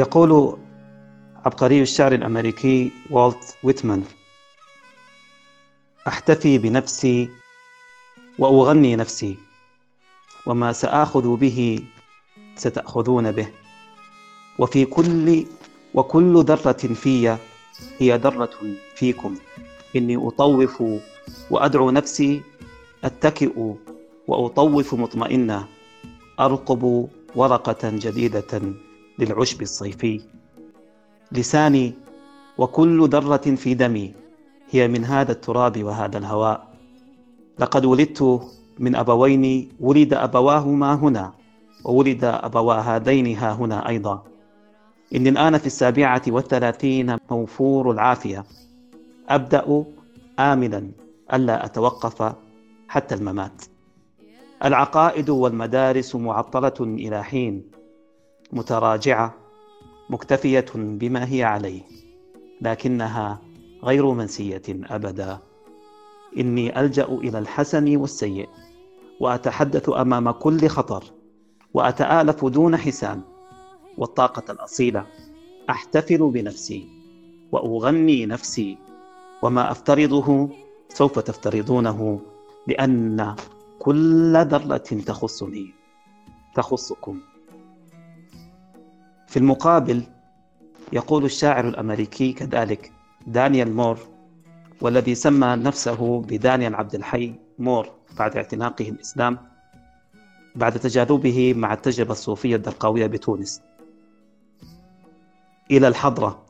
يقول عبقري الشعر الأمريكي والت ويتمان أحتفي بنفسي وأغني نفسي وما سآخذ به ستأخذون به وفي كل وكل ذرة في هي ذرة فيكم إني أطوف وأدعو نفسي أتكئ وأطوف مطمئنة أرقب ورقة جديدة. للعشب الصيفي. لساني وكل ذرة في دمي هي من هذا التراب وهذا الهواء. لقد ولدت من أبوين ولد أبواهما هنا وولد أبوا هذين ها هنا أيضا. إني الآن في السابعة والثلاثين موفور العافية. أبدأ آملا ألا أتوقف حتى الممات. العقائد والمدارس معطلة إلى حين. متراجعة مكتفية بما هي عليه لكنها غير منسية أبدا. إني ألجأ إلى الحسن والسيء وأتحدث أمام كل خطر وأتآلف دون حسان والطاقة الأصيلة أحتفل بنفسي وأغني نفسي وما أفترضه سوف تفترضونه لأن كل ذرة تخصني تخصكم. في المقابل يقول الشاعر الأمريكي كذلك دانيال مور والذي سمى نفسه بدانيال عبد الحي مور بعد اعتناقه الإسلام بعد تجاذبه مع التجربة الصوفية الدرقاوية بتونس. إلى الحضرة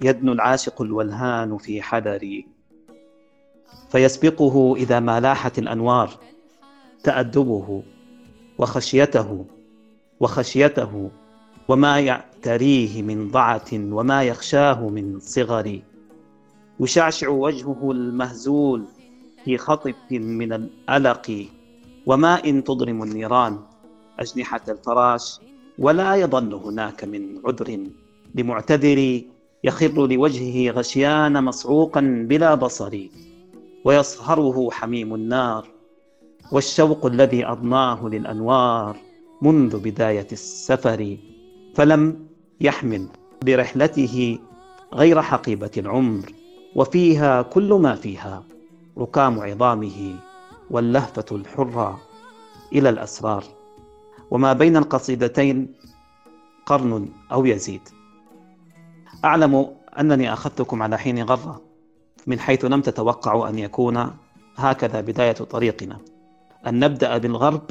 يدنو العاشق الولهان في حذري فيسبقه إذا ما لاحت الأنوار تأدبه وخشيته وخشيته وما يعتريه من ضعة وما يخشاه من صغر. يشعشع وجهه المهزول في خطف من الألق. وما إن تضرم النيران أجنحة الفراش ولا يظل هناك من عذر. لمعتذر يخر لوجهه غشيان مصعوقا بلا بصر. ويصهره حميم النار. والشوق الذي أضناه للأنوار منذ بداية السفر. فلم يحمل برحلته غير حقيبة العمر وفيها كل ما فيها ركام عظامه واللهفة الحرة إلى الأسرار. وما بين القصيدتين قرن أو يزيد. أعلم أنني أخذتكم على حين غرة من حيث لم تتوقعوا أن يكون هكذا بداية طريقنا. أن نبدأ بالغرب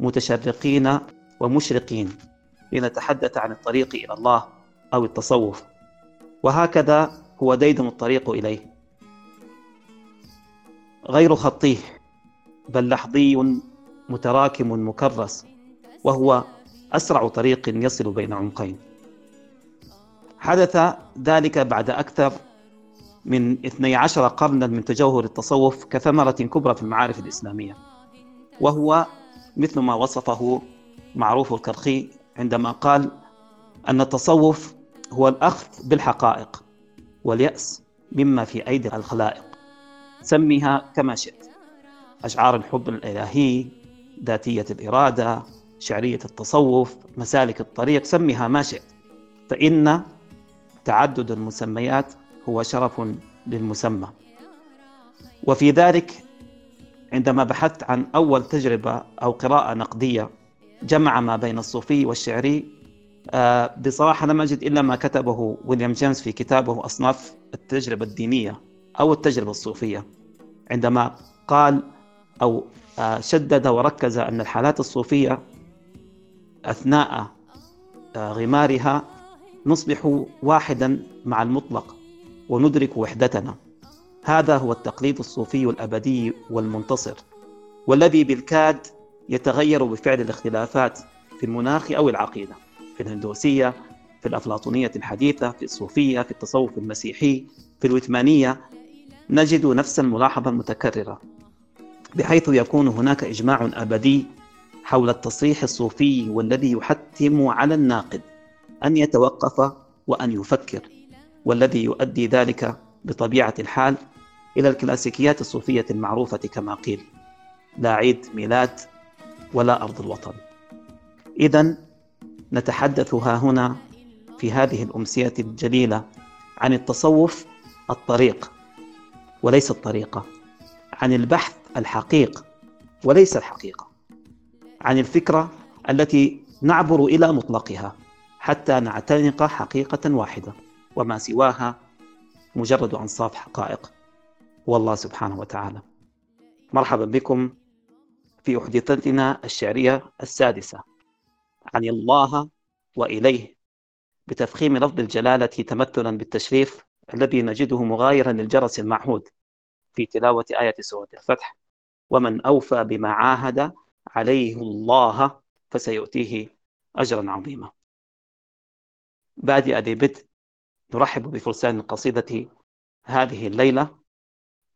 متشرقين ومشرقين. لنتحدث عن الطريق إلى الله أو التصوف. وهكذا هو ديدن الطريق إليه. غير خطيه بل لحظي متراكم مكرس وهو أسرع طريق يصل بين عمقين حدث ذلك بعد أكثر من 12 قرنا من تجوهر التصوف كثمرة كبرى في المعارف الإسلامية وهو مثل ما وصفه معروف الكرخي عندما قال أن التصوف هو الأخذ بالحقائق واليأس مما في أيدي الخلائق. سميها كما شئت. أشعار الحب الإلهي ذاتية الإرادة شعرية التصوف مسالك الطريق سميها ما شئت. فإن تعدد المسميات هو شرف للمسمى. وفي ذلك عندما بحثت عن أول تجربة أو قراءة نقدية جمع ما بين الصوفي والشعري. آه، بصراحة لم أجد إلا ما كتبه ويليام جيمس في كتابه أصناف التجربة الدينية أو التجربة الصوفية. عندما قال أو آه، شدد وركز أن الحالات الصوفية أثناء آه، غمارها نصبح واحدا مع المطلق وندرك وحدتنا. هذا هو التقليد الصوفي الأبدي والمنتصر. والذي بالكاد يتغير بفعل الاختلافات في المناخ أو العقيدة في الهندوسية في الأفلاطونية الحديثة في الصوفية في التصوف المسيحي في الوثمانية. نجد نفس الملاحظة المتكررة بحيث يكون هناك إجماع أبدي حول التصريح الصوفي والذي يحتم على الناقد أن يتوقف وأن يفكر والذي يؤدي ذلك بطبيعة الحال إلى الكلاسيكيات الصوفية المعروفة كما قيل لا عيد ميلاد ولا أرض الوطن. إذا نتحدث ها هنا في هذه الأمسية الجليلة عن التصوف الطريق وليس الطريقة عن البحث الحقيق وليس الحقيقة عن الفكرة التي نعبر إلى مطلقها حتى نعتنق حقيقة واحدة وما سواها مجرد أنصاف حقائق. والله سبحانه وتعالى. مرحبا بكم. في أحدثتنا الشعرية السادسة. عن الله وإليه بتفخيم لفظ الجلالة تمثلا بالتشريف الذي نجده مغايرا للجرس المعهود في تلاوة آية سورة الفتح. ومن أوفى بما عاهد عليه الله فسيؤتيه أجرا عظيما. بادئ ذي بدء نرحب بفرسان القصيدة هذه الليلة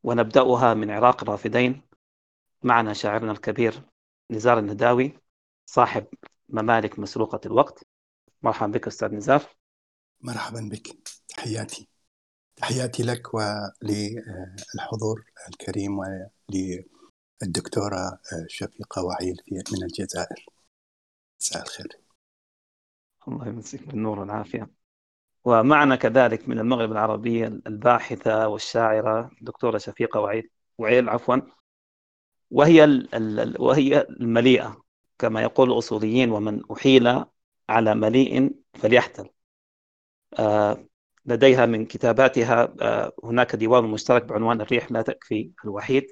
ونبدأها من عراق الرافدين معنا شاعرنا الكبير نزار النداوي صاحب ممالك مسروقة الوقت. مرحبا بك أستاذ نزار. مرحبا بك. تحياتي. تحياتي لك وللحضور الكريم وللدكتورة شفيقة وعيل من الجزائر. مساء الخير. الله يمسك بالنور والعافية. ومعنا كذلك من المغرب العربي الباحثة والشاعرة دكتورة شفيقة وعيل وعيل عفوا. وهي وهي المليئة. كما يقول الأصوليين ومن أحيل على مليء فليحتل. آه لديها من كتاباتها آه هناك ديوان مشترك بعنوان الريح لا تكفي الوحيد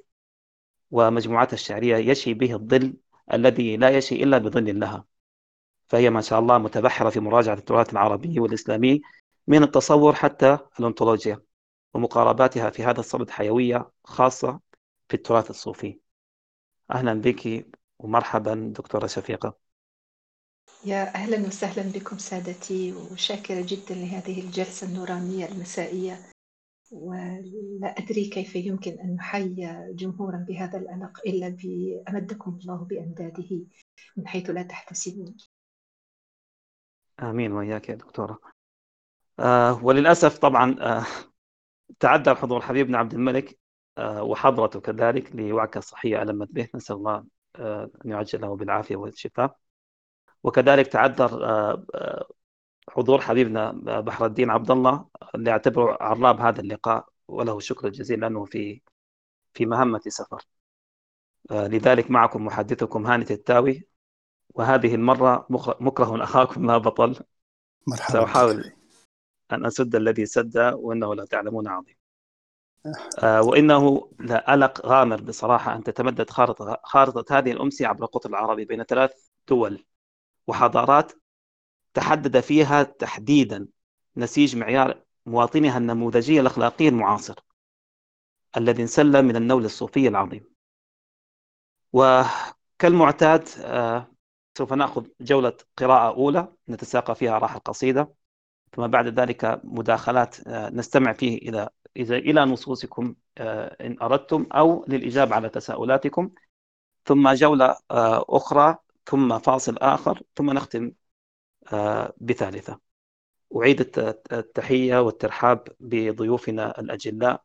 ومجموعاتها الشعرية يشي به الظل الذي لا يشي إلا بظل لها. فهي ما شاء الله متبحرة في مراجعة التراث العربي والإسلامي من التصور حتى الأنطولوجيا ومقارباتها في هذا الصدد حيوية خاصة في التراث الصوفي. أهلا بك ومرحبا دكتورة شفيقة. يا أهلا وسهلا بكم سادتي وشاكرة جدا لهذه الجلسة النورانية المسائية. ولا أدري كيف يمكن أن نحيي جمهورا بهذا الألق إلا بأمدكم الله بأمداده من حيث لا تحتسبون. آمين وإياك يا دكتورة. آه وللأسف طبعا آه تعذر حضور حبيبنا عبد الملك. وحضرته كذلك لوعكة صحية ألمت به نسأل الله آه أن يعجل له بالعافية والشفاء. وكذلك تعذر آه آه حضور حبيبنا بحر الدين عبد الله اللي اعتبره عراب هذا اللقاء وله الشكر الجزيل لأنه في في مهمة سفر. آه لذلك معكم محدثكم هاني التاوي وهذه المرة مكره أخاكم لا بطل. مرحبا سأحاول أن أسد الذي سد وإنه لا تعلمون عظيم. آه وإنه لألق غامر بصراحة أن تتمدد خارطة, خارطة هذه الأمسية عبر القطر العربي بين ثلاث دول وحضارات تحدد فيها تحديدا نسيج معيار مواطنها النموذجي الأخلاقي المعاصر الذي انسل من النول الصوفي العظيم. وكالمعتاد آه سوف نأخذ جولة قراءة أولى نتساقى فيها راح القصيده ثم بعد ذلك مداخلات نستمع فيه إلى إذا إلى نصوصكم إن أردتم أو للإجابة على تساؤلاتكم. ثم جولة أخرى ثم فاصل آخر ثم نختم بثالثة. أعيد التحية والترحاب بضيوفنا الأجلاء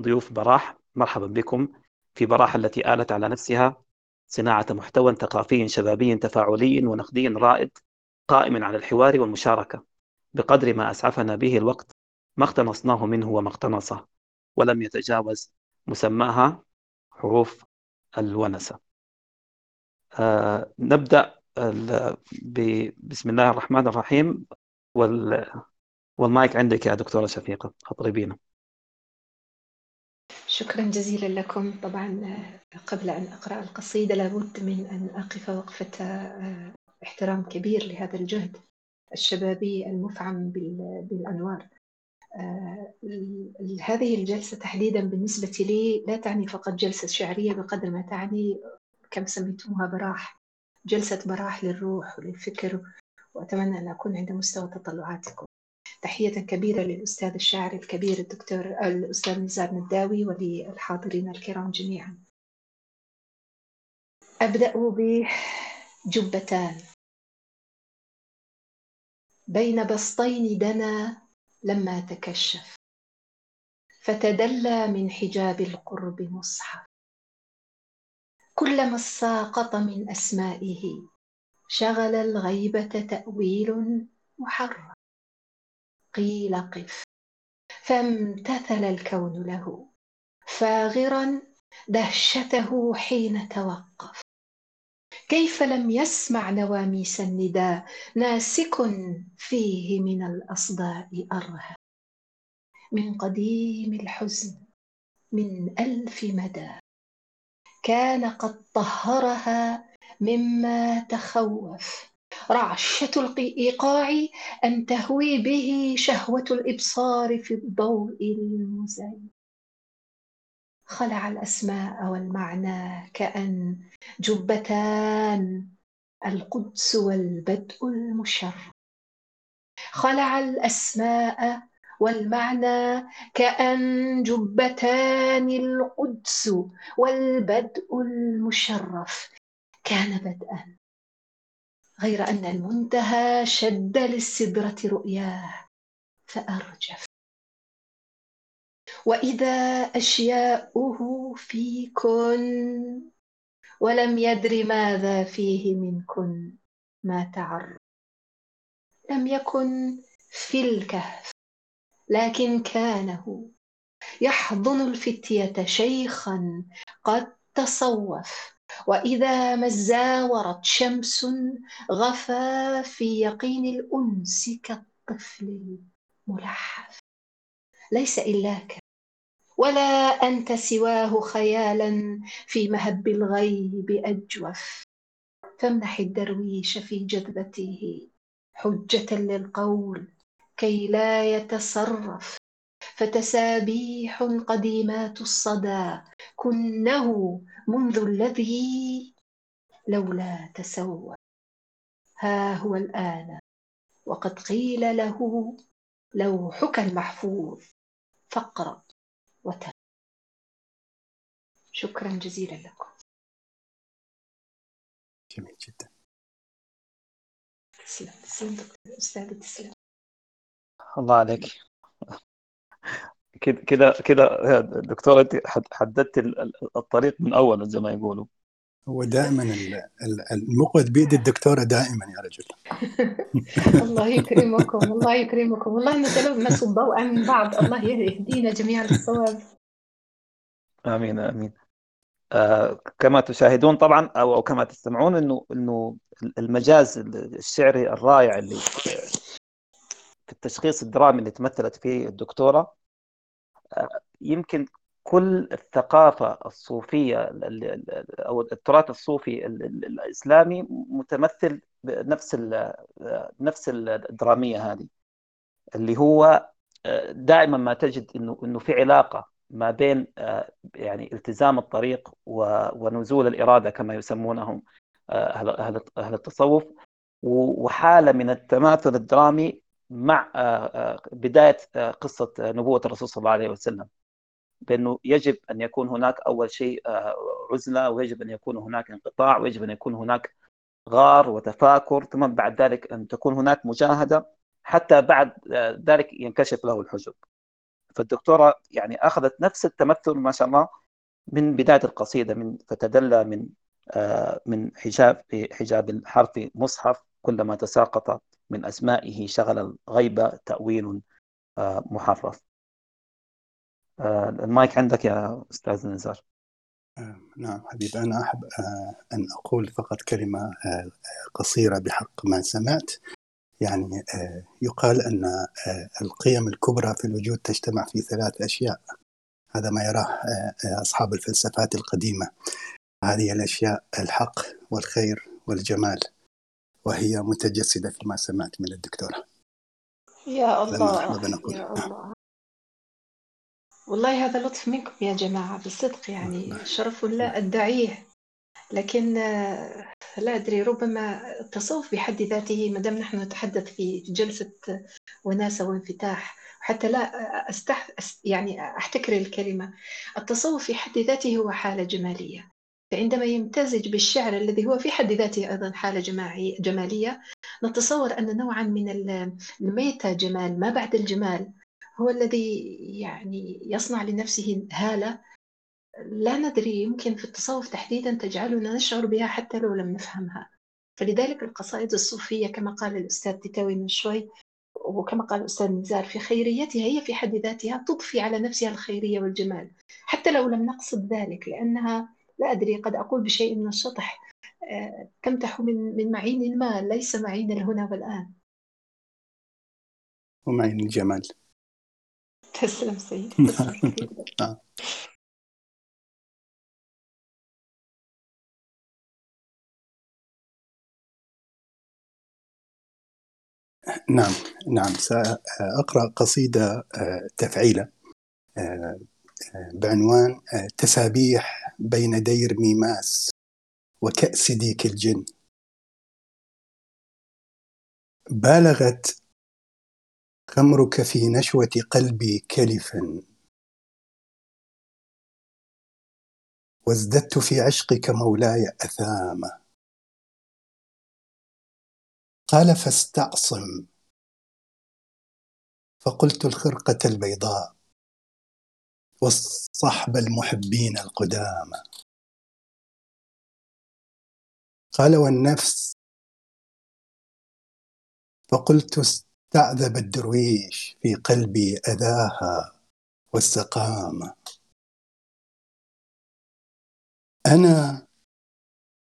ضيوف براح مرحبا بكم. في براح التي آلت على نفسها صناعة محتوى ثقافي شبابي تفاعلي ونقدي رائد قائم على الحوار والمشاركة. بقدر ما أسعفنا به الوقت ما اقتنصناه منه وما اقتنصه ولم يتجاوز مسماها حروف الونسة. آه نبدأ بسم الله الرحمن الرحيم. وال... والمايك عندك يا دكتورة شفيقة أطربينا شكرا جزيلا لكم. طبعا قبل أن أقرأ القصيدة لابد من أن أقف وقفة احترام كبير لهذا الجهد الشبابي المفعم بالأنوار. هذه الجلسة تحديدا بالنسبة لي لا تعني فقط جلسة شعرية بقدر ما تعني كما سميتموها براح جلسة براح للروح وللفكر وأتمنى أن أكون عند مستوى تطلعاتكم. تحية كبيرة للأستاذ الشاعر الكبير الدكتور الأستاذ نزار نداوي وللحاضرين الكرام جميعا. أبدأ بجبتان. بين بسطين دنا لما تكشف فتدلى من حجاب القرب مصحف. كلما ساقط من أسمائه شغل الغيبة تأويل محرم قيل قف فامتثل الكون له. فاغرا دهشته حين توقف. كيف لم يسمع نواميس النداء؟ ناسك فيه من الأصداء أرهى من قديم الحزن من ألف مدى. كان قد طهرها مما تخوف. رعشة الإيقاع أن تهوي به شهوة الإبصار في الضوء المزين خلع الأسماء والمعنى كأن جبتان القدس والبدء المشرف. خلع الأسماء والمعنى كأن جبتان القدس والبدء المشرف. كان بدءا. غير أن المنتهى شد للسدرة رؤياه فأرجف. وإذا أشياؤه في كن ولم يدر ماذا فيه من كن ما تعرف لم يكن في الكهف لكن كانه يحضن الفتية شيخا قد تصوف وإذا ما زاورت شمس غفا في يقين الأنس كالطفل الملحف ليس إلاك ولا أنت سواه خيالا في مهب الغيب أجوف. فامنح الدرويش في جذبته حجة للقول كي لا يتصرف. فتسابيح قديمات الصدى كنه منذ الذي لولا تسوى. ها هو الآن. وقد قيل له لوحك المحفوظ. فاقرأ. وتم. شكرا جزيلا لكم. جميل جدا. تسلم. تسلم دكتور. أستاذ تسلم. الله عليك. كده كده كده دكتورة أنت حددت الطريق من أول زي ما يقولوا. هو دائما المقعد بيد الدكتورة دائما يا رجل. الله يكرمكم الله يكرمكم. والله نتلمس الضوء من بعض. الله يهدينا جميعا للصواب. آمين آمين. آه كما تشاهدون طبعا أو أو كما تستمعون إنه إنه المجاز الشعري الرائع اللي في التشخيص الدرامي اللي تمثلت فيه الدكتورة آه يمكن كل الثقافة الصوفية أو التراث الصوفي الإسلامي متمثل بنفس نفس الدرامية هذه اللي هو دائما ما تجد إنه إنه في علاقة ما بين يعني التزام الطريق ونزول الإرادة كما يسمونهم أهل أهل التصوف وحالة من التماثل الدرامي مع بداية قصة نبوة الرسول صلى الله عليه وسلم. بأنه يجب أن يكون هناك أول شيء عزلة ويجب أن يكون هناك انقطاع ويجب أن يكون هناك غار وتفاكر ثم بعد ذلك أن تكون هناك مجاهدة حتى بعد ذلك ينكشف له الحجب. فالدكتورة يعني أخذت نفس التمثل ما شاء الله من بداية القصيدة من فتدلى من من حجاب حجاب الحرف مصحف كلما تساقط من أسمائه شغل الغيبه تأويل محرف. المايك عندك يا أستاذ نزار. نعم حبيبي أنا أحب أن أقول فقط كلمة قصيرة بحق ما سمعت. يعني يقال أن القيم الكبرى في الوجود تجتمع في ثلاث أشياء. هذا ما يراه أصحاب الفلسفات القديمة. هذه الأشياء الحق والخير والجمال وهي متجسدة فيما سمعت من الدكتورة. يا الله. يا الله. والله هذا لطف منكم يا جماعة بالصدق يعني شرف لا أدعيه. لكن لا أدري ربما التصوف بحد ذاته ما دام نحن نتحدث في جلسة وناسة وانفتاح. حتى لا أستح يعني أحتكر الكلمة. التصوف في حد ذاته هو حالة جمالية. فعندما يمتزج بالشعر الذي هو في حد ذاته أيضا حالة جماعية جمالية نتصور أن نوعا من الميتا جمال ما بعد الجمال. هو الذي يعني يصنع لنفسه هالة. لا ندري يمكن في التصوف تحديدا تجعلنا نشعر بها حتى لو لم نفهمها. فلذلك القصائد الصوفية كما قال الأستاذ تتاوي من شوي وكما قال الأستاذ نزار في خيريتها هي في حد ذاتها تضفي على نفسها الخيرية والجمال. حتى لو لم نقصد ذلك لأنها لا أدري قد أقول بشيء من الشطح. آه، تمتح من من معين ما ليس معين الهنا والآن. ومعين الجمال. تسلم سيدي. تسلم آه. نعم. نعم سأقرأ قصيدة آه، تفعيلة. آه، بعنوان تسابيح بين دير ميماس وكأس ديك الجن. بالغت خمرك في نشوة قلبي كلفا. وازددت في عشقك مولاي أثاما. قال فاستعصم. فقلت الخرقة البيضاء والصحب المحبين القدامى قال والنفس. فقلت استعذب الدرويش في قلبي أذاها والسقامة أنا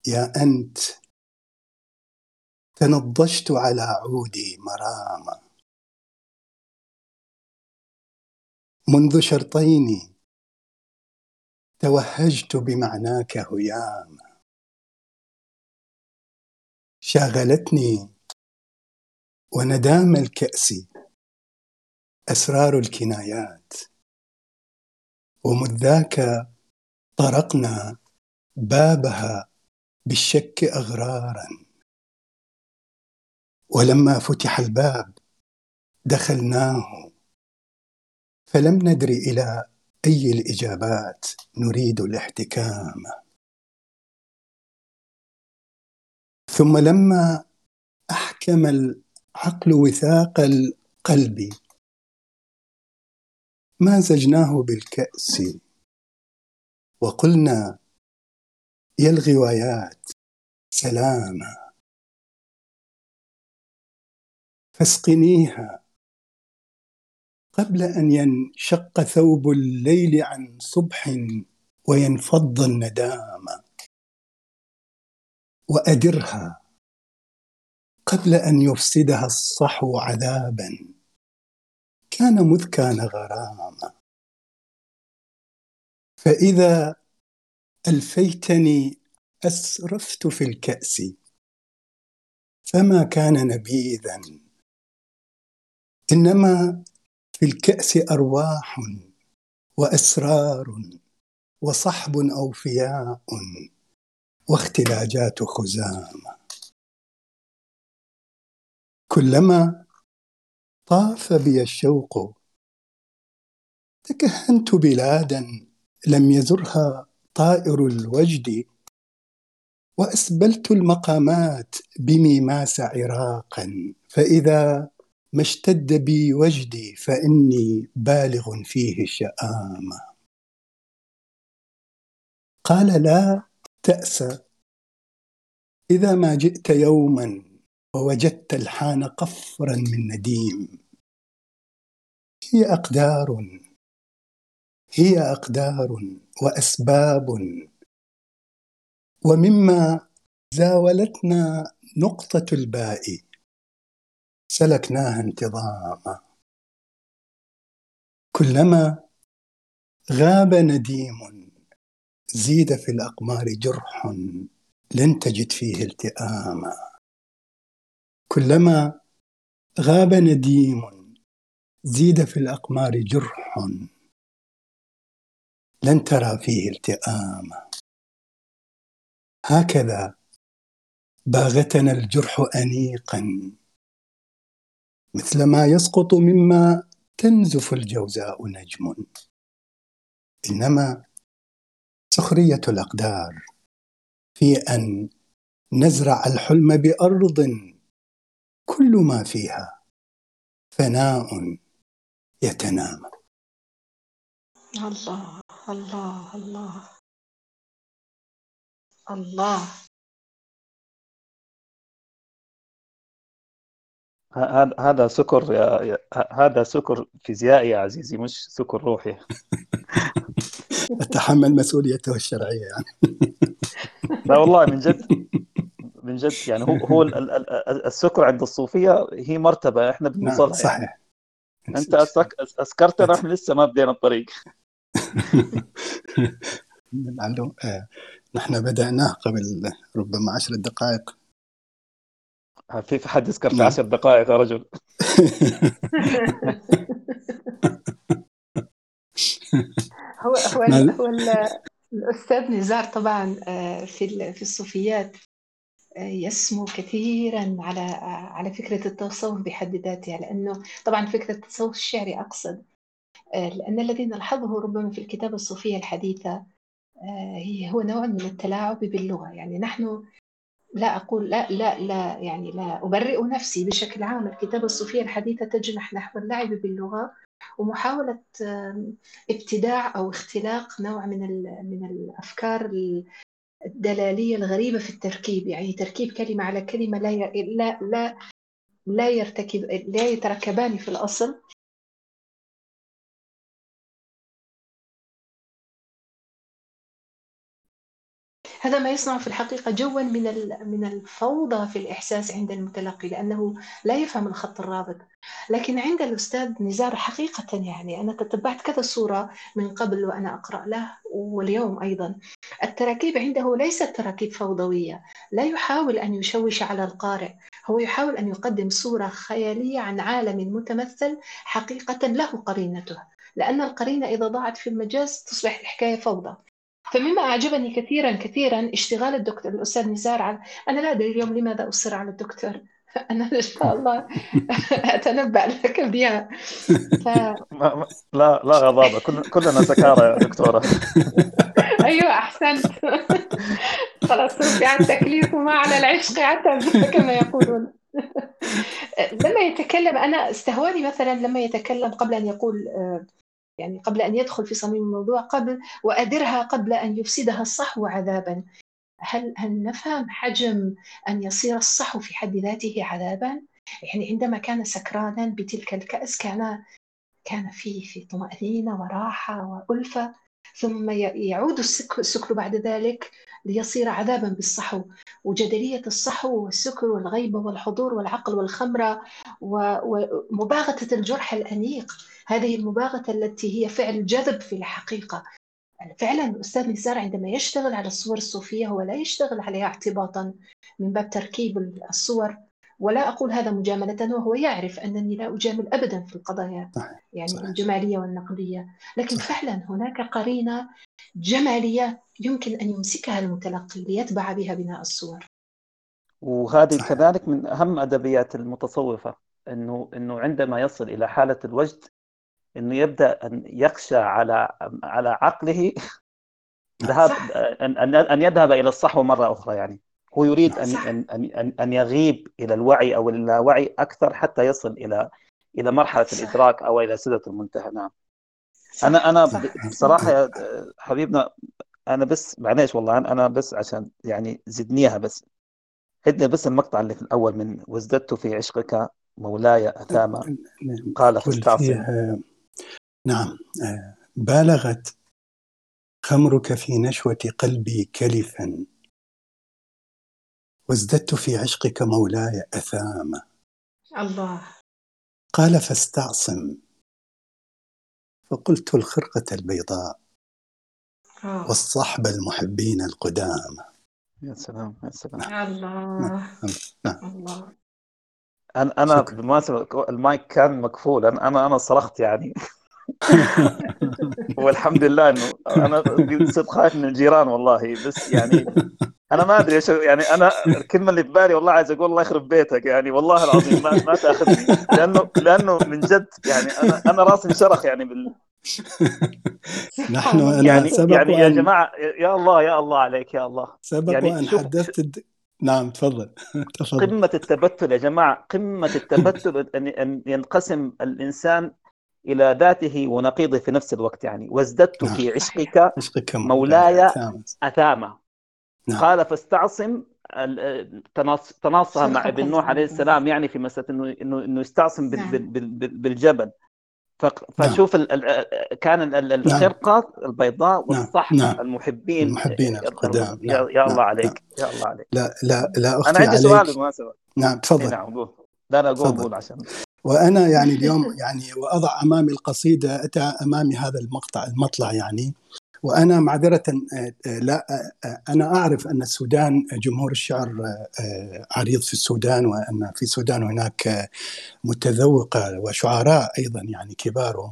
يا أنت تنضجت على عودي مرامة منذ شرطين توهجت بمعناك هياما شاغلتني وندام الكأس أسرار الكنايات. ومذ ذاك طرقنا بابها بالشك أغرارا. ولما فتح الباب دخلناه فلم ندر إلى أي الإجابات نريد الاحتكام. ثم لما أحكم العقل وثاق القلب. مازجناه بالكأس. وقلنا يا الغوايات سلاما. فاسقنيها. قبل أن ينشق ثوب الليل عن صبح وينفض الندام. وأدرها. قبل أن يفسدها الصحو عذابا. كان مذ كان غراما. فإذا ألفيتني أسرفت في الكأس فما كان نبيذا. إنما في الكأس أرواح وأسرار وصحب أوفياء واختلاجات خزامة. كلما طاف بي الشوق. تكهنت بلادا لم يزرها طائر الوجد وأسبلت المقامات بميماس عراقا. فإذا ما اشتد بي وجدي فإني بالغ فيه شآمة قال لا تأسى إذا ما جئت يوما ووجدت الحان قفرا من نديم. هي أقدار هي أقدار وأسباب. ومما زاولتنا نقطة الباء سلكناها انتظاما. كلما غاب نديم زيد في الأقمار جرح لن تجد فيه التئاما. كلما غاب نديم زيد في الأقمار جرح. لن ترى فيه التئاما هكذا باغتنا الجرح أنيقا. مثلما يسقط مما تنزف الجوزاء نجم. إنما سخرية الأقدار في أن نزرع الحلم بأرض كل ما فيها فناء يتنام الله الله الله الله. هذا هذا سكر يا هذا سكر فيزيائي يا عزيزي مش سكر روحي. أتحمل مسؤوليته الشرعية يعني. لا والله من جد. من جد يعني هو هو السكر عند الصوفية هي مرتبة إحنا بنوصلها نعم صحيح. يعني. أنت أسك... اسكرتنا إحنا لسه ما بدينا الطريق. لعله آه، نحن بدأناه قبل ربما عشر دقائق. في في حد يسكر في عشر دقائق يا رجل؟ هو هو هو الأستاذ نزار طبعا آه، في في الصوفيات. يسمو كثيرا على على فكرة التصوف بحد ذاتها لأنه طبعا فكرة التصوف الشعري أقصد لأن الذي نلحظه ربما في الكتابة الصوفية الحديثة هي هو نوع من التلاعب باللغة. يعني نحن لا أقول لا لا لا يعني لا أبرئ نفسي بشكل عام. الكتابة الصوفية الحديثة تجنح نحو اللعب باللغة ومحاولة ابتداع أو اختلاق نوع من من الأفكار الدلالية الغريبة في التركيب يعني تركيب كلمة على كلمة لا لا لا لا يرتكب لا يتركبان في الأصل. هذا ما يصنع في الحقيقة جوا من من الفوضى في الإحساس عند المتلقي لأنه لا يفهم الخط الرابط. لكن عند الأستاذ نزار حقيقة يعني أنا تتبعت كذا صورة من قبل وأنا أقرأ له واليوم أيضا. التراكيب عنده ليست تراكيب فوضوية. لا يحاول أن يشوش على القارئ. هو يحاول أن يقدم صورة خيالية عن عالم متمثل حقيقة له قرينته. لأن القرينة إذا ضاعت في المجاز تصبح الحكاية فوضى. فمما أعجبني كثيرا كثيرا اشتغال الدكتور الأستاذ نزار على أنا لا أدري اليوم لماذا أصر على الدكتور. أنا إن شاء الله أتنبأ لك بها. ف... لا لا غضاضة كلنا سكارى يا دكتورة. أيوة أحسنت. خلاص رفع التكليف وما على العشق عتب كما يقولون. لما يتكلم أنا استهواني مثلا لما يتكلم قبل أن يقول آه، يعني قبل أن يدخل في صميم الموضوع قبل وأدرها قبل أن يفسدها الصحو عذابا هل هل نفهم حجم أن يصير الصحو في حد ذاته عذابا؟ يعني عندما كان سكرانا بتلك الكأس كان كان في في طمأنينة وراحة وألفة ثم يعود السكر بعد ذلك ليصير عذابا بالصحو وجدلية الصحو والسكر والغيبة والحضور والعقل والخمرة ومباغتة الجرح الأنيق هذه المباغتة التي هي فعل جذب في الحقيقة فعلا الأستاذ نزار عندما يشتغل على الصور الصوفية هو لا يشتغل عليها اعتباطا من باب تركيب الصور ولا أقول هذا مجاملة وهو يعرف أنني لا أجامل أبدا في القضايا يعني صحيح. الجمالية والنقدية لكن صحيح. فعلا هناك قرينة جمالية يمكن أن يمسكها المتلقي ليتبع بها بناء الصور وهذه صحيح. كذلك من أهم أدبيات المتصوفة أنه أنه عندما يصل إلى حالة الوجد إنه يبدأ أن يخشى على على عقله ذهاب أن أن يذهب إلى الصحو مرة أخرى يعني. هو يريد أن أن أن أن يغيب إلى الوعي أو اللاوعي أكثر حتى يصل إلى إلى مرحلة الإدراك أو إلى سدره المنتهى. نعم. أنا أنا بصراحة يا حبيبنا أنا بس معليش والله أنا بس عشان يعني زدنيها بس. هدنا بس المقطع اللي في الأول من وازددت في عشقك مولاي اثاما قال فاستعصم نعم. آه، بالغت خمرك في نشوة قلبي كلفا. وازددت في عشقك مولاي أثاما. الله. قال فاستعصم. فقلت الخرقة البيضاء آه. والصحب المحبين القدام. يا سلام يا سلام. الله. نعم. نعم. الله. أنا أنا بالمناسبه المايك كان مكفول. أنا أنا أنا صرخت يعني. والحمد لله إنه أنا صرت خايف من الجيران والله بس يعني أنا ما أدري إيش يعني أنا الكلمة اللي في بالي والله عايز أقول الله يخرب بيتك يعني والله العظيم ما, ما تأخذني لأنه لأنه من جد يعني أنا أنا راسي انشرخ يعني بال نحن أنا يعني سبق يعني يا جماعة يا الله يا الله عليك يا الله. سبق يعني وان حدثت الد... نعم تفضل تفضل. قمة التبتل يا جماعة قمة التبتل إن ينقسم الإنسان إلى ذاته ونقيضه في نفس الوقت يعني. وازددت نعم. في عشقك, عشقك مولاي أثامة. نعم. قال فاستعصم تناصها مع ابن نوح عليه السلام يعني في مسألة انه انه إنه يستعصم نعم. بالجبل. فشوف ال ال كان الخرقة البيضاء والصح نعم. المحبين المحبين القدام. يا, نعم. يا الله نعم. عليك يا الله عليك. لا لا لا أختي أنا عندي عليك. سؤال بالمناسبة. نعم تفضل. نعم قول. لا لا قول. قول عشان وأنا يعني اليوم يعني وأضع أمامي القصيدة أتى أمامي هذا المقطع المطلع يعني. وأنا معذرة آه، آه، لا آه، أنا أعرف أن السودان جمهور الشعر عريض في السودان وأن في السودان هناك متذوقة وشعراء أيضا يعني كبار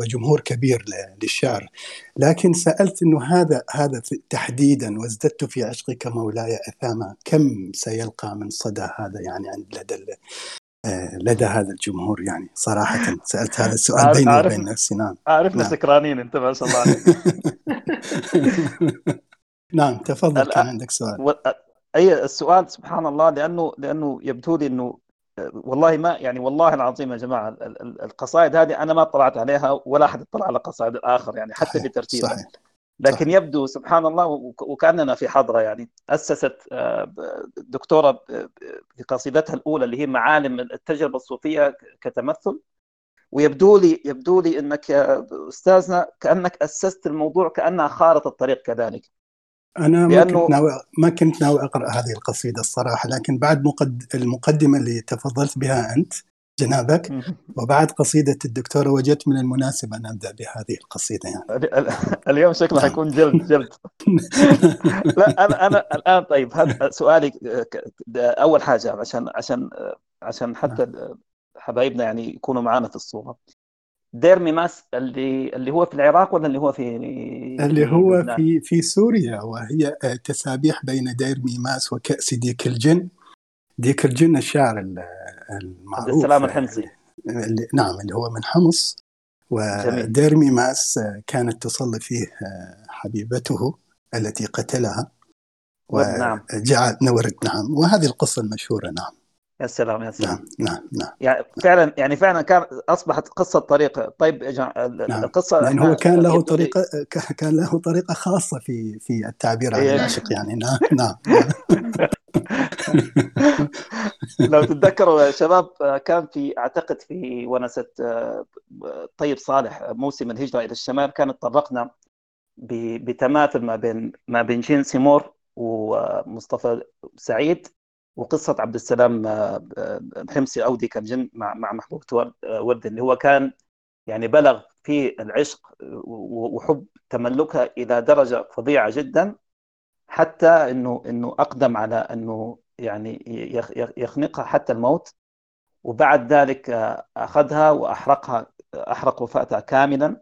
وجمهور كبير للشعر. لكن سألت إنه هذا هذا تحديدا وازددت في عشقك مولاي أثاما كم سيلقى من صدى هذا يعني عند لدى لدى هذا الجمهور يعني صراحة. سألت هذا السؤال بيني وبين نفسي نعم عارفنا نعم. سكرانين أنت ما شاء الله عليك. نعم تفضل كان عندك سؤال. و... أي السؤال سبحان الله لأنه لأنه يبدو لي إنه والله ما يعني والله العظيم يا جماعة ال- ال- القصائد هذه أنا ما اطلعت عليها ولا أحد اطلع على قصائد الآخر يعني حتى صحيح بترتيبها صحيح. لكن. يبدو سبحان الله وك- وكأننا في حضرة يعني. أسست آه، دكتورة ب- في قصيدتها الأولى اللي هي معالم التجربة الصوفية كتمثل. ويبدو لي يبدو لي إنك يا أستاذنا كأنك أسست الموضوع كأنها خارطة الطريق كذلك. أنا ما كنت ناوي ما كنت ناوي أقرأ هذه القصيدة الصراحة لكن بعد مقد... المقدمة اللي تفضلت بها أنت جنابك. وبعد قصيدة الدكتورة وجدت من المناسب أن أبدأ بهذه القصيدة يعني. ال- ال- اليوم شكله حيكون جلد جلد. لا أنا أنا الآن طيب هذا سؤالي أول حاجة عشان عشان عشان حتى حبايبنا يعني يكونوا معنا في الصورة. دير ميماس اللي اللي هو في العراق ولا اللي هو في اللي هو؟ في في سوريا وهي تسابيح بين دير ميماس وكأس ديك الجن. ديك الجن الشاعر ال- عبد المعروف السلام الحمصي. اللي نعم اللي هو من حمص. جميل. ودير ميماس آه، كانت تصلي فيه آه، حبيبته التي قتلها. نعم. وجعل نورد نعم. وهذه القصة المشهورة نعم. يا سلام يا سلام. نعم نعم نعم. يعني فعلا يعني فعلا كان أصبحت قصة طريقه طيب نعم. القصة إحنا هو كان له ك- كان له طريقة خاصة في في التعبير عن إيه. العشق يعني. نعم نعم. لو تتذكروا يا شباب كان في أعتقد في ونسة طيب صالح موسم الهجرة إلى الشمال كان تطرقنا بتماثل ما بين ما بين جين سيمور ومصطفى سعيد وقصة عبد السلام الحمصي أودي كان جن مع مع محبوب تور- ورد اللي هو كان يعني بلغ في العشق وحب تملكها إلى درجة فظيعة جدا. حتى إنه إنه أقدم على إنه يعني يخ- يخ- يخنقها حتى الموت وبعد ذلك آه، أخذها وأحرقها أحرق وفاتها كاملا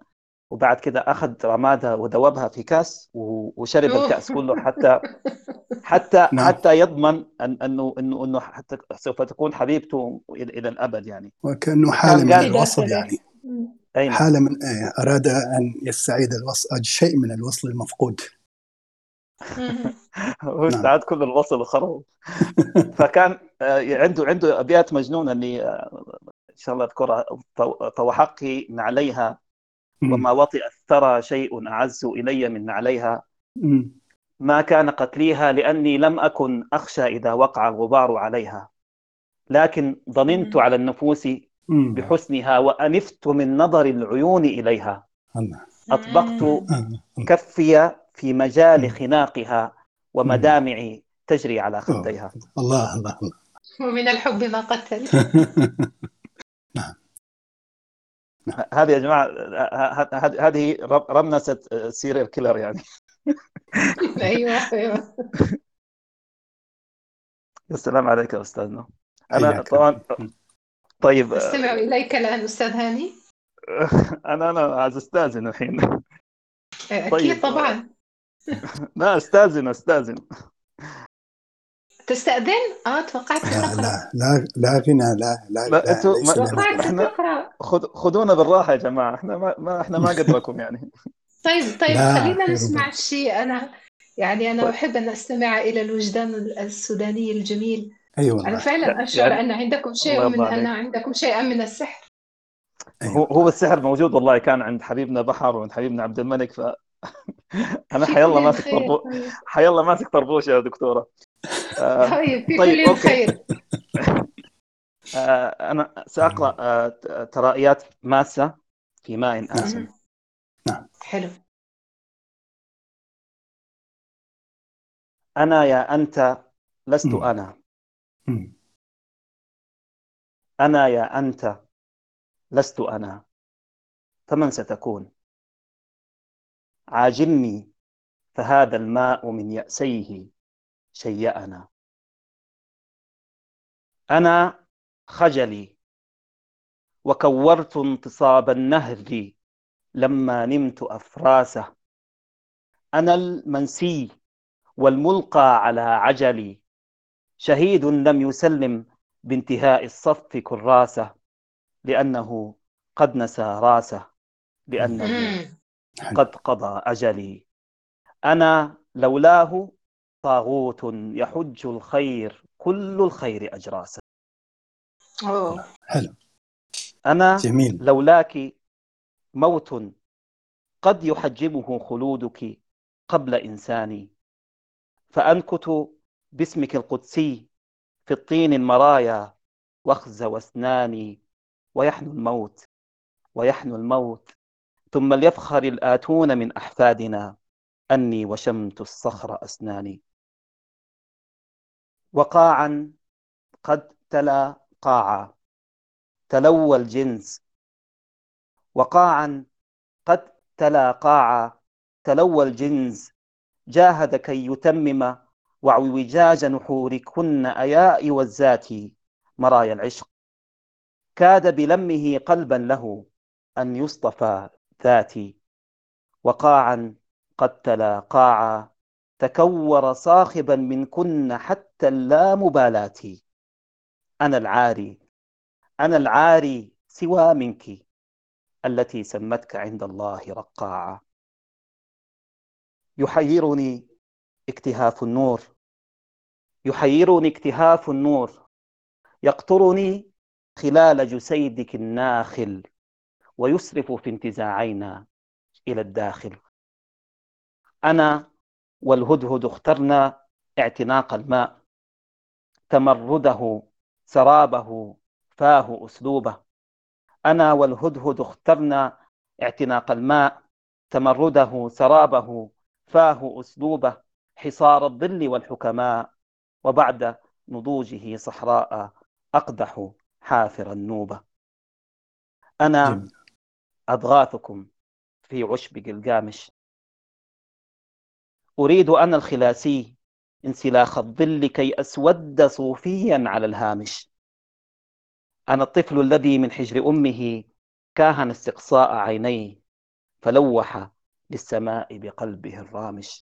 وبعد كده أخذ رمادها وذوبها في كاس وشرب. الكاس كله حتى حتى نعم. حتى يضمن أن أنه إنه إنه حتى سوف تكون حبيبته إلى إلى الأبد يعني. وكأنه حالة من الوصل يعني. أين؟ حالة من إيه، أراد أن يستعيد الوصل شيء من الوصل المفقود. هو نعم. استعاد كل الوصل وخرب فكان آه، عنده عنده أبيات مجنونة اللي آه، إن شاء الله أذكرها طوحقي نعليها وما وطئ الثرى شيء أعز إلي من نعليها. ما كان قتليها لأني لم أكن أخشى إذا وقع الغبار عليها لكن ضننت مم. على النفوس. بحسنها وأنفت من نظر العيون إليها أطبقت. كفي في مجال. خناقها ومدامعي تجري على خديها. الله الله الله. ومن الحب ما قتل. هذه يا جماعة هذه رم- رمنسة serial killer يعني. أيوه أيوه. السلام عليك يا أستاذنا. أنا. طبعا طيب. أستمع إليك الآن أستاذ هاني. أنا أنا عايز أستأذن الحين. أكيد طيب. طبعا. لا استأذن استأذن. تستأذن؟ آه توقعت لا لا لا لا غنى لا لا, لا، خذ خذونا بالراحة يا جماعة. إحنا ما, ما إحنا ما قدركم يعني. طيب طيب لا، خلينا نسمع. شيء أنا يعني أنا طيب. أحب أن أستمع إلى الوجدان السوداني الجميل. أي أنا فعلا أشعر يعني- أن عندكم شيء من أن. عندكم شيئا من السحر. أي هو هو السحر موجود والله كان عند حبيبنا بحر وعند حبيبنا عبد الملك ف أنا حيالله ماسك. طربوش حيالله ماسك طربوش يا دكتورة. آه، طيب في طيب كل الخير آه، أنا سأقرأ آه، ترائيات ماسة في ماء آسن نعم. حلو. أنا يا أنت لست أنا. أنا يا أنت لست أنا. فمن ستكون؟ عاجلني فهذا الماء من يأسيه شيئنا. أنا خجلي وكورت انتصاب النهر لما نمت أفراسه. أنا المنسي والملقى على عجلي. شهيد لم يسلم بانتهاء الصف كراسه لأنه قد نسى راسه لأنه قد قضى أجلي. أنا لولاه طاغوت يحج الخير كل الخير أجراسه أوه. حلو. أنا جميل. لولاك موت قد يحجبه خلودك قبل إنساني. فأنكت باسمك القدسي في الطين المرايا واخز واسناني ويحنو الموت ويحنو الموت. ثم ليفخر الآتون من أحفادنا أني وشمت الصخر أسناني. وقاعا قد تلا قاعا تلوى الجنس. وقاعا قد تلا قاعا تلوى الجنس. جاهد كي يتمم وعوجاج نحوركن أياء والذات مرايا العشق. كاد بلمه قلبا له أن يصطفى ذاتي وقاعا قد تلا قاعا تكور صاخبا منكن حتى اللامبالاة أنا العاري أنا العاري سوى منك التي سمتك عند الله رقاعا. يحيرني اكتهاف النور يحيرني اكتهاف النور يقطرني خلال جسيدك الناخل. ويسرف في انتزاعينا إلى الداخل. أنا والهدهد اخترنا اعتناق الماء. تمرده سرابه فاه أسلوبه. أنا والهدهد اخترنا اعتناق الماء. تمرده سرابه فاه أسلوبه. حصار الظل والحكماء. وبعد نضوجه صحراء أقدح حافر النوبة. أنا أضغاثكم في عشب قلقامش أريد أنا الخلاسي انسلاخ الظل كي أسود صوفيا على الهامش. أنا الطفل الذي من حجر أمه كاهن استقصاء عينيه فلوح للسماء بقلبه الرامش.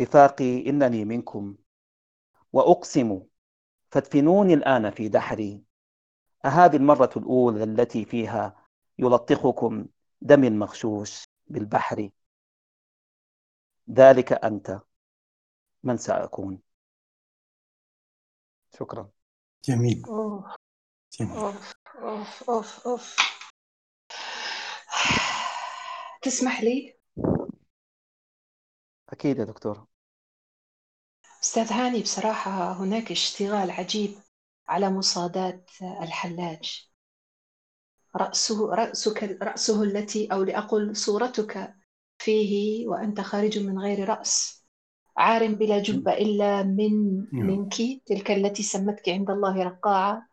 رفاقي إنني منكم. وأقسم فادفنوني الآن في دحري. أهذه المرة الأولى التي فيها يلطخكم دم مغشوش بالبحر. ذلك أنت. من سأكون؟ شكرا. جميل. أوه. جميل. أوف أوف أوف أوف. تسمح لي؟ أكيد يا دكتور. أستاذ هاني بصراحة هناك اشتغال عجيب. على مصاداة الحلاج. رأسه رأسك رأسه التي أو لأقل صورتك فيه وأنت خارج من غير رأس. عار بلا جبة إلا من نعم. منك تلك التي سمتك عند الله رقاعة.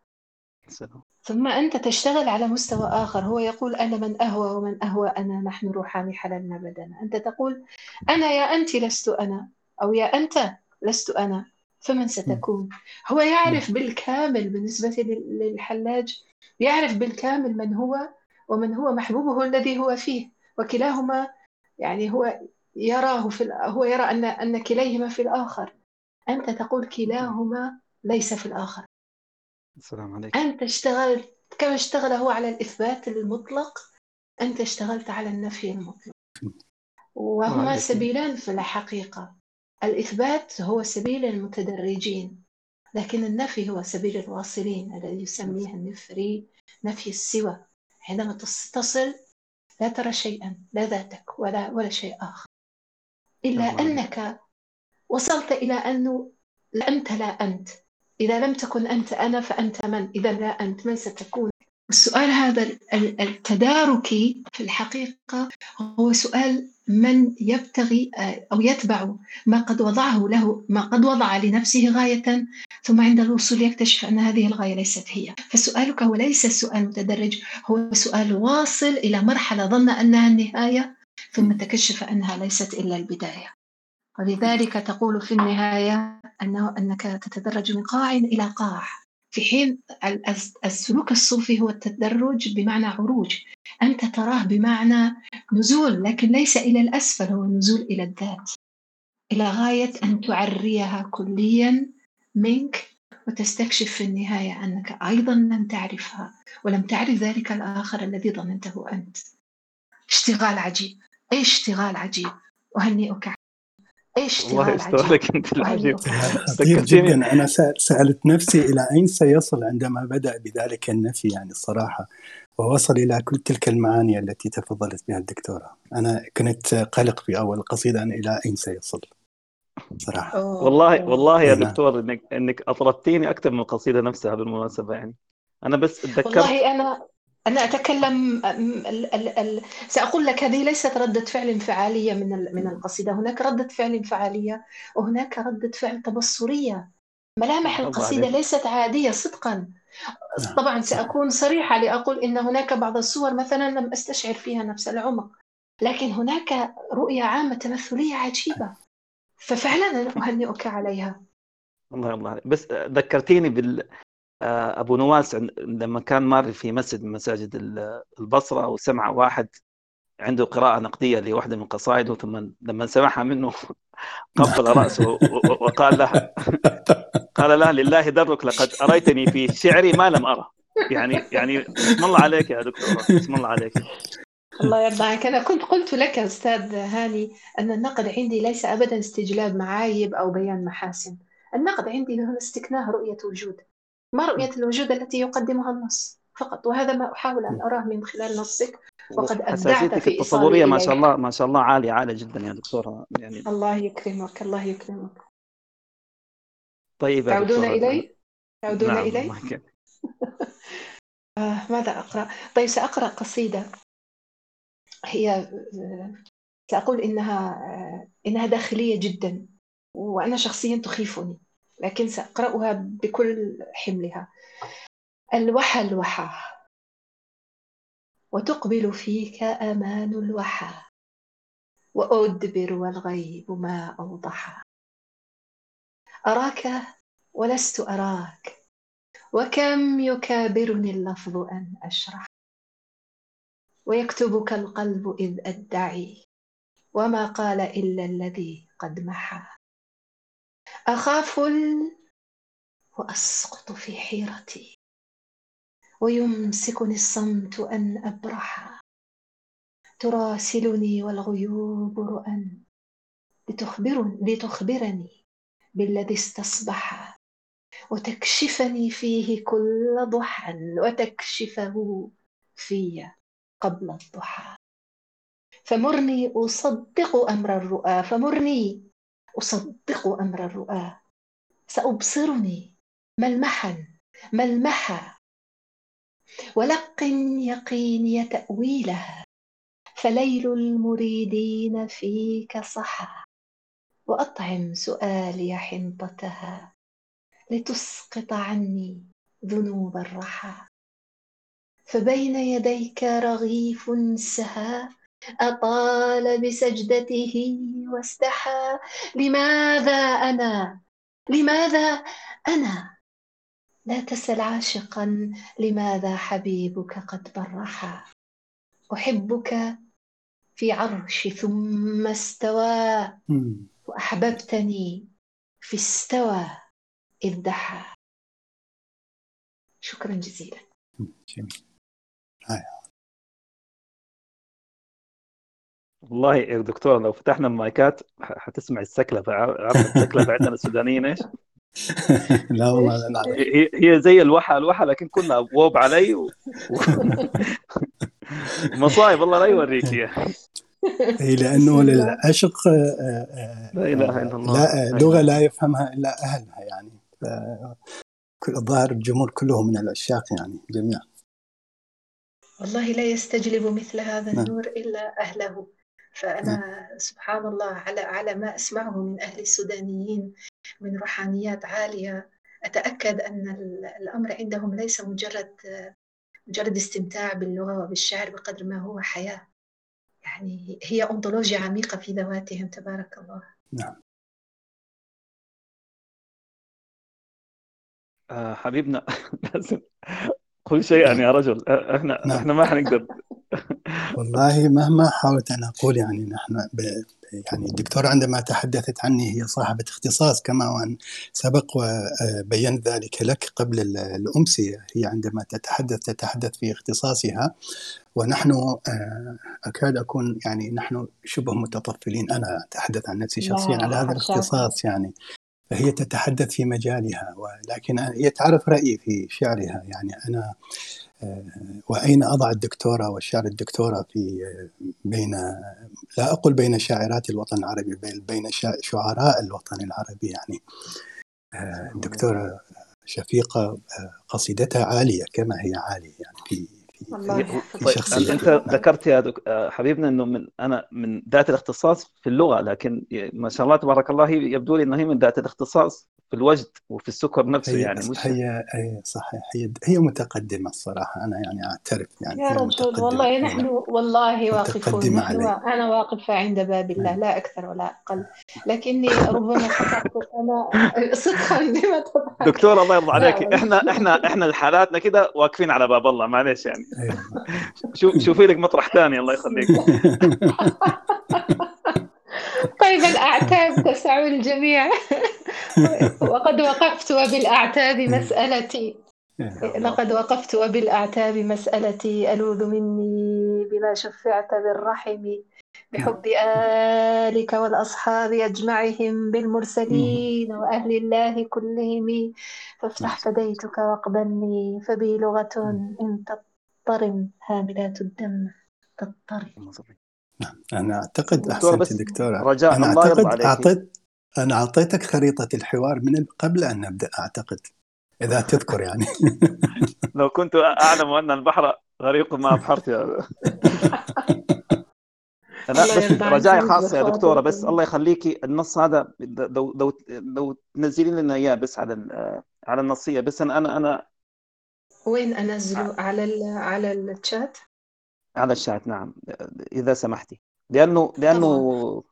ثم أنت تشتغل على مستوى آخر. هو يقول أنا من أهوى ومن أهوى أنا نحن روحان حللنا بدنا. أنت تقول أنا يا أنت لست أنا أو يا أنت لست أنا. فمن ستكون؟ هو يعرف بالكامل بالنسبة للحلاج يعرف بالكامل من هو ومن هو محبوبه الذي هو فيه وكلاهما يعني هو يراه في هو يرى أن أن كليهما في الآخر. أنت تقول كلاهما ليس في الآخر. السلام عليكم. أنت اشتغلت كما اشتغل هو على الإثبات المطلق أنت اشتغلت على النفي المطلق. وهما سبيلان في الحقيقة. الإثبات هو سبيل المتدرجين لكن النفي هو سبيل الواصلين الذي يسميه النفري نفي السوى. عندما تصل لا ترى شيئا لا ذاتك ولا ولا شيء آخر. إلا أنك وصلت إلى أنه أنت لا أنت. إذا لم تكن أنت أنا فأنت من؟ إذا لا أنت. من ستكون؟ السؤال هذا التداركي في الحقيقة هو سؤال من يبتغي آه، أو يتبع ما قد وضعه له ما قد وضع لنفسه غاية ثم عند الوصول يكتشف أن هذه الغاية ليست هي. فسؤالك هو ليس سؤال متدرج هو سؤال واصل إلى مرحلة ظن أنها النهاية ثم تكشف أنها ليست إلا البداية. ولذلك تقول في النهاية أنه أنك تتدرج من قاع إلى قاع. في حين السلوك الصوفي هو التدرج بمعنى عروج. أنت تراه بمعنى نزول لكن ليس إلى الأسفل هو نزول إلى الذات إلى غاية أن تعريها كليا منك وتستكشف في النهاية أنك أيضا لم تعرفها ولم تعرف ذلك الآخر الذي ظننته أنت. اشتغال عجيب. أي اشتغال عجيب؟ أهنئك والله اشتغالك أنت العجيب. خطير جدا أنا سألت نفسي إلى أين سيصل عندما بدأ بذلك النفي يعني الصراحة. ووصل إلى كل تلك المعاني التي تفضلت بها الدكتورة. أنا كنت قلق في أول القصيدة أن إلى أين سيصل. صراحة. والله والله يا دكتور انك إنك اطربتيني أكثر من القصيدة نفسها بالمناسبة يعني. أنا بس تذكرت والله أنا أنا أتكلم سأقول لك هذه ليست ردة فعل انفعالية من من القصيدة. هناك ردة فعل انفعالية وهناك ردة فعل تبصرية. ملامح القصيدة ليست عادية صدقا. نعم، طبعا سأكون صريحة لأقول إن هناك بعض الصور مثلا لم أستشعر فيها نفس العمق. لكن هناك رؤية عامة تمثلية عجيبة. ففعلا أنا أهنئك عليها. الله الله بس ذكرتيني بال آه، أبو نواس لما كان مار في مسجد من مساجد البصرة وسمع واحد عنده قراءة نقدية لواحدة من قصائده ثم لما سمعها منه قبل رأسه وقال لها قال لها لله درك لقد أريتني في شعري ما لم ارى يعني يعني اسم الله عليك يا دكتور اسم الله عليك. الله يرضى عنك أنا كنت قلت لك أستاذ هاني أن النقد عندي ليس ابدا استجلاب معايب أو بيان محاسن. النقد عندي هو استكناه رؤية وجود. ما رؤية الوجود التي يقدمها النص فقط وهذا ما أحاول أن أراه من خلال نصك. وقد أبدعت في التصورية ما شاء الله ما شاء الله عالية عالية جدا يا دكتورة. يعني الله يكرمك الله يكرمك. طيب تعودون إلي؟ تعودون نعم إلي؟ آه ماذا أقرأ؟ طيب سأقرأ قصيدة. هي سأقول إنها إنها داخلية جدا وأنا شخصيا تخيفني. لكن سأقرأها بكل حملها. الوحى الوحى وتقبل فيك أمان الوحى وأدبر والغيب ما أوضح أراك ولست أراك وكم يكابرني اللفظ أن أشرح؟ ويكتبك القلب إذ أدعي وما قال إلا الذي قد محى. أخاف وأسقط في حيرتي ويمسكني الصمت أن أبرح. تراسلني والغيوب رؤى لتخبرني, لتخبرني بالذي استصبح. وتكشفني فيه كل ضحى وتكشفه في قبل الضحى. فمرني أصدق أمر الرؤى فمرني أصدق أمر الرؤى. سأبصرني. ملمحا ملمحا ولقن يقيني تأويلها فليل المريدين فيك صحى. وأطعم سؤالي حنطتها. لتسقط عني ذنوب الرحى. فبين يديك رغيف سها أطال بسجدته واستحى. لماذا أنا؟ لماذا أنا؟ لا تسل عاشقا. لماذا حبيبك قد برحا أحبك في عرش ثم استوى. وأحببتني في استوى إذ دحى. شكرا جزيلا. والله يا دكتور لو فتحنا المايكات حتسمع السكلة عارف السكلة عندنا السودانيين إيش؟ لا والله لا. هي هي زي الوحى الوحى لكن كنا ابواب علي و... مصايب الله لا يوريك اياها إي لأنه للعشق لا إله إلا الله. لا لغة لا يفهمها إلا أهلها يعني. الظاهر الجمهور كله من العشاق يعني جميعا. والله لا يستجلب مثل هذا النور إلا أهله. فأنا سبحان الله على على ما أسمعه من أهل السودانيين من روحانيات عالية. أتأكد أن الأمر عندهم ليس مجرد مجرد استمتاع باللغة وبالشعر بقدر ما هو حياة. يعني هي أنطولوجيا عميقة في ذواتهم تبارك الله. نعم. آه حبيبنا لازم قل شيئا يا رجل إحنا نعم. إحنا ما حنقدر. والله مهما حاولت أن أقول يعني نحن ب... يعني الدكتورة عندما تحدثت عني هي صاحبة اختصاص كما وأن سبق وبينت ذلك لك قبل الأمسية هي عندما تتحدث تتحدث في اختصاصها ونحن آه، أكاد أكون يعني نحن شبه متطفلين. أنا أتحدث عن نفسي شخصيا على هذا الاختصاص يعني. فهي تتحدث في مجالها ولكن هي تعرف رأيي في شعرها. يعني أنا آه، وأين أضع الدكتورة والشعر الدكتورة في آه، بين لا أقول بين شاعرات الوطن العربي بل بين شعراء الوطن العربي يعني. الدكتورة شفيقة قصيدتها عالية كما هي عالية يعني في الله طيب أنت ذكرت يا دك... حبيبنا إنه من أنا من ذات الاختصاص في اللغة لكن ما شاء الله تبارك الله هي يبدو لي إنه هي من ذات الاختصاص في الوجد وفي السكر نفسه هي يعني مش هي هي صحيح هي هي متقدمة الصراحة أنا يعني أعترف يعني يا رجل والله نحن والله واقفون نحن أنا واقفة عند باب الله لا أكثر ولا أقل. لكني ربما أنا صدقا لما تضحك دكتور الله يرضى عليك إحنا إحنا إحنا لحالاتنا كده واقفين على باب الله معلش يعني. أيوة. شوف شوفي لك مطرح ثاني الله يخليك. طيب الأعتاب تسع الجميع. وقد وقفت وبالأعتاب مسألتي. لقد وقفت وبالأعتاب مسألتي. ألوذ مني بما شفعت بالرحم بحب آلك والأصحاب أجمعهم بالمرسلين وأهل الله كلهم. فافتح فديتك واقبلني فبي لغة إن تضطرم هاملات الدم تضطرم. أنا أعتقد أحسنت دكتورة. رجاء أنا أعتقد اعطيت أنا أعطيتك خريطة الحوار من قبل أن نبدأ أعتقد إذا تذكر يعني. لو كنت أعلم أن البحر غريق ما أبحرت. يا لا بس رجائي خاصة يا دكتورة بس الله يخليكي النص هذا لو لو لو تنزلي لنا إياه بس على على النصية. بس أنا أنا أنا وين أنزله؟ على على الشات؟ على الشات نعم. إذا سمحتي. لأنه لأنه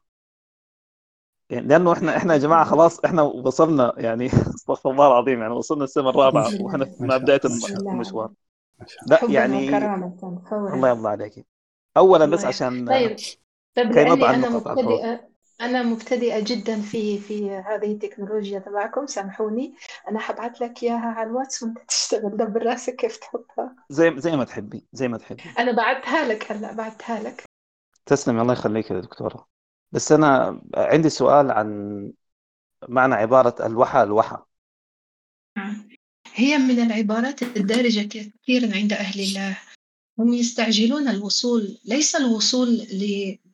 يعني لأنه إحنا إحنا يا جماعة خلاص إحنا وصلنا يعني أستغفر الله العظيم يعني وصلنا السنة الرابعة وإحنا في بدايه المشوار. لا يعني الله يرضى عليك. اولا بس عشان طيب. طيب أنا مبتدئة أنا مبتدئة جدا في في هذه التكنولوجيا تبعكم سامحوني. أنا حبعت لك إياها على الواتس وأنت تشتغل دبر راسك كيف تحطها زي زي ما تحبي زي ما تحبي. أنا بعتها لك هلا بعتها لك. تسلم الله يخليك يا دكتورة. بس أنا عندي سؤال عن معنى عبارة الوحى الوحى. هي من العبارات الدارجة كثيرا عند أهل الله. هم يستعجلون الوصول ليس الوصول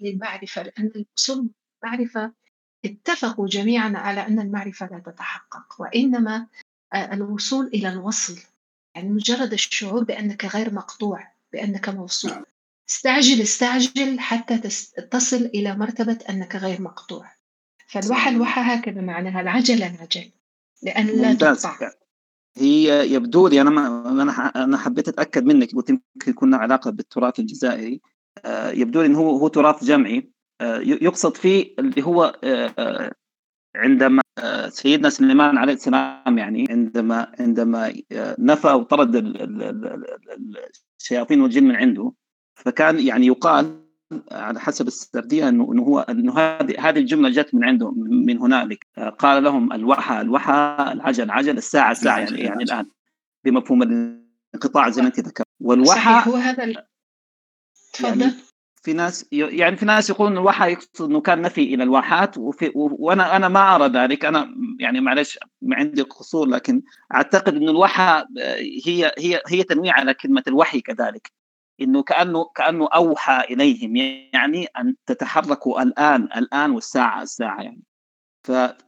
للمعرفة لأن الوصول المعرفة اتفقوا جميعا على أن المعرفة لا تتحقق وإنما آه، الوصول إلى الوصل يعني مجرد الشعور بأنك غير مقطوع بأنك موصول. نعم. استعجل استعجل حتى تصل إلى مرتبة أنك غير مقطوع. فالوحى الوحى هكذا معناها العجل العجل لأن لا تقطع. هي يبدو لي أنا أنا أنا حبيت أتأكد منك قلت يمكن يكون علاقة بالتراث الجزائري. آه، يبدو لي انه هو هو تراث جمعي. يقصد فيه اللي هو آه، آه، عندما سيدنا سليمان عليه السلام يعني عندما عندما نفى وطرد الشياطين والجن من عنده فكان يعني يقال على حسب السردية إنه إنه هو إنه هذه هذه الجملة جت من عنده من هنالك. قال لهم الوحى الوحى العجل عجل الساعة الساعة يعني يعني الآن بمفهوم الانقطاع زي ما أنت ذكرت. والوحى هو هذا يعني تفضل. يعني في ناس يعني في ناس يقولون الوحى يقصد إنه كان نفي إلى الواحات وفي وأنا أنا ما أرى ذلك. أنا يعني معلش عندي قصور لكن أعتقد إنه الوحى هي هي هي تنويع على كلمة الوحي كذلك. إنه كأنه كأنه أوحى إليهم يعني أن تتحركوا الآن الآن والساعة الساعة يعني.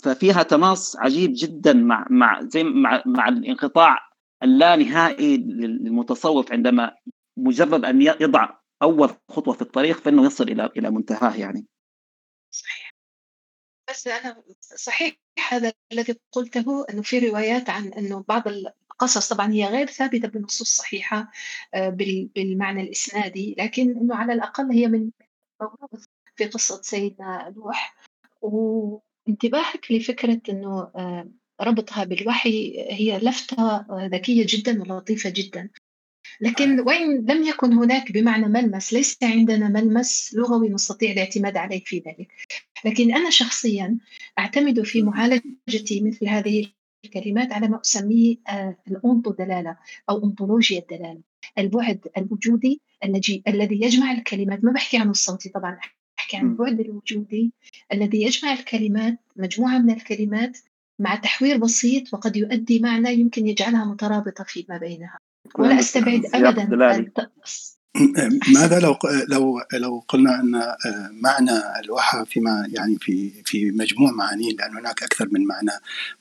ففيها تماس عجيب جدا مع مع زي مع مع الانقطاع اللانهائي للمتصوف عندما مجرد أن يضع أول خطوة في الطريق فانه يصل إلى إلى منتهاه يعني. صحيح. بس أنا صحيح هذا الذي قلته إنه في روايات عن إنه بعض القصص طبعا هي غير ثابتة بنصوص صحيحة آه، بالمعنى الإسنادي لكن إنه على الأقل هي من في قصة سيدنا نوح. وانتباهك لفكرة إنه آه، ربطها بالوحي هي لفتة آه، ذكية جدا ولطيفة جدا. لكن وإن لم يكن هناك بمعنى ملمس ليس عندنا ملمس لغوي نستطيع الاعتماد عليه في ذلك. لكن أنا شخصيا أعتمد في معالجتي مثل هذه الكلمات على ما أسميه آه، الأنطو دلالة أو أنطولوجيا الدلالة. البعد الوجودي الذي الذي يجمع الكلمات. ما بحكي عن الصوتي طبعا أحكي عن البعد الوجودي الذي يجمع الكلمات مجموعة من الكلمات مع تحوير بسيط وقد يؤدي معنى يمكن يجعلها مترابطة فيما بينها. ولا أستبعد ابدا ماذا لو لو لو قلنا أن آه، معنى الوحى فيما يعني في في مجموع معانيه لأن هناك أكثر من معنى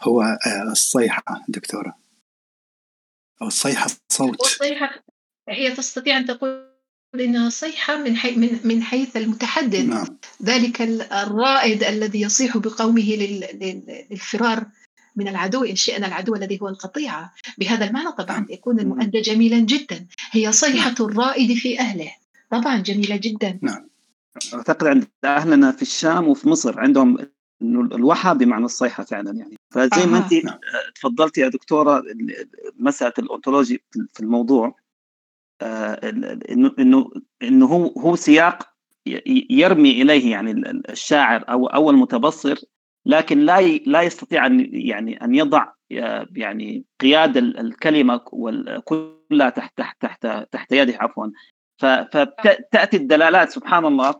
هو آه، الصيحة دكتورة. أو الصيحه صوت. الصيحه هي تستطيع أن تقول إنها صيحة من حي من من حيث المتحدث. نعم. ذلك الرائد الذي يصيح بقومه للفرار من العدو إن شئنا العدو الذي هو القطيعة بهذا المعنى طبعا يكون المؤدى جميلا جدا. هي صيحة نعم. الرائد في أهله. طبعا جميلة جدا. نعم. أعتقد عند أهلنا في الشام وفي مصر عندهم إنه الوحى بمعنى الصيحة فعلا يعني. فزي ما انت نعم. تفضلتي يا دكتورة مسألة الأونتولوجي في الموضوع. آه، إنه إنه إنه هو هو سياق يرمي إليه يعني الشاعر أو أو المتبصر لكن لا لا يستطيع أن يعني أن يضع يعني قياد الكلمة كلها تحت تحت تحت تحت يده عفوا. فتاتي الدلالات سبحان الله.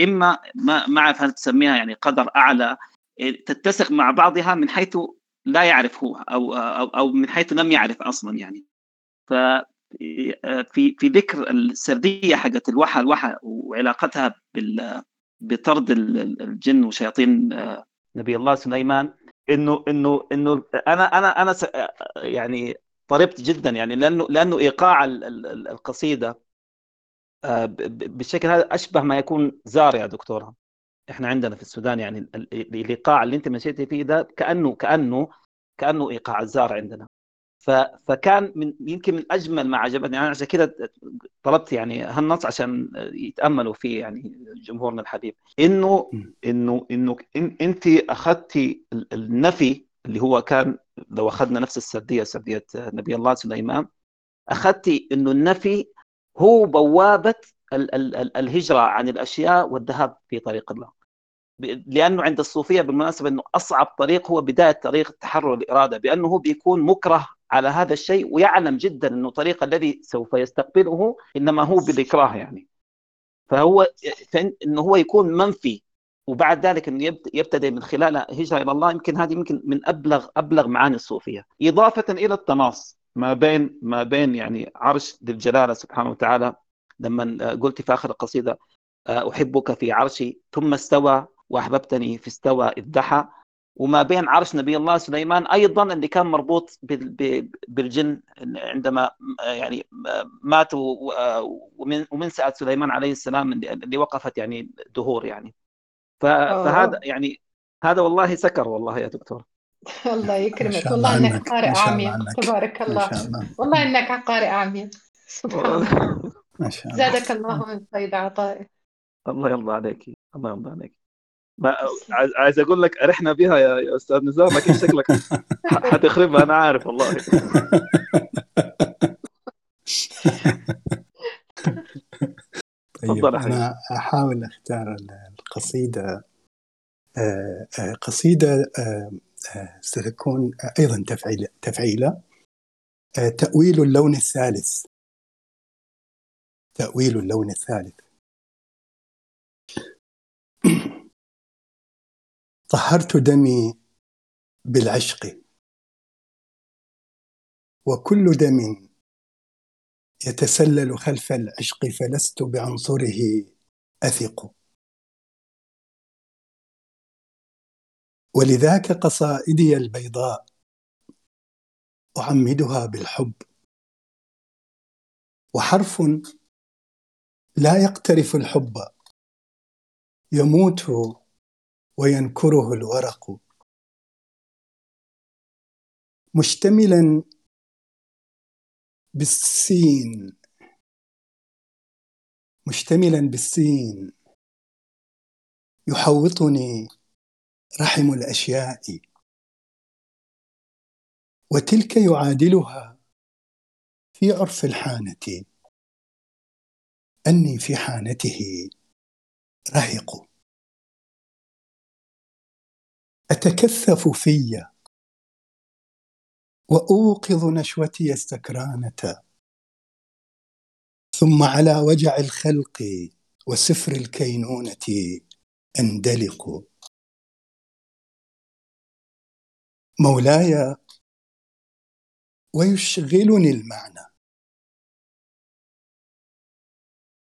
إما ما ما أعرف هل تسميها يعني قدر أعلى تتسق مع بعضها من حيث لا يعرف هو أو أو أو من حيث لم يعرف أصلا يعني. ف في في ذكر السردية حقت الوحى الوحى وعلاقتها بال بطرد الجن وشياطين نبي الله سليمان إنه إنه إنه أنا أنا أنا يعني طربت جدا يعني لأنه لأنه إيقاع القصيدة آه، بالشكل هذا أشبه ما يكون زار يا دكتورة. إحنا عندنا في السودان يعني الإيقاع اللي أنت مشيتي فيه ده كأنه كأنه كأنه إيقاع الزار عندنا. فكان من يمكن من أجمل ما عجبني أنا عشان كذا طلبت يعني هالنص عشان يتأملوا فيه يعني جمهورنا الحبيب. إنه إنه إنه إن انت اخذتي النفي اللي هو كان لو أخذنا نفس السردية سردية نبي الله سليمان اخذتي إنه النفي هو بوابة ال ال ال الهجرة عن الأشياء والذهاب في طريق الله. لأنه عند الصوفية بالمناسبة إنه أصعب طريق هو بداية طريق تحرر الإرادة بأنه بيكون مكره على هذا الشيء ويعلم جدا إنه الطريق الذي سوف يستقبله إنما هو بالإكراه يعني. فهو إنه هو يكون منفي. وبعد ذلك إنه يبتدئ من خلال هجرة إلى الله. يمكن هذه يمكن من ابلغ أبلغ معاني الصوفية. إضافة إلى التناص. ما بين ما بين يعني عرش ذي الجلالة سبحانه وتعالى. لما قلت في آخر القصيدة أحبك في عرشي ثم استوى وأحببتني في استوى إذ دحى. وما بين عرش نبي الله سليمان أيضا اللي كان مربوط بالجن عندما يعني ماتوا ومن ومن ساعة سليمان عليه السلام اللي وقفت يعني دهور يعني. فهذا يعني هذا والله سكر والله يا دكتور. الله يكرمك. والله إنك قارئ عميق تبارك الله. والله إنك قارئ عميق سبحان الله. ما شاء الله. زادك الله من فيض عطائه. الله يرضى عليك. الله يرضى عليك. ما عايز أقول لك ارحنا بها يا أستاذ نزار لكن شكلك حتخربها أنا عارف والله. طيب أنا أحاول أختار القصيدة آه، آه، قصيدة آه، ستكون أيضا تفعيلة. تفعيله تأويل اللون الثالث. تأويل اللون الثالث. طهرت دمي بالعشق. وكل دم يتسلل خلف العشق فلست بعنصره أثق. ولذاك قصائدي البيضاء أعمدها بالحب. وحرف لا يقترف الحب يموت وينكره الورق. مشتملا بالسين. مشتملا بالسين. يحوطني رحم الأشياء. وتلك يعادلها في عرف الحانة. أني في حانته رهق أتكثف في. وأوقظ نشوتي السكرانه ثم على وجع الخلق وسفر الكينونة أندلق. مولاي ويشغلني المعنى.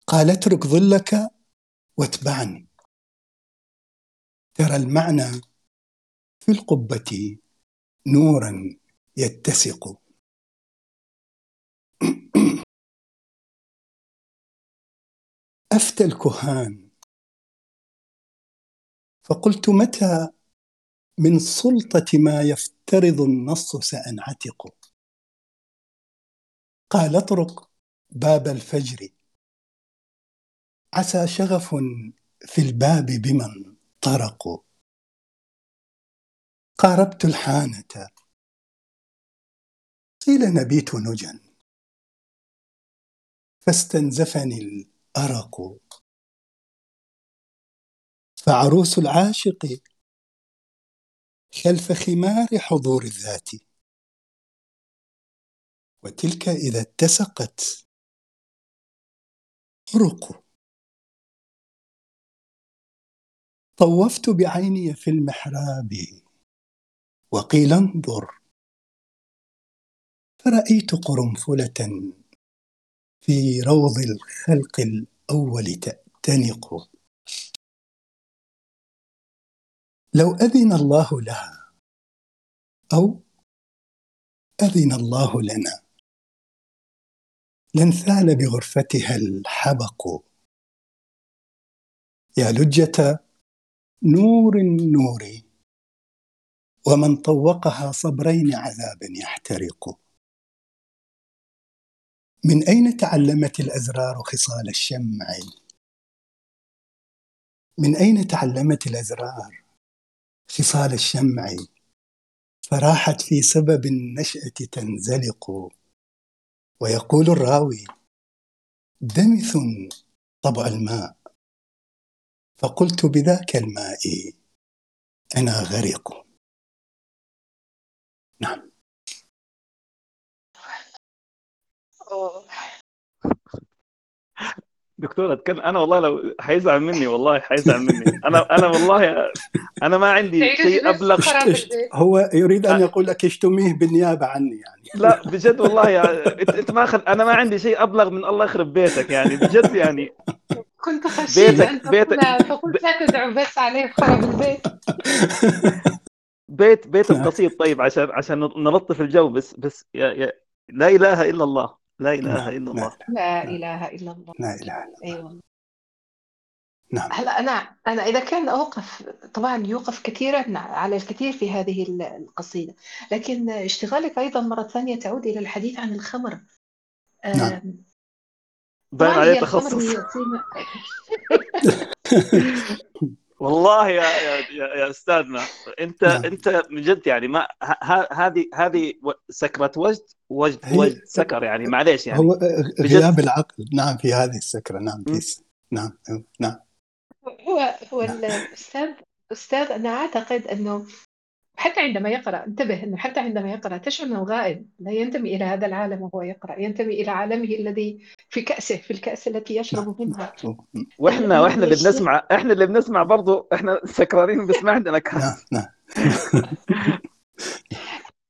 قال اترك ظلك واتبعني. ترى المعنى في القبة نورا يتسق. أفتى الكهان. فقلت متى من سلطة ما يفترض النص سانعتق قال اطرق باب الفجر. عسى شغف في الباب بمن طرقوا قاربت الحانة. قيل نبيت نجا. فاستنزفني الأرق. فعروس العاشق خلف خمار حضور الذات. وتلك إذا اتسقت طرق طوفت بعيني في المحراب. وقيل انظر. فرأيت قرنفلة في روض الخلق الأول تأتنق. لو أذن الله لها أو أذن الله لنا. لانثال بغرفتها الحبق. يا لجة نور النور. ومن طوقها صبرين عذابا يحترق. من أين تعلمت الأزرار خصال الشمع؟ من أين تعلمت الأزرار خصال الشمع؟ فراحت في سبب النشأة تنزلق. ويقول الراوي دمث طبع الماء. فقلت بذاك الماء أنا غرق. نعم. دكتور اتكلم أنا والله لو حيزعل مني والله حيزعل مني. أنا أنا والله أنا ما عندي شيء أبلغ. هو يريد أن يقول لك اشتميه بالنيابة عني يعني. لا بجد والله يعني أنت ما. أنا ما عندي شيء أبلغ من الله يخرب بيتك يعني بجد يعني. كنت خشيت بيتك بيتك. فقلت لا تدعو بس عليه خرب البيت. بيت بيت بسيط طيب عشان عشان نلطف الجو بس بس يا يا لا إله إلا الله لا إله إلا الله. لا إله إلا الله. لا إله إلا الله. أيوه. نعم. هلا أنا أنا إذا كان أوقف طبعا يوقف كثيرا على الكثير في هذه القصيدة لكن اشتغالك أيضا مرة ثانية تعود إلى الحديث عن الخمر. نعم. باين عليه تخصص. والله يا يا يا أستاذنا انت نعم. أنت من جد يعني ما هذه هذه سكره وجد وجد وجد سكر يعني معليش يعني. هو غياب العقل. نعم في هذه السكرة. نعم بيس. نعم نعم. هو هو نعم. الاستاذ أستاذ أنا أعتقد إنه حتى عندما يقرأ انتبه أنه حتى عندما يقرأ تشعر أنه غائب. لا ينتمي إلى هذا العالم وهو يقرأ ينتمي إلى عالمه الذي في كأسه في الكأس التي يشرب منها. وإحنا وإحنا اللي بنسمع إحنا اللي بنسمع برضو إحنا سكرانين بس ما عندنا كأس نعم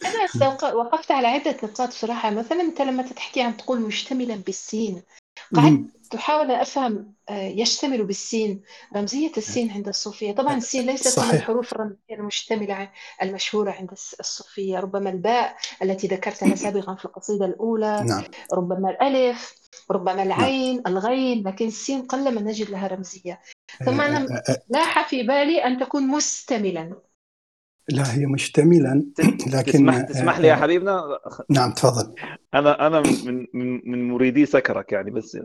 أنا وقفت على عدة نقاط بصراحة. مثلا أنت لما تحكي عن تقول مشتملا بالسين قعدت تحاول أفهم آه، يشتمل بالسين. رمزية السين عند الصوفية. طبعا السين ليست صحيح. من الحروف الرمزية المشتملة المشهورة عند الصوفية. ربما الباء التي ذكرتها سابقا في القصيدة الأولى. نعم. ربما الألف ربما نعم. العين نعم. الغين. لكن السين قلما نجد لها رمزية. ثم أنا آه، آه، لاح في بالي أن تكون مستملا. لا هي مشتملا لكن تسمح, تسمح لي يا حبيبنا؟ نعم تفضل. أنا أنا من من من مريدي سكرك يعني بس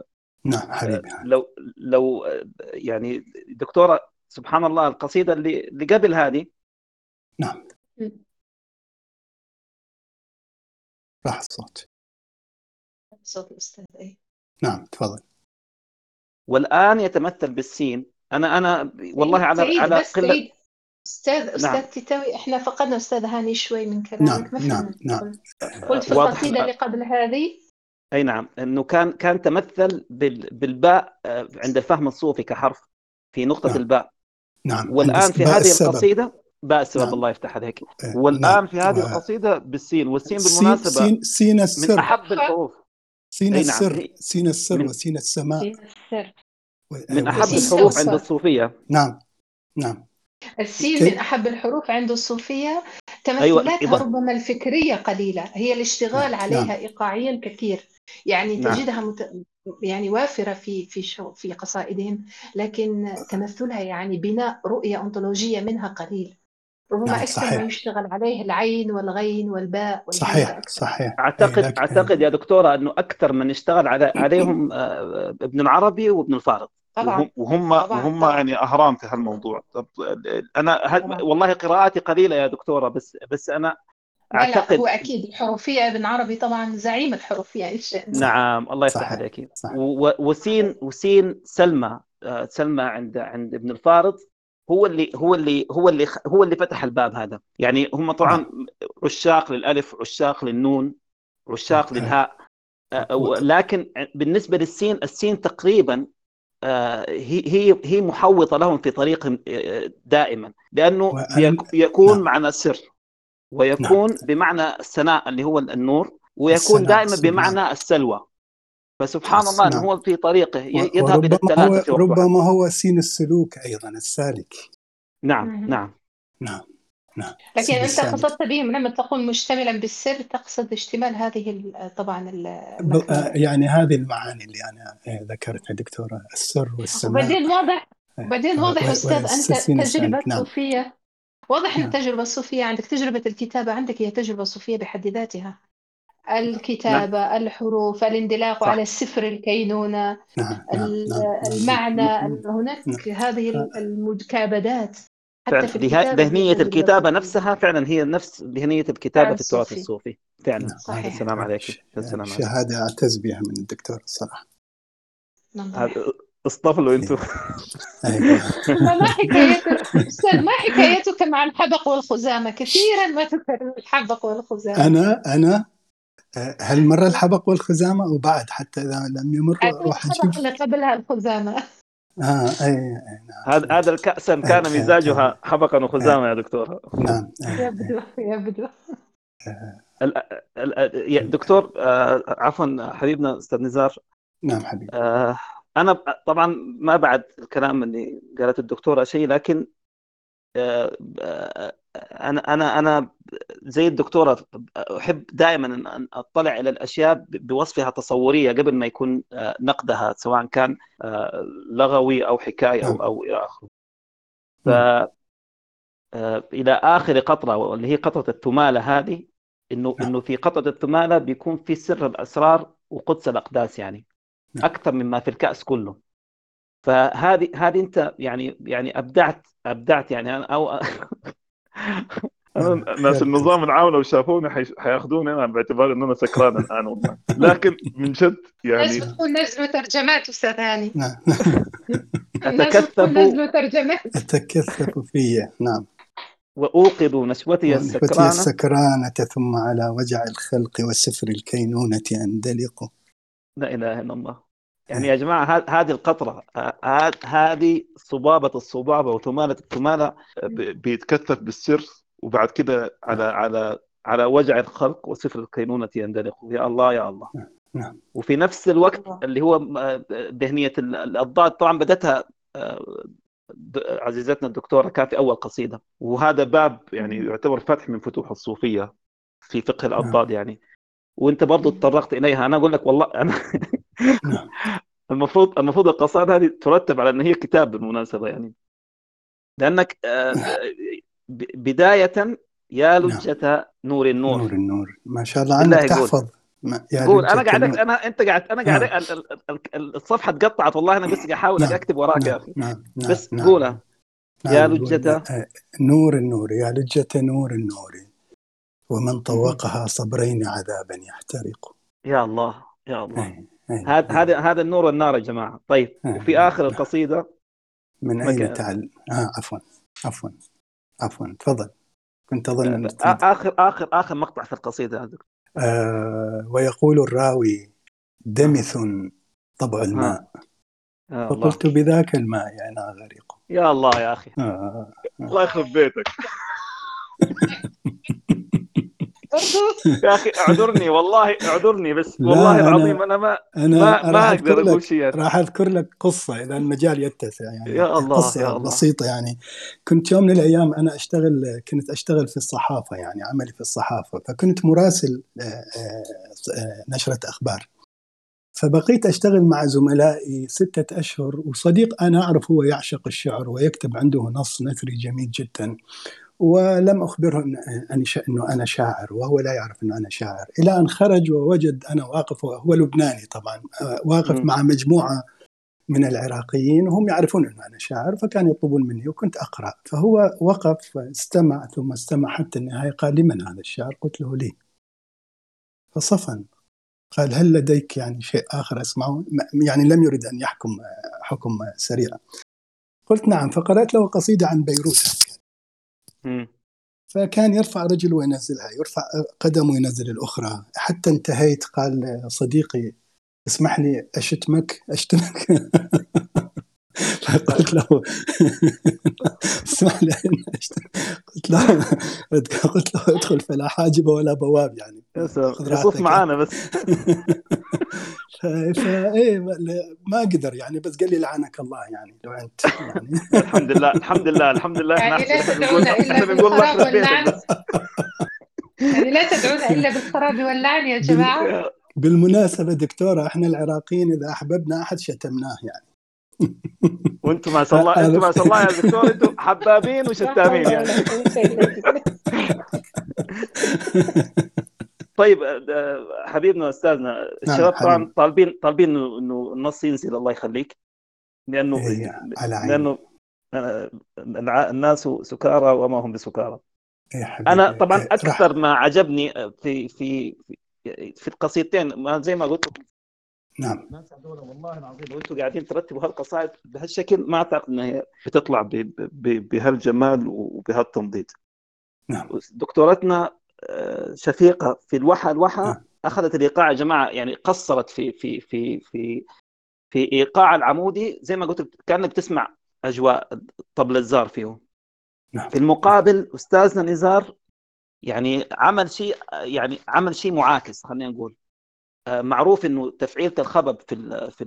نعم حبيبي. لو لو يعني دكتورة سبحان الله القصيدة اللي اللي قبل هذه. نعم. راح الصوت. صوت الأستاذ اي نعم تفضل. والآن يتمثل بالسين. أنا أنا والله على على قلة أستاذ أستاذ نعم. تيتاوي إحنا فقدنا أستاذ هاني شوي من كلامك. نعم نعم نعم. قلت في القصيده اللي قبل هذه. أي نعم انه كان كان تمثل بالباء آه، عند الفهم الصوفي كحرف في نقطة نعم. الباء. نعم. والآن في هذه السبب. القصيدة باء السبب نعم. الله يفتح عليك. إيه، والآن نعم. في هذه القصيدة بالسين والسين بالمناسبة سين, سين السر. من أحب الحروف. سين نعم. السر. سين السر وسين السماء. سين السر. من أحب الحروف عند الصوفية. نعم نعم. السين من أحب الحروف عند الصوفية تمثلاتها أيوة. ربما الفكرية قليلة هي الاشتغال نعم. عليها نعم. إيقاعيا كثير يعني نعم. تجدها مت... يعني وافرة في في شو... في قصائدهم لكن تمثلها يعني بناء رؤية أنطولوجية منها قليل ربما نعم أكثر صحيح. ما يشتغل عليه العين والغين والباء صحيح صحيح أعتقد إيه أعتقد يا دكتورة أنه أكثر من اشتغل على عليهم آه، ابن العربي وابن الفارض طبعا وهم طبعا. وهم طبعا. يعني أهرام في هالموضوع. طب أنا هد... والله قراءاتي قليلة يا دكتورة بس بس أنا اعتقد لا هو أكيد الحروفية ابن عربي طبعا زعيم الحروفية شاء الله نعم الله يفتح عليك. و... وسين وسين سلمى آه، سلمى عند عند ابن الفارض هو اللي هو اللي هو اللي هو اللي فتح الباب هذا. يعني هم طبعا. عشاق للألف عشاق للنون عشاق للهاء. آه، لكن بالنسبة للسين السين تقريبا آه، هي هي هي محوطة لهم في طريقهم آه، دائما لأنه. يكون نعم. معنى السر ويكون نعم. بمعنى السناء اللي هو النور ويكون دائما بمعنى السلوى فسبحان الله نعم. هو في طريقه يذهب إلى الثلاثه هو ربما هو سين السلوك أيضا السالك نعم نعم نعم نعم لكن أنت قصدت بهم لما تقول مشتملا بالسر تقصد اشتمال هذه طبعا آه، يعني هذه المعاني اللي أنا آه، ذكرتها دكتورة السر والسماء وبعدين واضح آه، وبعدين واضح أستاذ أنت تجربة نعم. صوفيه واضح أن التجربة الصوفية عندك تجربة الكتابة عندك هي تجربة صوفية بحد ذاتها الكتابة نعم. الحروف الاندلاق صح. على السفر الكينونة نعم. نعم. نعم. المعنى نعم. هناك نعم. هذه المكابدات حتى في ذهنية الكتابة نفسها فعلا هي نفس ذهنية الكتابة في التراث الصوفي. فعلا. نعم. صحيح. السلام عليك السلام عليك شهادة أعتز بها من الدكتور الصراحة نعم. اصطفلوا أنتم. أيوة. ما حكايتك أستاذ ما حكايتك مع الحبق والخزامة؟ كثيرا ما تذكر الحبق والخزامة. أنا أنا هل مر الحبق والخزامة وبعد حتى إذا لم يمر؟ روح الحبق اللي قبلها الخزامة. آه أي أي نعم هذا هذا الكأس كان مزاجها حبقا وخزاما يا دكتور. نعم يبدو يبدو دكتور آه، عفوا حبيبنا أستاذ نزار. نعم حبيبي. آه، أنا طبعا ما بعد الكلام اللي قالته الدكتورة شيء لكن آه، أنا أنا أنا زي الدكتورة أحب دائما ان أطلع إلى الأشياء بوصفها تصورية قبل ما يكون آه، نقدها سواء كان آه، لغوي أو حكاية أو أو إلى آخره. ف آه، إلى آخر قطرة واللي هي قطرة التمالة هذه انه نعم. إنه في قطرة التمالة بيكون في سر الأسرار وقدس الأقداس يعني نعم. أكثر مما في الكأس كله. فهذه هذه أنت يعني يعني ابدعت أبدعت يعني أو أنا ناس النظام العام لو شافوني حياخذوني أنا باعتبار إنه أنا سكران الآن والله. لكن من جد يعني لازم تكون نزلوا ترجمات أستاذ هاني. نعم. اتكثفوا نزلوا ترجمات. أتكثفوا في. نعم. وأوقظوا نشوتي السكرانة. السكرانة ثم على وجع الخلق وسفر الكينونة أندلق. لا إله إلا الله. يعني يا جماعة هذه القطرة هذه صبابة الصبابة وثمالة الثمالة. بيتكثف بالسر. وبعد كده على على على وجع الخلق وسفر الكينونة يندلق. يا الله يا الله. نعم وفي نفس الوقت اللي هو ذهنية الضاد طبعا بدتها آه، عزيزتنا الدكتورة كان في أول قصيدة. وهذا باب يعني يعتبر فتح من فتوح الصوفية في فقه الأضداد نعم. يعني. وأنت برضو تطرقت إليها. أنا أقول لك والله أنا نعم. المفروض المفروض القصائد هذه ترتب على إن هي كتاب بالمناسبة يعني. لأنك آه، بداية يا نعم. لجة نور النور. نور النور. ما شاء الله عنك تحفظ. ما قول أنا قاعد أنا أنت قاعد أنا قاعد نعم. الصفحة تقطعت والله أنا بس قاعد أحاول نعم. أكتب وراك يا أخي. نعم. نعم. بس نعم. قولها نعم. يا لجة. نور النور. يا لجة نور النور. ومن طوقها صبرين عذابا يحترق. يا الله. يا الله. هذا هذا هذا النور والنار يا جماعة. طيب. وفي آخر القصيدة. من أين تعلم آه عفوا. عفوا. عفوا تفضل. كنت أظن آخر آخر آخر مقطع في القصيدة هذا آه ويقول الراوي دمث طبع الماء. آه. فقلت بذاك الماء أنا غريق. يا الله يا أخي. آه. الله يخرب بيتك. يا أخي اعذرني والله اعذرني بس والله العظيم أنا ما أنا ما, ما أقدر أقول شيء. راح أذكر لك قصة إذا المجال يتسع يعني. يا الله قصة يا الله. بسيطة يعني. كنت يوم من الأيام أنا أشتغل كنت أشتغل في الصحافة يعني عملي في الصحافة. فكنت مراسل آه، آه، نشرة أخبار. فبقيت أشتغل مع زملائي ستة أشهر وصديق أنا أعرف هو يعشق الشعر ويكتب عنده نص نثري جميل جدا. ولم أخبره أنه أنا شاعر وهو لا يعرف أنه أنا شاعر. إلى أن خرج ووجد أنا واقف وهو لبناني طبعا آه، واقف م. مع مجموعة من العراقيين وهم يعرفون أنه أنا شاعر فكانوا يطلبون مني وكنت أقرأ. فهو وقف استمع ثم استمع حتى النهاية قال لمن هذا الشعر قلت له لي. فصفن. قال هل لديك يعني شيء آخر أسمعه؟ يعني لم يرد أن يحكم حكم سريع. قلت نعم. فقرأت له قصيدة عن بيروت. فكان يرفع رجل وينزلها يرفع قدم وينزل الأخرى. حتى انتهيت قال صديقي اسمح لي أشتمك أشتمك. فقلت له اسمح لي قلت له قلت له ادخل فلا حاجب ولا بواب يعني يا سلام معانا بس. فايه ما قدر يعني بس قال لي لعنك الله يعني لو أنت يعني. الحمد لله الحمد لله الحمد لله. يعني لا تدعونا إلا بالخراب واللعن. يعني لا تدعونا إلا بالخراب واللعن يا جماعة. بالمناسبة دكتورة إحنا العراقيين إذا أحببنا أحد شتمناه يعني. وأنتم ما شاء الله أنتم ما شاء الله يا دكتور أنتم حبابين وشتامين يعني. طيب آه، حبيبنا استاذنا نعم، الشباب طبعا طالبين طالبين إنه النص ينزل الله يخليك. لأنه لأنه آه، الناس سكارى وما هم بسكارى. إيه أنا طبعا إيه أكثر ما عجبني في في في القصيدتين زي ما قلت لكم نعم. ناس هذول والله العظيم. وأنتم قاعدين ترتبوا هالقصائد بهالشكل ما أعتقد إنها بتطلع بهالجمال وبهالتنضيد نعم. دكتورتنا آه، شفيقة في الوحى الوحى نعم. أخذت الإيقاع يا جماعة يعني قصرت في في في في في إيقاع العمودي. زي ما قلت كأنك تسمع أجواء طبل الزار فيه نعم. في المقابل أستاذنا نزار يعني عمل شيء يعني عمل شيء معاكس خلينا نقول. معروف إنه تفعيلة الخبب في في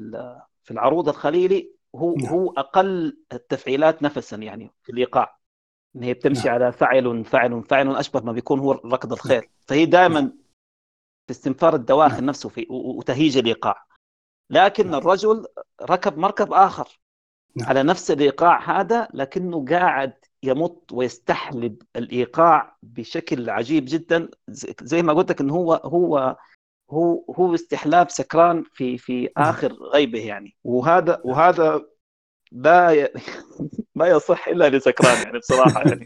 في العروض الخليلي هو نعم. هو أقل التفعيلات نفسا يعني في الإيقاع إن هي بتمشي نعم. على فعل فعل فعل أشبه ما بيكون هو ركض الخيل نعم. فهي دائما نعم. في استنفار الدواخل نعم. نفسه في وتهيج الإيقاع لكن نعم. الرجل ركب مركب آخر نعم. على نفس الإيقاع هذا لكنه قاعد يمط ويستحلب الإيقاع بشكل عجيب جدا زي ما قلت لك انه هو هو هو هو استحلاب سكران في في نعم. آخر غيبه يعني. وهذا نعم. وهذا لا ي... ما يصح إلا لسكران يعني بصراحة يعني.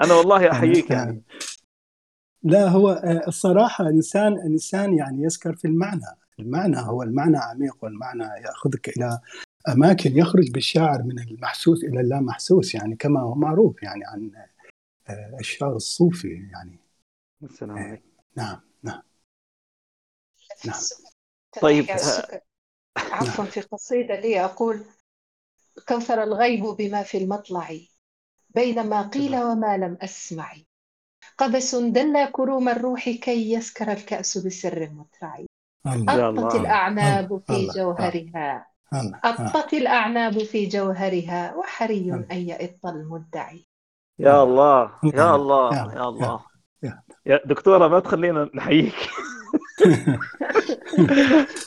أنا والله أحييك يعني. لا هو آه، الصراحة الانسان الانسان يعني يسكر في المعنى. المعنى هو المعنى عميق والمعنى يأخذك إلى أماكن يخرج بالشاعر من المحسوس إلى اللا محسوس يعني كما هو معروف يعني عن آه، الشعر الصوفي يعني. السلام آه، عليكم. نعم نعم. نعم. طيب عفوا في قصيدة لي أقول كوثر الغيب بما في المطلع بينما قيل وما لم أسمع. قبس دل كروم الروح كي يسكر الكأس بسر مترعي أطت الأعناب في جوهرها. أطت الأعناب في جوهرها وحري أن يئط المدعي يا الله يا الله يا الله. يا دكتورة ما تخلينا نحييك.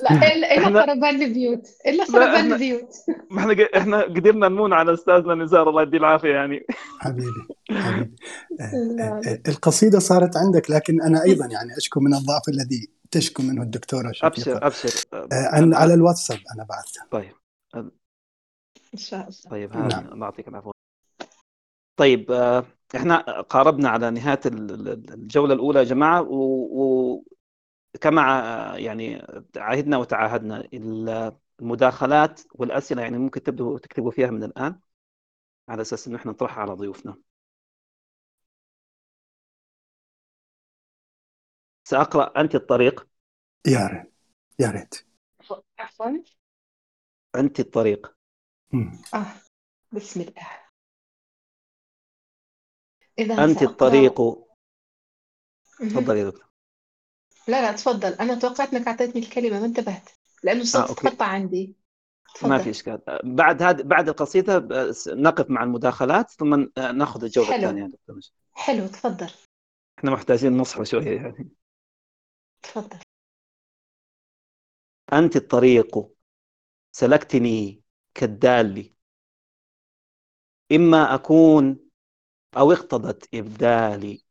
لا الا خربان البيوت. إلا خربان البيوت. ما إحنا إحنا قدرنا نمون على أستاذنا نزار الله يديه العافية يعني. حبيبي حبيبي. آه، آه، القصيدة صارت عندك لكن أنا أيضا يعني أشكو من الضعف الذي تشكو منه الدكتورة شفيقة. أبشر أبشر. آه، على الواتساب أنا بعثتها. طيب. إن شاء الله. طيب نعم. الله يعطيك العافيه طيب إحنا قاربنا على نهاية الجولة الأولى يا جماعة و... كما يعني عهدنا وتعاهدنا المداخلات والأسئلة يعني ممكن تبدوا تكتبوا فيها من الآن على أساس إنه إحنا نطرحها على ضيوفنا. سأقرأ أنت الطريق. يا ريت يا ريت. عفوا. أنت الطريق. آه بسم الله. إذا أنت الطريق تفضلي يا دكتور لا لا تفضل أنا توقعت أنك أعطيتني الكلمة ما انتبهت. لأنه الصوت آه، تقطع عندي. تفضل. ما في إشكال. بعد هذا بعد القصيدة نقف مع المداخلات ثم نأخذ الجولة حلو. الثانية دكتور حلو تفضل إحنا محتاجين نصحى شوية يعني. تفضل أنت الطريق سلكتني كالدال. إما أكون أو اقتضت إبدالي.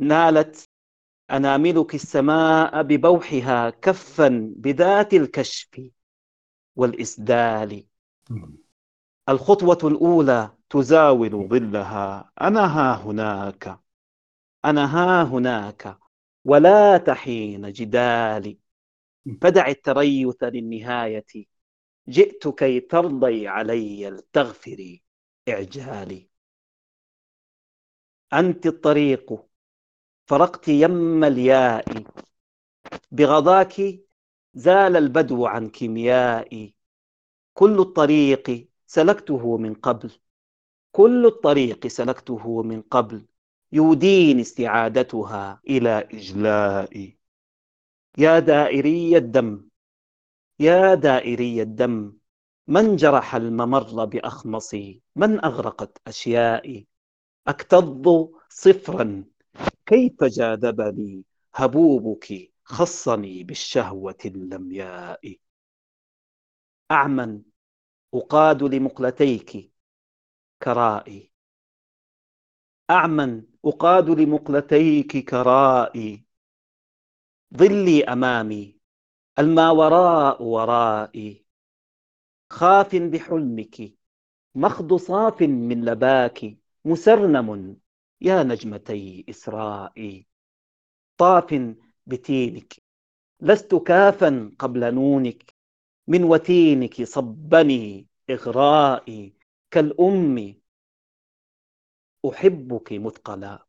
نالت أناملك السماء ببوحها كفا بذات الكشف والإسدال. الخطوة الأولى تزاول ظلها. أنا ها هناك. أنا ها هناك. ولا تحين جدالي فدع التريث للنهاية. جئت كي ترضي علي التغفري إعجالي. أنت الطريق. فرقت يم الياء بغضاك زال البدو عن كيميائي. كل الطريق سلكته من قبل. كل الطريق سلكته من قبل. يوديني استعادتها إلى إجلائي. يا دائري الدم. يا دائري الدم. من جرح الممر بأخمصي؟ من أغرقت أشيائي؟ أكتظ صفرا كيف جاذبني هبوبك خصني بالشهوة اللمياء؟ أعمى أقاد لمقلتيك كرائي. أعمى أقاد لمقلتيك كرائي. ظلي أمامي الما وراء ورائي. خاف بحلمك مخض صاف من لباك مسرنم يا نجمتي إسرائي طاف بتينك لست كافا قبل نونك من وتينك صبني إغرائي كالأم. أحبك مثقلا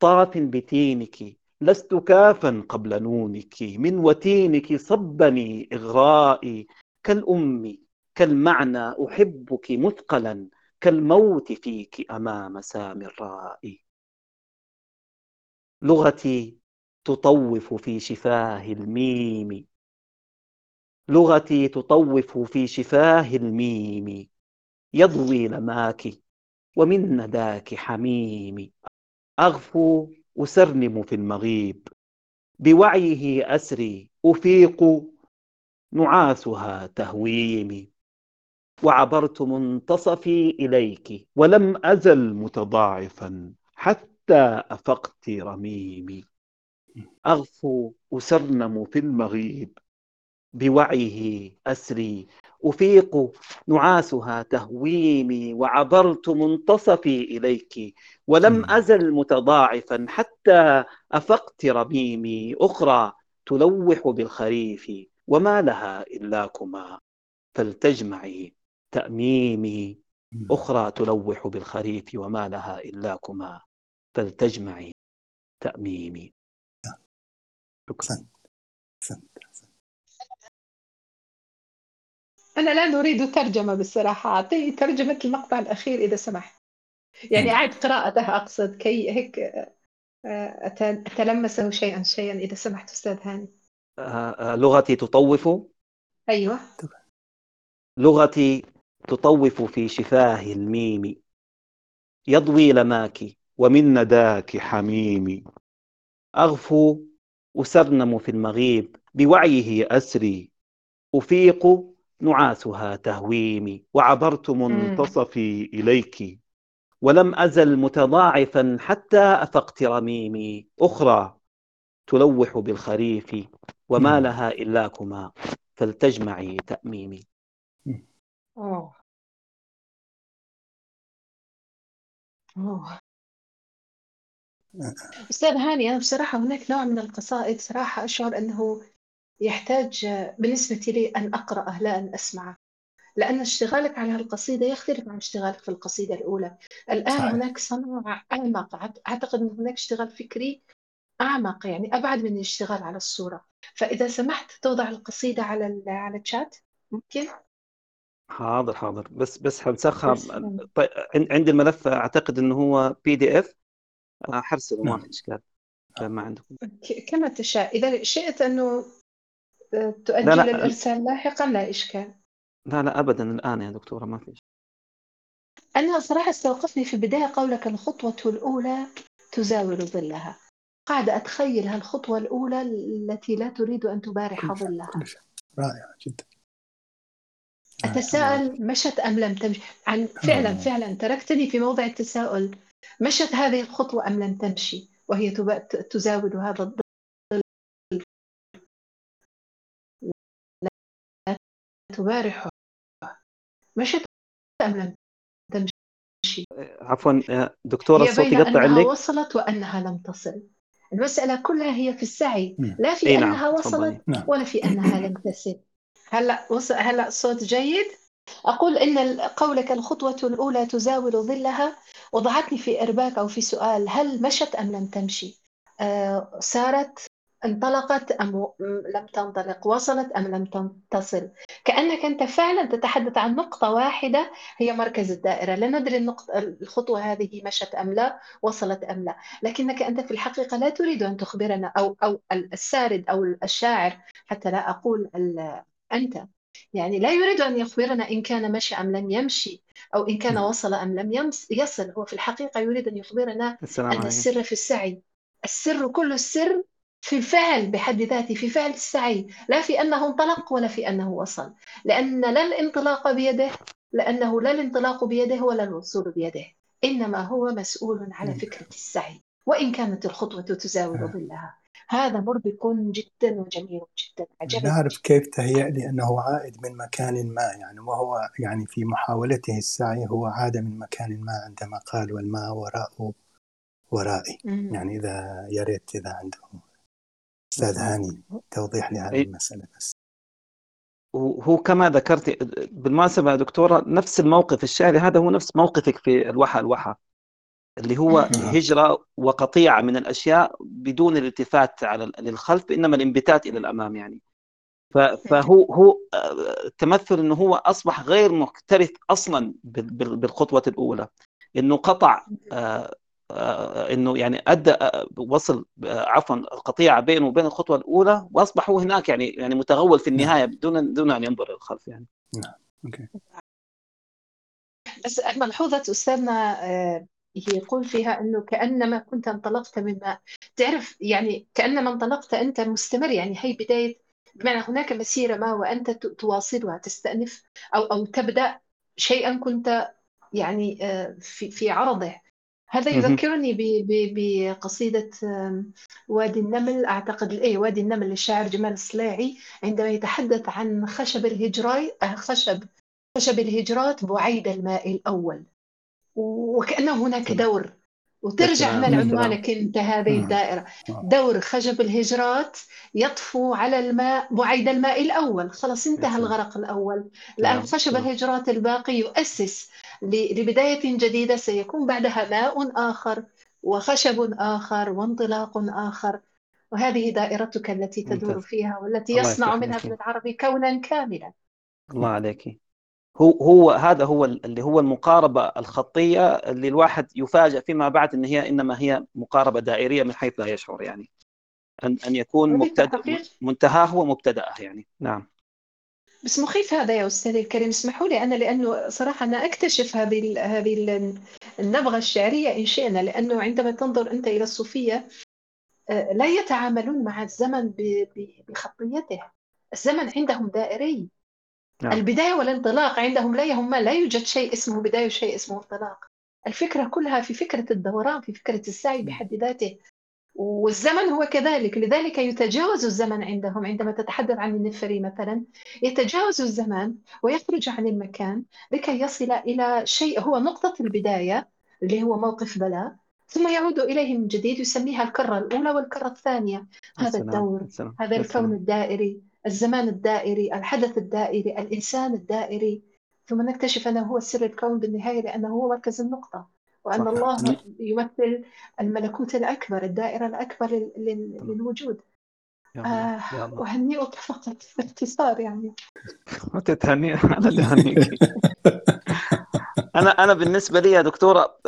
طاف بتينك لست كافا قبل نونك من وتينك صبني إغرائي كالأم. كالمعنى أحبك مثقلا كالموت فيك أمام سامي الرائي. لغتي تطوف في شفاه الميم. لغتي تطوف في شفاه الميم. يضوي لماك ومن نداك حميم. أغفو أسرنم في المغيب. بوعيه أسري أفيق. نعاسها تهويمي وعبرت منتصفي إليك ولم أزل متضاعفا حتى أفقت رميمي. أغفو أسرنم في المغيب بوعيه أسري. أفيق نعاسها تهويمي وعبرت منتصفي إليك ولم أزل متضاعفا حتى أفقت رميمي. أخرى تلوح بالخريف وما لها إلاكما فلتجمعي. تأميمي أخرى تلوح بالخريف وما لها إلاكما فلتجمعي تأميمي. شكرا. أنا لا نريد ترجمة بالصراحة أعطيني ترجمة المقطع الأخير إذا سمحت. يعني أعد قراءته أقصد كي هيك آه، أتلمسه شيئا شيئا إذا سمحت أستاذ هاني. آه، لغتي تطوف؟ أيوة. لغتي تطوف في شفاه الميم. يضوي لماك ومن نداك حميمي أغفو أسرنم في المغيب بوعيه أسري. أفيق نعاسها تهويمي وعبرت منتصفي إليك. ولم أزل متضاعفا حتى أفقت رميمي. أخرى تلوح بالخريف وما لها إلاكما فلتجمعي تأميمي. أوه. أوه. أستاذ هاني أنا بصراحة هناك نوع من القصائد صراحة أشعر أنه يحتاج بالنسبة لي أن أقرأه لا أن أسمعه لأن اشتغالك على هالقصيدة يختلف عن اشتغالك في القصيدة الأولى الآن صحيح. هناك صناعة أعمق أعتقد أن هناك اشتغال فكري أعمق يعني أبعد من الاشتغال على الصورة فإذا سمحت توضع القصيدة على على الشات ممكن حاضر حاضر. بس بس حنسخها طيب عندي الملف أعتقد إنه هو بي دي اف حرسله ما نعم. في إشكال. ما عندكم. كما تشاء. إذا شئت انه تؤجل لا لا. الإرسال لاحقا لا إشكال. لا لا ابدا الآن يا دكتورة ما في أنا صراحة استوقفني في البداية قولك الخطوة الأولى تزاول ظلها. قاعدة أتخيل هالخطوة الأولى التي لا تريد أن تبارح ظلها. رائع جدا. أتساءل مشت أم لم تمشي عن فعلا آه. فعلا. تركتني في موضع التساؤل. مشت هذه الخطوة أم لم تمشي؟ وهي تزاول هذا الظل لا تبارحه. مشت أم لم تمشي؟ عفوا دكتورة الصوت يقطع عندك وصلت وأنها لم تصل. المسألة كلها هي في السعي. لا في نعم. أنها وصلت نعم. ولا في أنها لم تصل هلا وصل هلا صوت جيد. أقول إن قولك الخطوة الأولى تزاول ظلها. وضعتني في إرباك أو في سؤال هل مشت أم لم تمشي؟ آه سارت انطلقت أم لم تنطلق؟ وصلت أم لم تصل كأنك أنت فعلا تتحدث عن نقطة واحدة هي مركز الدائرة. لا ندري النقطة الخطوة هذه مشت أم لا وصلت أم لا. لكنك أنت في الحقيقة لا تريد أن تخبرنا أو أو السارد أو الشاعر حتى لا أقول أنت. يعني لا يريد أن يخبرنا إن كان مشى أم لم يمشي أو إن كان وصل أم لم يصل. هو في الحقيقة يريد أن يخبرنا أن السر في السعي. السر كل السر في الفعل بحد ذاته في فعل السعي. لا في أنه انطلق ولا في أنه وصل. لأن لا الانطلاق بيده لأنه لا الانطلاق بيده ولا الوصول بيده. إنما هو مسؤول على فكرة السعي. وإن كانت الخطوة تزاول ظلها. هذا مربك جدا وجميل جدا عجبني. نعرف كيف تهيأ لي أنه عائد من مكان ما يعني وهو يعني في محاولته السعي هو عاد من مكان ما عندما قال والماء وراءه ورائي. يعني إذا يا ريت إذا عنده أستاذ هاني توضيح لهذه المسألة بس. وهو كما ذكرت بالمناسبة يا دكتورة نفس الموقف الشعري هذا هو نفس موقفك في الوحى الوحى. اللي هو هجرة وقطيعة من الأشياء بدون الالتفات على للخلف إنما الانبتات إلى الأمام يعني. فهو هو تمثل إنه هو أصبح غير مكترث أصلا بالخطوة الأولى. إنه قطع آه، آه، إنه يعني أدى آه، وصل عفوا القطيعه بينه وبين الخطوة الأولى وأصبح هو هناك يعني يعني متغول في النهاية دون دون أن ينظر للخلف يعني. نعم. أوكي. بس ملحوظه أستاذنا يقول فيها إنه كأنما كنت انطلقت من ماء تعرف يعني كأنما انطلقت أنت مستمر يعني هي بداية بمعنى هناك مسيرة ما وأنت تواصلها تستأنف أو أو تبدأ شيئا كنت يعني آه، في في عرضه. هذا يذكرني بقصيدة وادي النمل أعتقد إيه وادي النمل للشاعر جمال الصلاعي عندما يتحدث عن خشب الهجراء آه، خشب خشب الهجرات بعيد الماء الأول. وكأنه هناك دور. وترجع من عنوانك أنت هذه الدائرة. دور خشب الهجرات يطفو على الماء بعيد الماء الأول. خلاص انتهى الغرق الأول. الآن خشب الهجرات الباقي يؤسس لبداية جديدة. سيكون بعدها ماء آخر وخشب آخر وانطلاق آخر. وهذه دائرتك التي تدور فيها والتي يصنع منها ابن العربي كونا كاملا. الله عليك. هو هو هذا هو اللي هو المقاربة الخطية اللي الواحد يفاجئ فيما بعد إن هي إنما هي مقاربة دائرية من حيث لا يشعر يعني. ان أن يكون مبتدا منتهاه هو مبتداه يعني. نعم. بس مخيف هذا يا استاذي الكريم. اسمحوا لي أنا لأنه صراحة أنا أكتشف هذه هذه النبغة الشعرية إن شئنا لأنه عندما تنظر أنت إلى الصوفية آه، لا يتعاملون مع الزمن بخطيته. الزمن عندهم دائري. نعم. البداية والانطلاق عندهم لا يهمه لا يوجد شيء اسمه بداية وشيء اسمه انطلاق. الفكرة كلها في فكرة الدوران في فكرة السعي بحد ذاته. والزمن هو كذلك لذلك يتجاوز الزمن عندهم. عندما تتحدث عن النفري مثلا يتجاوز الزمان ويخرج عن المكان لكي يصل إلى شيء هو نقطة البداية اللي هو موقف بلاء ثم يعود إليه من جديد يسميها الكرة الأولى والكرة الثانية. هذا الدور هذا الكون الدائري. الزمان الدائري الحدث الدائري الإنسان الدائري ثم نكتشف أنه هو سر الكون بالنهاية لأنه هو مركز النقطة وأن الله يمثل الملكوت الأكبر الدائرة الأكبر للوجود. آه أهنئك فقط باختصار يعني. تتهني أنا اللي أهنيك. أنا أنا بالنسبة لي يا دكتورة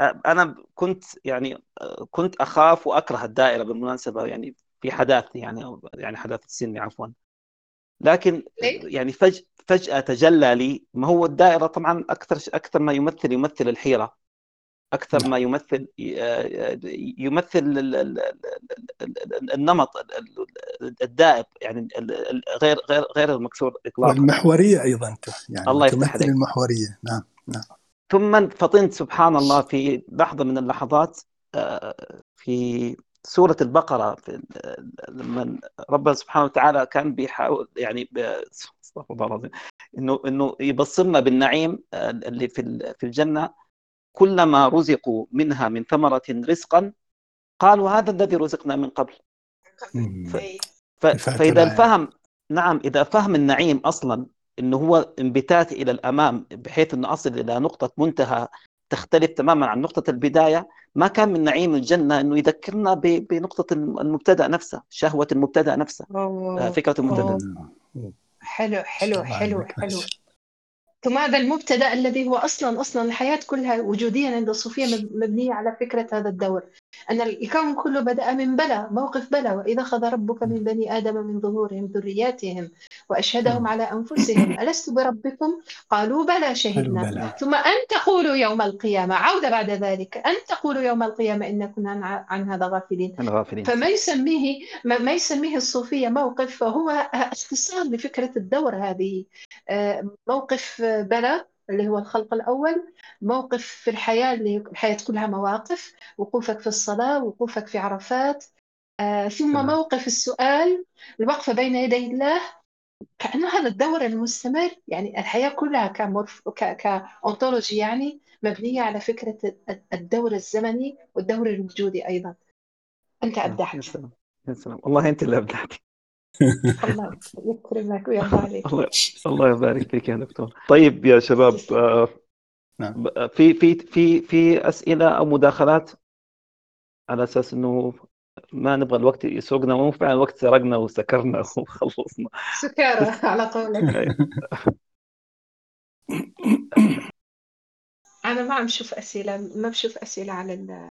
أنا كنت يعني كنت أخاف وأكره الدائرة بالمناسبة يعني في حداثتي يعني يعني حداثة سني عفوا. لكن يعني فج فجأة تجلى لي ما هو الدائرة طبعا أكثر أكثر ما يمثل يمثل الحيرة. أكثر نعم. ما يمثل يمثل النمط الدائب يعني غير غير غير المكسور اطلاقا. والمحورية أيضا يعني الله يفتح تمثل المحورية. نعم نعم. ثم فطنت سبحان الله في لحظة من اللحظات آه، في سورة البقرة في لما ربنا سبحانه وتعالى كان بيحاول يعني استغفر الله العظيم إنه إنه يبصرنا بالنعيم آه، اللي في في الجنة. كلما رزقوا منها من ثمرة رزقا قالوا هذا الذي رزقنا من قبل. ف... ف... فإذا الفهم نعم إذا فهم النعيم أصلا أنه هو انبتات إلى الأمام بحيث أنه أصل إلى نقطة منتهى تختلف تماما عن نقطة البداية. ما كان من نعيم الجنة أنه يذكرنا. بنقطة المبتدأ نفسه شهوة المبتدأ نفسه. أوه. فكرة المبتدأ. حلو حلو حلو حلو. ثم هذا المبتدأ الذي هو أصلا أصلا الحياة كلها وجوديا عند الصوفيه مبنية على فكرة هذا الدور. أن الكون كله بدأ من بلا موقف بلا. وإذا أخذ ربك من بني آدم من ظهورهم ذرياتهم وأشهدهم على أنفسهم ألست بربكم؟ قالوا بلى شهدنا. ثم أن تقولوا يوم القيامة عوده بعد ذلك أن تقولوا يوم القيامة إن كنا عن هذا غافلين. فما يسميه ما يسميه الصوفية موقف فهو اختصار لفكرة الدور هذه. آه، موقف بلى اللي هو الخلق الأول موقف في الحياة اللي الحياة كلها مواقف وقوفك في الصلاة وقوفك في عرفات آه ثم موقف السؤال الوقفة بين يدي الله كأنه هذا الدور المستمر. يعني الحياة كلها كمورف... ك... كأونتولوجي يعني مبنية على فكرة الدور الزمني والدور الوجودي أيضا. أنت أبدعت. يا سلام يا سلام. والله أنت اللي أبدعتي. الله يكرمك ويرضى عليك. الله يبارك فيك يا دكتور. طيب يا شباب آه، نعم. في في في في أسئلة أو مداخلات؟ على أساس إنه ما نبغى الوقت يسرقنا مو فعلا الوقت سرقنا وسكرنا وخلصنا. سكارى على قولك. أنا ما عم بشوف أسئلة ما بشوف أسئلة على ال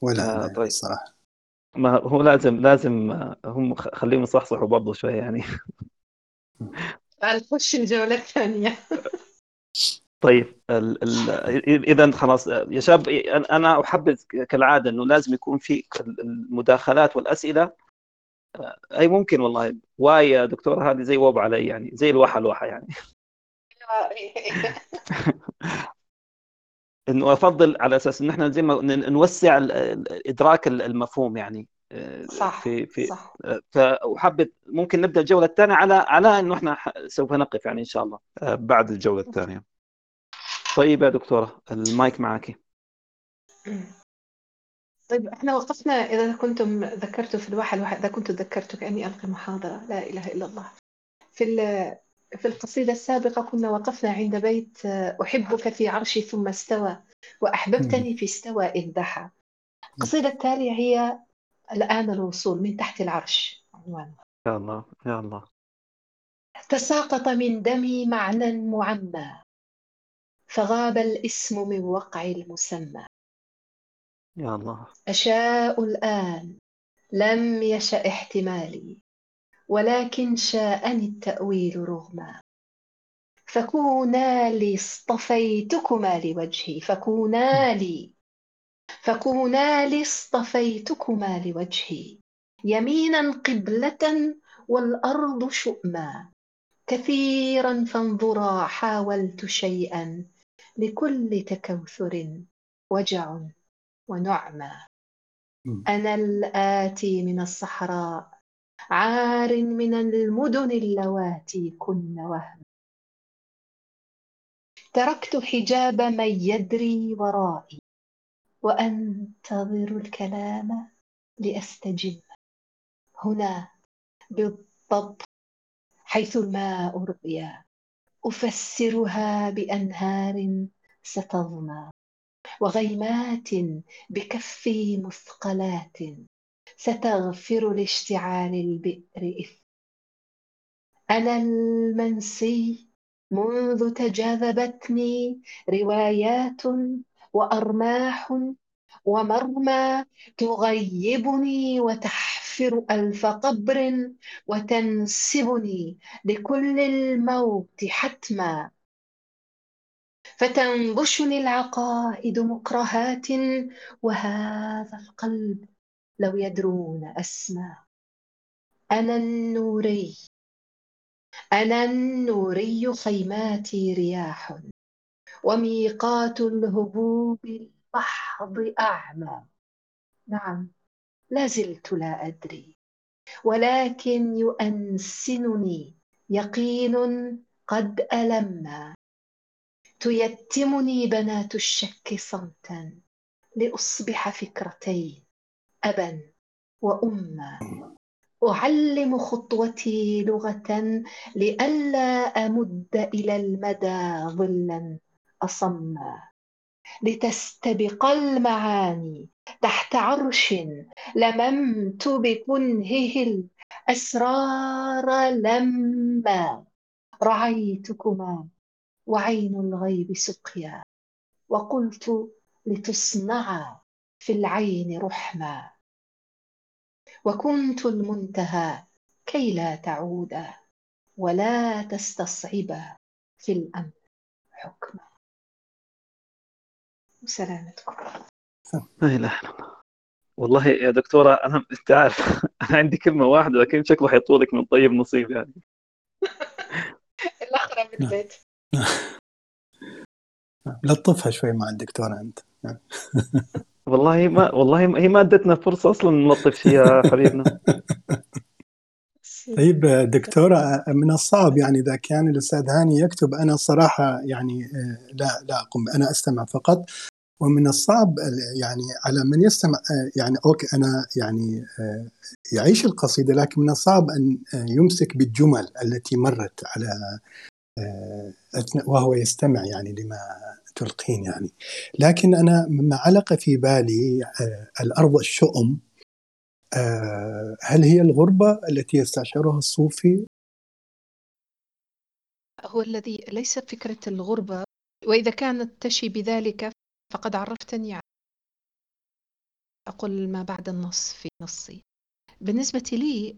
ولا آه طيب. صراحة. ما هو لازم لازم هم خليهم يصحصحوا برضه شوي يعني. نخش الجولة الثانية. طيب ال ال إذا خلاص يا شباب أنا أحبذ كالعادة إنه لازم يكون في المداخلات والأسئلة. أي ممكن والله. واي يا دكتور؟ هذه زي وضع علي يعني زي الواحة الواحة يعني. انه أفضل على أساس إن إحنا زي ما نوسع إدراك المفهوم يعني آه، صح في في صح. فاحبذ ممكن نبدأ الجولة الثانية على على انه إحنا سوف نقف يعني إن شاء الله. آه، بعد الجولة الثانية. طيب يا دكتورة المايك معك. طيب إحنا وقفنا إذا كنتم ذكرتوا في الواحد إذا كنت ذكرتوا كاني ألقي محاضرة لا إله إلا الله. في في القصيدة السابقة كنا وقفنا عند بيت أحبك في عرشي ثم استوى وأحببتني في استوى إذ دحى. القصيدة التالية هي الآن الوصول من تحت العرش. عنوان يا الله يا الله. تساقط من دمي معنى معمى فغاب الاسم من وقع المسمى. يا الله. أشاء الآن لم يشأ احتمالي. ولكن شاءني التأويل رغما. فكونا لي اصطفيتكما لوجهي فكونا لي فكونا لي اصطفيتكما لوجهي. يمينا قبلة والأرض شؤما. كثيرا فانظرا حاولت شيئا لكل تكوثر وجع ونعمى أنا الآتي من الصحراء عار من المدن اللواتي كن وهم تركت حجاب من يدري ورائي وأنتظر الكلام لأستجم هنا بالضبط حيث الماء رؤيا. أفسرها بأنهار ستظمى وغيمات بكفي مثقلات. ستغفر لاشتعال البئر إثم أنا المنسي منذ تجاذبتني روايات وأرماح ومرمى تغيبني وتحفر ألف قبر وتنسبني لكل الموت حتما. فتنبشني العقائد مكرهات وهذا القلب لو يدرون أسمى أنا النوري. أنا النوري خيماتي رياح. وميقات الهبوب البحض أعمى. نعم لا زلت لا أدري. ولكن يؤنسنني يقين قد ألمنا تيتمني بنات الشك صمتا لأصبح فكرتين. أبا وأما. أعلم خطوتي لغة لئلا أمد إلى المدى ظلا أصما. لتستبق المعاني تحت عرش لممت بكنهه الأسرار لما. رعيتكما وعين الغيب سقيا. وقلت لتصنعا في العين رحما. وكنت المنتهى كي لا تعودا ولا تستصعبا في الأمر حكما. وسلامتكم. لا إله إلا الله. والله يا دكتورة أنا أنت عارف أنا عندي كلمة واحدة لكن شكله حيطولك من طيب نصيب يعني. الأخرى من البيت. لطفها شوي مع الدكتورة أنت. والله ما والله هي ما ادتنا فرصة أصلا نلطف يا حبيبنا. طيب دكتورة من الصعب يعني إذا كان الأستاذ هاني يكتب أنا صراحة يعني لا لا أقوم أنا أستمع فقط. ومن الصعب يعني على من يستمع يعني أوكي أنا يعني يعيش القصيدة لكن من الصعب أن يمسك بالجمل التي مرت على وهو يستمع يعني لما تلقين يعني. لكن أنا ما علق في بالي الأرض الشؤم هل هي الغربة التي يستشعرها الصوفي؟ هو الذي ليس فكرة الغربة وإذا كانت تشي بذلك فقد عرفتني أقول ما بعد النص في نصي. بالنسبة لي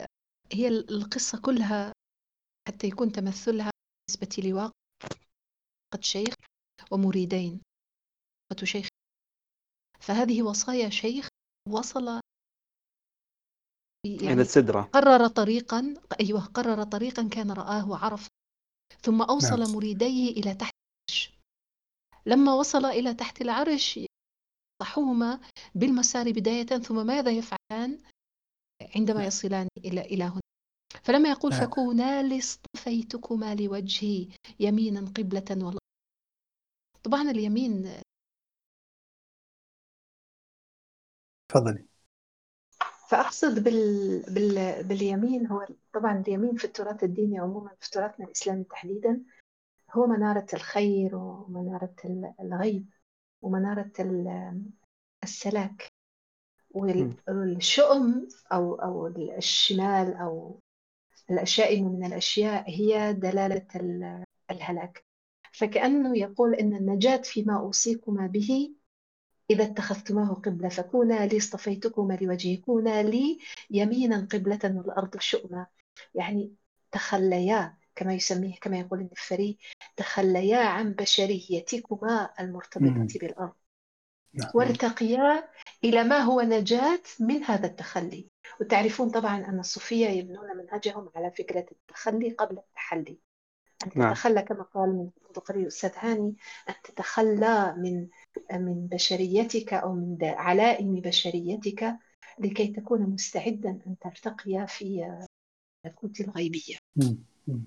هي القصة كلها حتى يكون تمثلها بالنسبة لي واقع شيخ. ومريدين. شيخ. فهذه وصايا شيخ وصل يعني إلى السدرة. قرر طريقا أيوه قرر طريقا كان رآه وعرف ثم أوصل نعم. مريديه إلى تحت العرش. لما وصل إلى تحت العرش صحوهما بالمسار بداية ثم ماذا يفعلان؟ عندما نعم. يصلان إلى إلى هنا. فلما يقول نعم. فكونا لاصطفيتكما لوجهي يمينا قبلة والله طبعا اليمين. تفضلي. فأقصد بال... بال... باليمين هو طبعا اليمين في التراث الديني عموما في تراثنا الإسلامي تحديدا هو منارة الخير ومنارة الغيب ومنارة السلاك والشؤم أو أو الشمال أو الأشياء من الأشياء هي دلالة الهلاك. فكأنه يقول إن النجاة فيما أوصيكما به إذا اتخذتماه قبلة فكونا لي اصطفيتكما لوجهي كونا لي يمينا قبلة والأرض شؤما. يعني تخليا كما يسميه كما يقول النفري تخليا عن بشريتكما المرتبطة بالأرض. نعم. وارتقيا إلى ما هو نجاة من هذا التخلي. وتعرفون طبعا أن الصوفية يبنون منهجهم على فكرة التخلي قبل التحلي. أن نعم. تتخلى كما قال من قريب الأستاذ هاني أن تتخلى من من بشريتك أو من علائم بشريتك لكي تكون مستعدا أن ترتقي في الملكوت الغيبية نعم.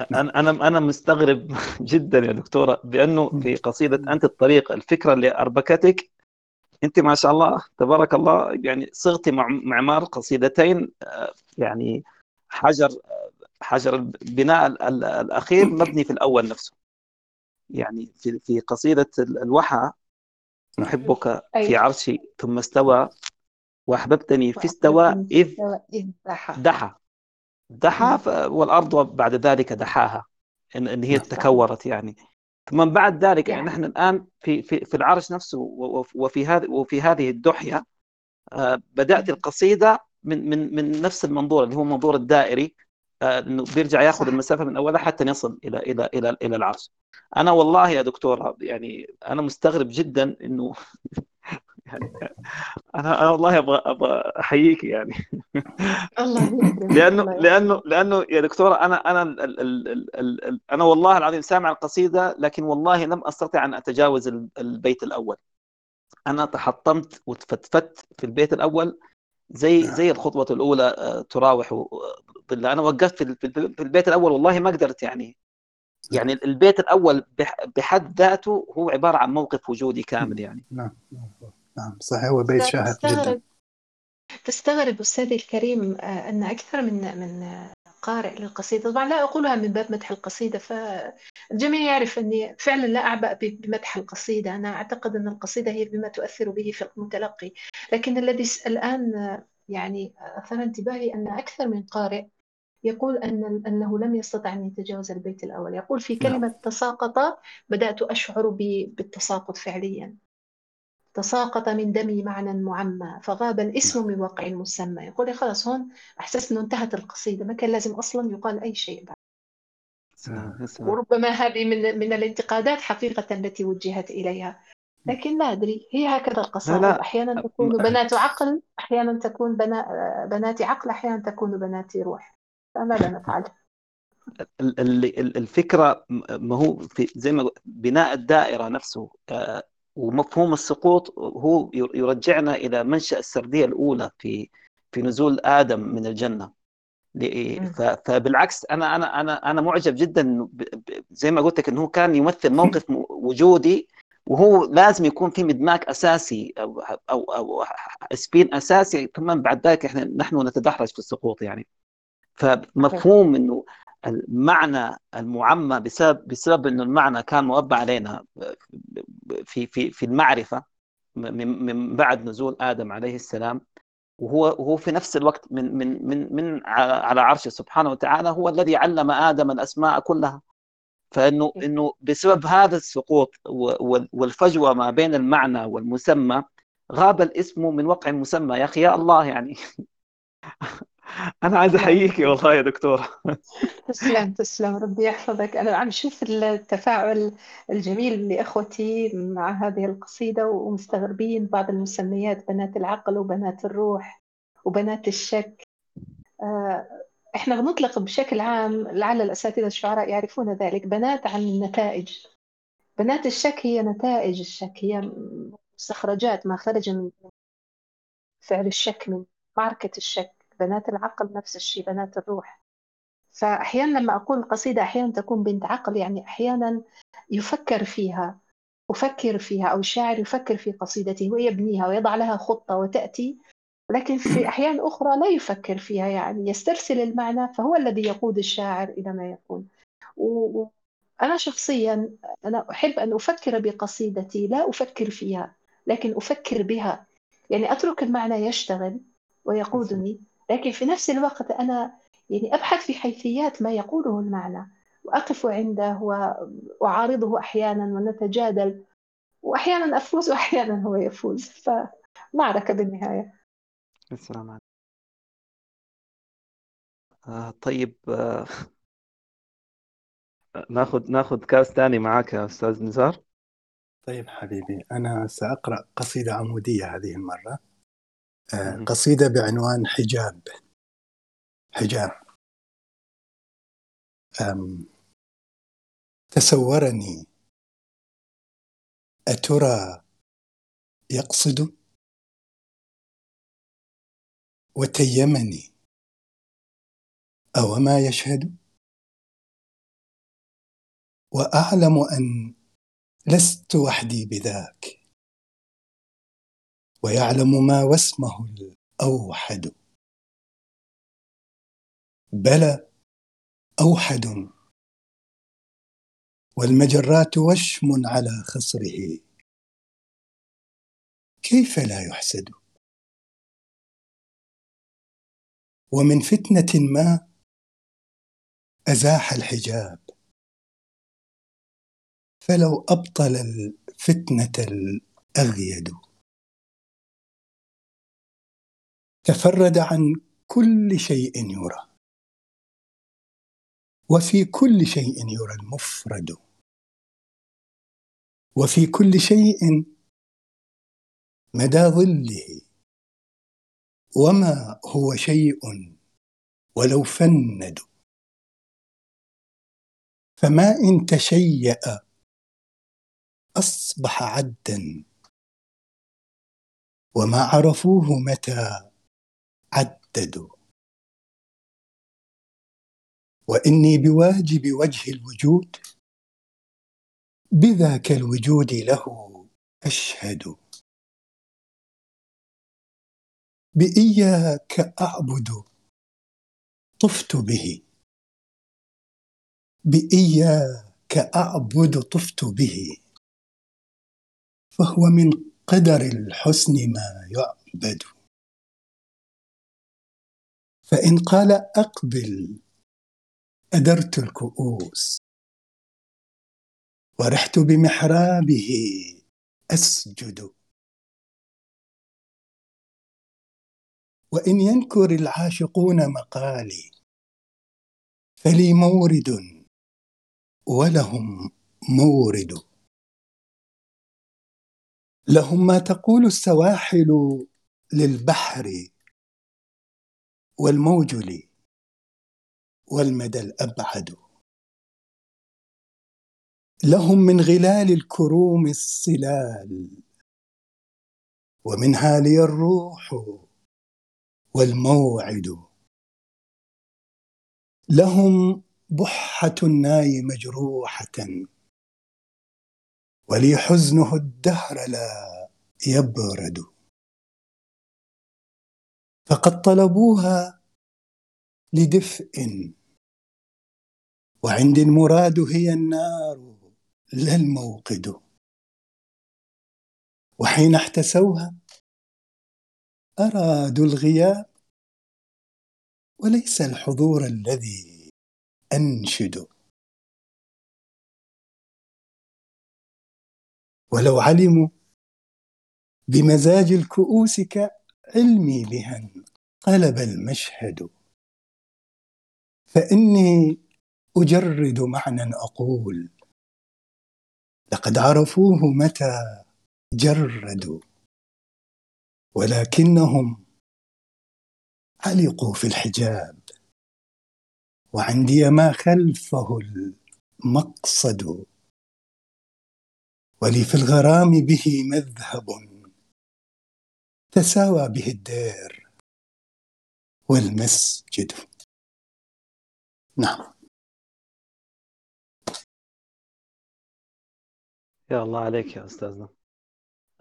أنا أنا أنا مستغرب جدا يا دكتورة بأنه في قصيدة أنت الطريق الفكرة اللي أربكتك أنت ما شاء الله تبارك الله يعني صغتي معمار قصيدتين آه، يعني حجر حجر البناء الأخير مبني في الأول نفسه. يعني في في قصيدة الوحى أحبك في أيوة. عرشي ثم استوى وأحببتني في استوى إذ دحى دحى والأرض بعد ذلك دحاها. إن, إن هي تكورت يعني. ثم بعد ذلك يعني, نحن الآن في في في العرش نفسه وفي هذه وفي هذه الدحية آه، بدأت القصيدة من من من نفس المنظور اللي هو المنظور الدائري. انه بيرجع ياخذ المسافة من أولها حتى يصل إلى إلى إلى إلى العرش. أنا والله يا دكتور يعني أنا مستغرب جدا إنه يعني أنا أنا والله أبغى أبغى أحييك يعني. الله لأنه لأنه لأنه يا دكتورة أنا أنا ال ال ال ال ال أنا والله العظيم سامع القصيدة لكن والله لم أستطع أن أتجاوز البيت الأول. أنا تحطمت وتفتفت في البيت الأول زي نعم. زي الخطوة الأولى آه، تراوح ظل أنا وقفت في البيت الأول والله ما قدرت يعني. يعني البيت الأول بحد ذاته هو عبارة عن موقف وجودي كامل يعني. نعم. نعم. صحيح هو بيت شاهق جدا. تستغرب أستاذي الكريم آه، أن أكثر من من قارئ للقصيدة. طبعا لا أقولها من باب مدح القصيدة فالجميع يعرف أني فعلا لا أعبأ بمدح القصيدة. أنا أعتقد أن القصيدة هي بما تؤثر به في المتلقي. لكن الذي الآن يعني أثار انتباهي أن أكثر من قارئ يقول أن أنه لم يستطع أن يتجاوز البيت الأول. يقول في نعم. كلمة تساقط بدأت أشعر بالتساقط فعليا. تساقط من دمي معنى معمى فغاب الاسم من واقع المسمى يقول خلاص هون أحسست أنه انتهت القصيدة ما كان لازم أصلا يقال أي شيء بعد. وربما هذه من من الانتقادات حقيقة التي وجهت إليها. لكن لا أدري هي هكذا القصائد أحيانا تكون بنات عقل أحيانا تكون بنا بنات عقل أحيانا تكون بنات روح. فماذا نفعل؟ الفكرة ما هو في زي ما بناء الدائرة نفسه آه، ومفهوم السقوط هو يرجعنا إلى منشأ السردية الأولى في في نزول آدم من الجنة. فبالعكس أنا أنا أنا أنا معجب جدا زي ما قلت لك إنه كان يمثل موقف وجودي وهو لازم يكون في مدماج أساسي أو أو أو سبين أساسي. ثم بعد ذلك إحنا نحن نتدحرج في السقوط يعني. فمفهوم إنه المعنى المعمى بسبب بسبب إنه المعنى كان مربع علينا في في في المعرفة من بعد نزول آدم عليه السلام. وهو وهو في نفس الوقت من من من من على عرشه سبحانه وتعالى هو الذي علم آدم الأسماء كلها. فانه إنه بسبب هذا السقوط والفجوة ما بين المعنى والمسمى غاب الاسم من وقع المسمى يا أخي يا الله يعني. أنا عايز أحييكي والله يا دكتورة. تسلم تسلم. ربي يحفظك. أنا عم شوف التفاعل الجميل لاخوتي مع هذه القصيدة ومستغربين بعض المسميات بنات العقل وبنات الروح وبنات الشك. آه، إحنا بنطلق بشكل عام لعل الأساتذة الشعراء يعرفون ذلك بنات عن النتائج. بنات الشك هي نتائج الشك هي مستخرجات ما خرج من فعل الشك من معركه الشك. بنات العقل نفس الشيء بنات الروح. فأحيانا لما أقول قصيدة أحيانا تكون بنت عقل يعني أحيانا يفكر فيها أفكر فيها أو الشاعر يفكر في قصيدته ويبنيها ويضع لها خطة وتأتي. لكن في أحيان أخرى لا يفكر فيها يعني يسترسل المعنى فهو الذي يقود الشاعر إلى ما يكون وأنا شخصيا أنا أحب أن أفكر بقصيدتي لا أفكر فيها لكن أفكر بها. يعني أترك المعنى يشتغل ويقودني. لكن في نفس الوقت أنا يعني أبحث في حيثيات ما يقوله المعنى وأقف عنده وأعارضه أحيانا ونتجادل وأحيانا أفوز وأحيانا هو يفوز فمعركة بالنهاية. السلام عليكم. آه طيب آه ناخذ ناخذ كاس ثاني معك يا أستاذ نزار. طيب حبيبي أنا سأقرأ قصيدة عمودية هذه المرة. آه قصيدة بعنوان حجاب. حجاب. أم تسورني. أترى يقصد؟ وتيمني. أو ما يشهد؟ وأعلم أن لست وحدي بذاك. ويعلم ما واسمه الأوحد. بلى أوحد. والمجرات وشم على خصره. كيف لا يحسد؟ ومن فتنة ما أزاح الحجاب. فلو أبطل الفتنة الأغيد. تفرد عن كل شيء يرى. وفي كل شيء يرى المفرد. وفي كل شيء مدى ظله. وما هو شيء ولو فند. فما إن تشيأ أصبح عدا. وما عرفوه متى عددوا وإني بواجب وجه الوجود بذاك الوجود له أشهد. بإياك أعبد طفت به. بإياك أعبد طفت به. فهو من قدر الحسن ما يعبد. فإن قال أقبل أدرت الكؤوس. ورحت بمحرابه أسجد. وإن ينكر العاشقون مقالي فلي مورد ولهم مورد. لهم ما تقول السواحل للبحر. والموج لي والمدى الأبعد. لهم من غلال الكروم الصلال ومنها لي الروح والموعد. لهم بحة الناي مجروحة ولي حزنه الدهر لا يبرد. فقد طلبوها لدفء. وعندي المراد هي النار لا الموقد. وحين احتسوها أرادوا الغياب وليس الحضور الذي أنشد. ولو علموا بمزاج الكؤوس كعلمي بها انقلب المشهد. فإني أجرد معنى أقول لقد عرفوه متى جردوا ولكنهم علقوا في الحجاب وعندي ما خلفه المقصد. ولي في الغرام به مذهب. تساوى به الدير والمسجد. نعم. يا الله عليك يا أستاذنا.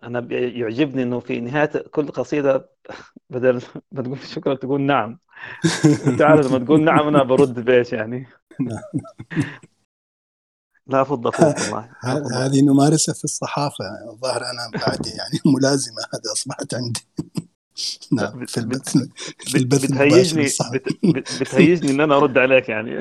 أنا يعجبني إنه في نهاية كل قصيدة بدل ما تقول شكرا تقول نعم. أنت عارف لما تقول نعم أنا برد بايش يعني. لا فض فوق والله هذه نمارسها في الصحافة الظاهر أنا بعد يعني ملازمة هذا أصبحت عندي. نعم في البث في البث بتهيجني بتهيجني إن أنا أرد عليك يعني.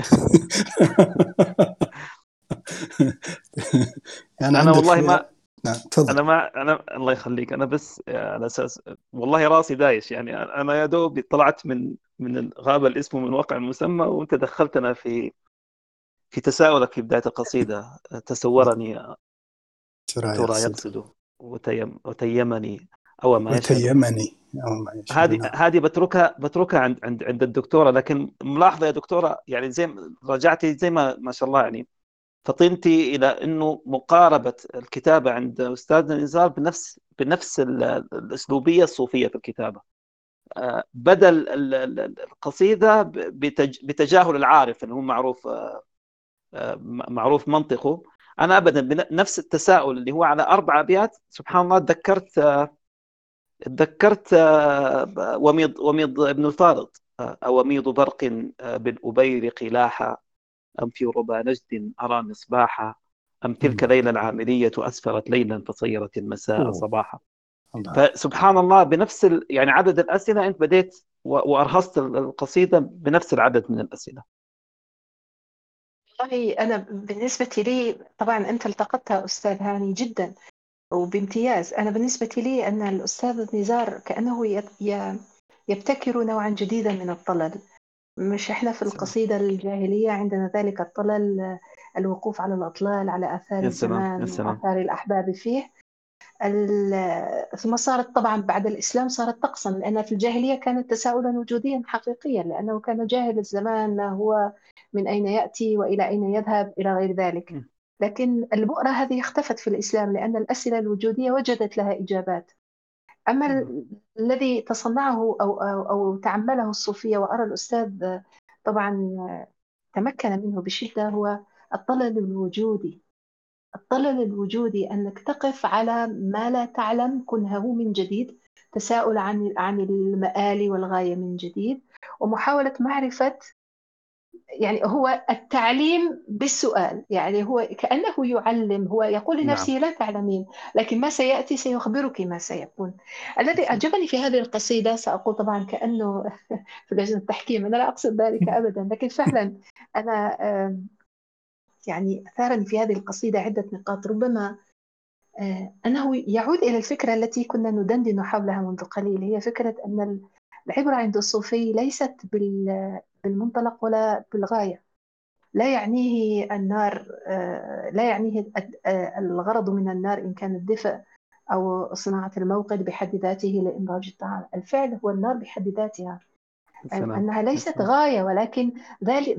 يعني أنا والله ما نعم تفضل. أنا ما أنا الله يخليك أنا بس على أساس والله راسي دايش يعني أنا يا دوب طلعت من من الغابة الاسم من واقع المسمى وانت دخلتنا في في تساؤلك في بداية القصيدة تسورني ترى يقصد وتيم وتيمني أو ما وتيمني أو ما هذه نعم. هذه بتركها بتركها عند عند عند الدكتورة لكن ملاحظة يا دكتورة يعني زي رجعتي زي ما ما شاء الله يعني فطنتي إلى إنه مقاربة الكتابة عند استاذنا نزار بنفس بنفس الأسلوبية الصوفية في الكتابة. آه، بدل القصيدة بتجاهل العارف اللي هو معروف آه، معروف منطقه. أنا ابدا بنفس التساؤل اللي هو على أربع أبيات سبحان الله تذكرت تذكرت وميض وميض ابن الفارض. أوميض برق بالأبيرق لاح أم في ربى نجد أرى مصباحا. أم تلك ليلة العامرية أسفرت ليلا فصيرت المساء صباحا. فسبحان الله بنفس ال... يعني عدد الأسئلة أنت بديت و... وأرهصت القصيدة بنفس العدد من الأسئلة. والله أنا بالنسبة لي طبعا أنت التقطتها أستاذ هاني جدا وبامتياز. أنا بالنسبة لي أن الأستاذ نزار كأنه يبتكر نوعا جديدا من الطلل. مش إحنا في القصيدة الجاهلية عندنا ذلك الطلل الوقوف على الأطلال على آثار الزمان وآثار الأحباب فيه. ثم صارت طبعا بعد الإسلام صارت طقسا لأن في الجاهلية كانت تساؤلا وجوديا حقيقيا لأنه كان جاهل الزمان ما هو من أين يأتي وإلى أين يذهب إلى غير ذلك. لكن البؤرة هذه اختفت في الإسلام لأن الأسئلة الوجودية وجدت لها إجابات. أما الذي تصنعه أو, أو, أو تعمله الصوفية وأرى الأستاذ طبعا تمكن منه بشدة هو الطلل الوجودي. الطلل الوجودي أنك تقف على ما لا تعلم كنهه من جديد تساؤل عن عن المآل والغاية من جديد ومحاولة معرفة يعني هو التعليم بالسؤال يعني هو كأنه يعلم هو يقول. لنفسه نعم. لا تعلمين لكن ما سيأتي سيخبرك ما سيكون الذي أعجبني في هذه القصيدة سأقول طبعا كأنه في لجنة التحكيم أنا لا أقصد ذلك أبدا لكن فعلا أنا يعني أثارني في هذه القصيدة عدة نقاط ربما أنه يعود إلى الفكرة التي كنا ندندن حولها منذ قليل هي فكرة أن العبرة عند الصوفي ليست بالمنطلق ولا بالغاية. لا يعنيه النار آه، لا يعنيه آه، الغرض من النار إن كان الدفء أو صناعة الموقد بحد ذاته لإنضاج الطعام. الفعل هو النار بحد ذاتها. السلام. أنها ليست السلام. غاية ولكن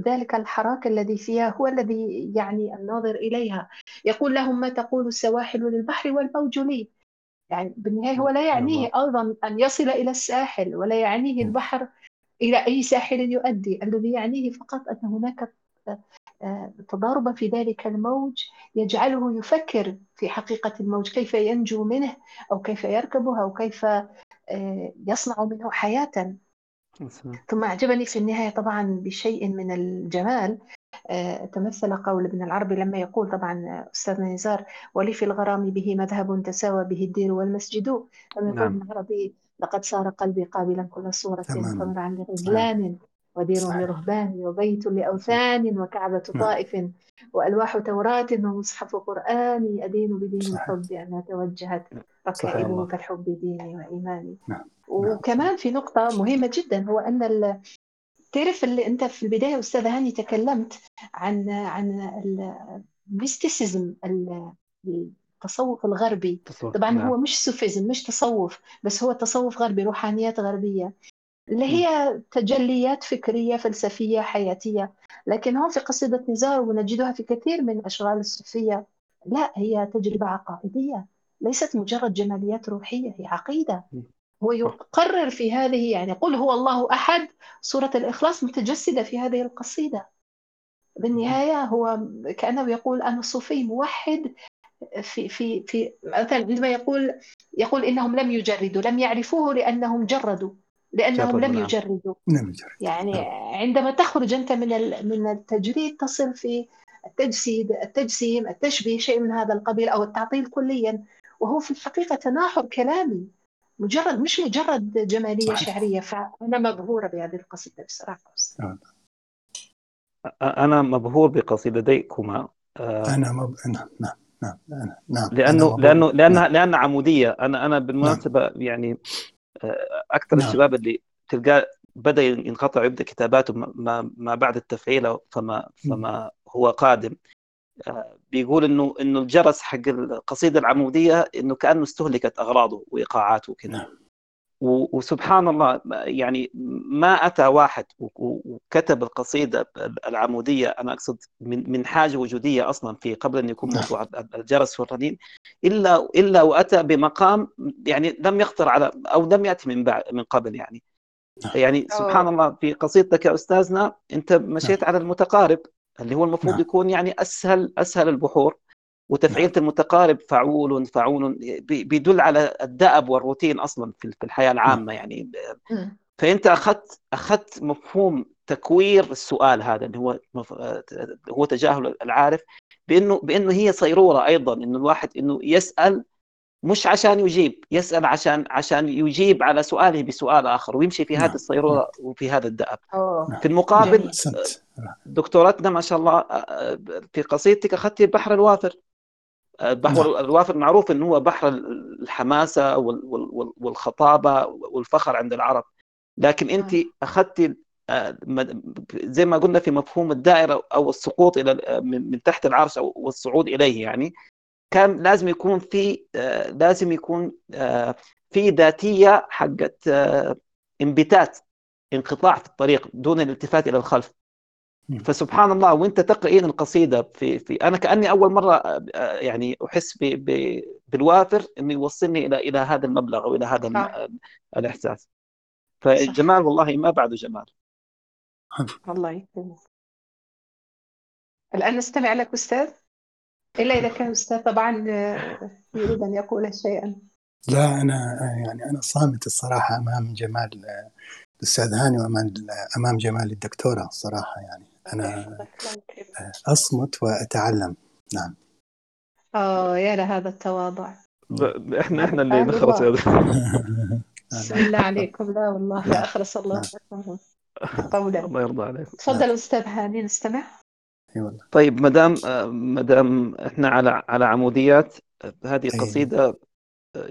ذلك الحراك الذي فيها هو الذي يعني الناظر إليها. يقول لهم ما تقول السواحل للبحر والموج لي. يعني بالنهاية هو لا يعنيه أيضا أن يصل إلى الساحل ولا يعنيه البحر إلى أي ساحل يؤدي. الذي يعنيه فقط أن هناك آه، تضاربا في ذلك الموج يجعله يفكر في حقيقة الموج كيف ينجو منه أو كيف يركبه أو كيف آه، يصنع منه حياة. ثم أعجبني في النهاية طبعا بشيء من الجمال تمثل قول ابن العربي لما يقول طبعا أستاذنا نزار ولي في الغرام به مذهب تساوى به الدير والمسجد. لما يقول نعم. ابن العربي لقد صار قلبي قابلا كل صورة فمرعا لغزلان ودير لرهبان وبيت لأوثان وكعبة نعم. طائف وألواح توراة ومصحف قرآن أدين بدين الحب أنى توجهت ركائبه فالحب ديني وإيماني. نعم. وكمان في نقطة مهمة جدا هو أن تعرف اللي أنت في البداية أستاذ هاني تكلمت عن عن ال mysticism التصوف الغربي تصوف. طبعا نعم. هو مش Sufism مش تصوف بس هو تصوف غربي روحانيات غربية اللي هي تجليات فكرية فلسفية حياتية لكن هون في قصيدة نزار ونجدها في كثير من أشغال الصوفية لا هي تجربة عقائدية ليست مجرد جماليات روحية هي عقيدة هو يقرر في هذه يعني قل هو الله أحد سورة الإخلاص متجسدة في هذه القصيدة بالنهاية هو كأنه يقول أنا صوفي موحد في في في مثلا عندما يقول يقول إنهم لم يجردوا لم يعرفوه لأنهم جردوا لأنهم لم نعم. يجردوا لم يجرد. يعني نعم. عندما تخرج أنت من من التجريد تصل في التجسيد التجسيم التشبيه شيء من هذا القبيل أو التعطيل كليا وهو في الحقيقة تناحر كلامي مجرد مش مجرد جمالية صحيح. شعرية فأنا مبهورة بهذه القصيدة بصراحة آه. أنا مبهور بقصيدتيكما أنا مب... نعم نعم نعم نعم لأنه لأنه لانها نعم. لأنها عمودية أنا أنا بالمناسبة نعم. يعني أكثر نعم. الشباب اللي تلقاه بدأ ينقطع يبدأ كتاباته ما, ما بعد التفعيل فما فما هو قادم بيقول انه إنه الجرس حق القصيدة العمودية إنه كأنه استهلكت أغراضه وإيقاعاته وكذا نعم. وسبحان الله يعني ما أتى واحد وكتب القصيدة العمودية أنا أقصد من من حاجة وجودية أصلا في قبل أن يكون نعم. موضوع الجرس والرنين الا إلا وأتى بمقام يعني لم يخطر على أو لم يأتي من بعد من قبل يعني نعم. يعني سبحان الله في قصيدتك يا أستاذنا أنت مشيت على المتقارب اللي هو المفروض نعم. يكون يعني أسهل أسهل البحور وتفعيلة نعم. المتقارب فعول فعول بيدل على الدأب والروتين أصلا في الحياة العامة يعني. فأنت أخذت أخذت مفهوم تكوير السؤال هذا اللي هو هو تجاهل العارف بأنه بأنه هي صيرورة أيضا إنه الواحد إنه يسأل مش عشان يجيب يسأل عشان عشان يجيب على سؤاله بسؤال آخر ويمشي في هذه نعم. الصيرورة وفي هذا الدأب. في المقابل دكتورتنا ما شاء الله في قصيدتك أخذتي بحر الوافر بحر نعم. الوافر معروف إنه هو بحر الحماسة والخطابة والفخر عند العرب لكن انت نعم. اخذتي آه، زي ما قلنا في مفهوم الدائرة أو السقوط إلى من تحت العرش أو والصعود إليه يعني كان لازم يكون في لازم يكون في ذاتية حقت انبتات انقطاع في الطريق دون الالتفات إلى الخلف فسبحان الله وانت تقرأين القصيدة في في أنا كأني أول مرة آه، يعني أحس ب ب بالوافر إنه يوصلني إلى إلى هذا المبلغ أو إلى هذا صح. الإحساس. فجمال والله ما بعده جمال. الله يكرمك الآن نستمع لك أستاذ. إلا إذا كان أستاذ طبعا آه، يريد أن يقول شيئا. لا أنا يعني أنا صامت الصراحة أمام جمال الأستاذ هاني وأمام أمام جمال الدكتورة الصراحه يعني. أنا أصمت وأتعلم. نعم. آه يا لهذا التواضع. إحنا إحنا اللي نخرس بسم الله عليكم. لا والله لا. اخرس الله نعم. قولا الله يرضى عليكم تفضل أستاذ هاني نستمع. والله. طيب ما دام ما دام إحنا على على عموديات. هذه قصيدة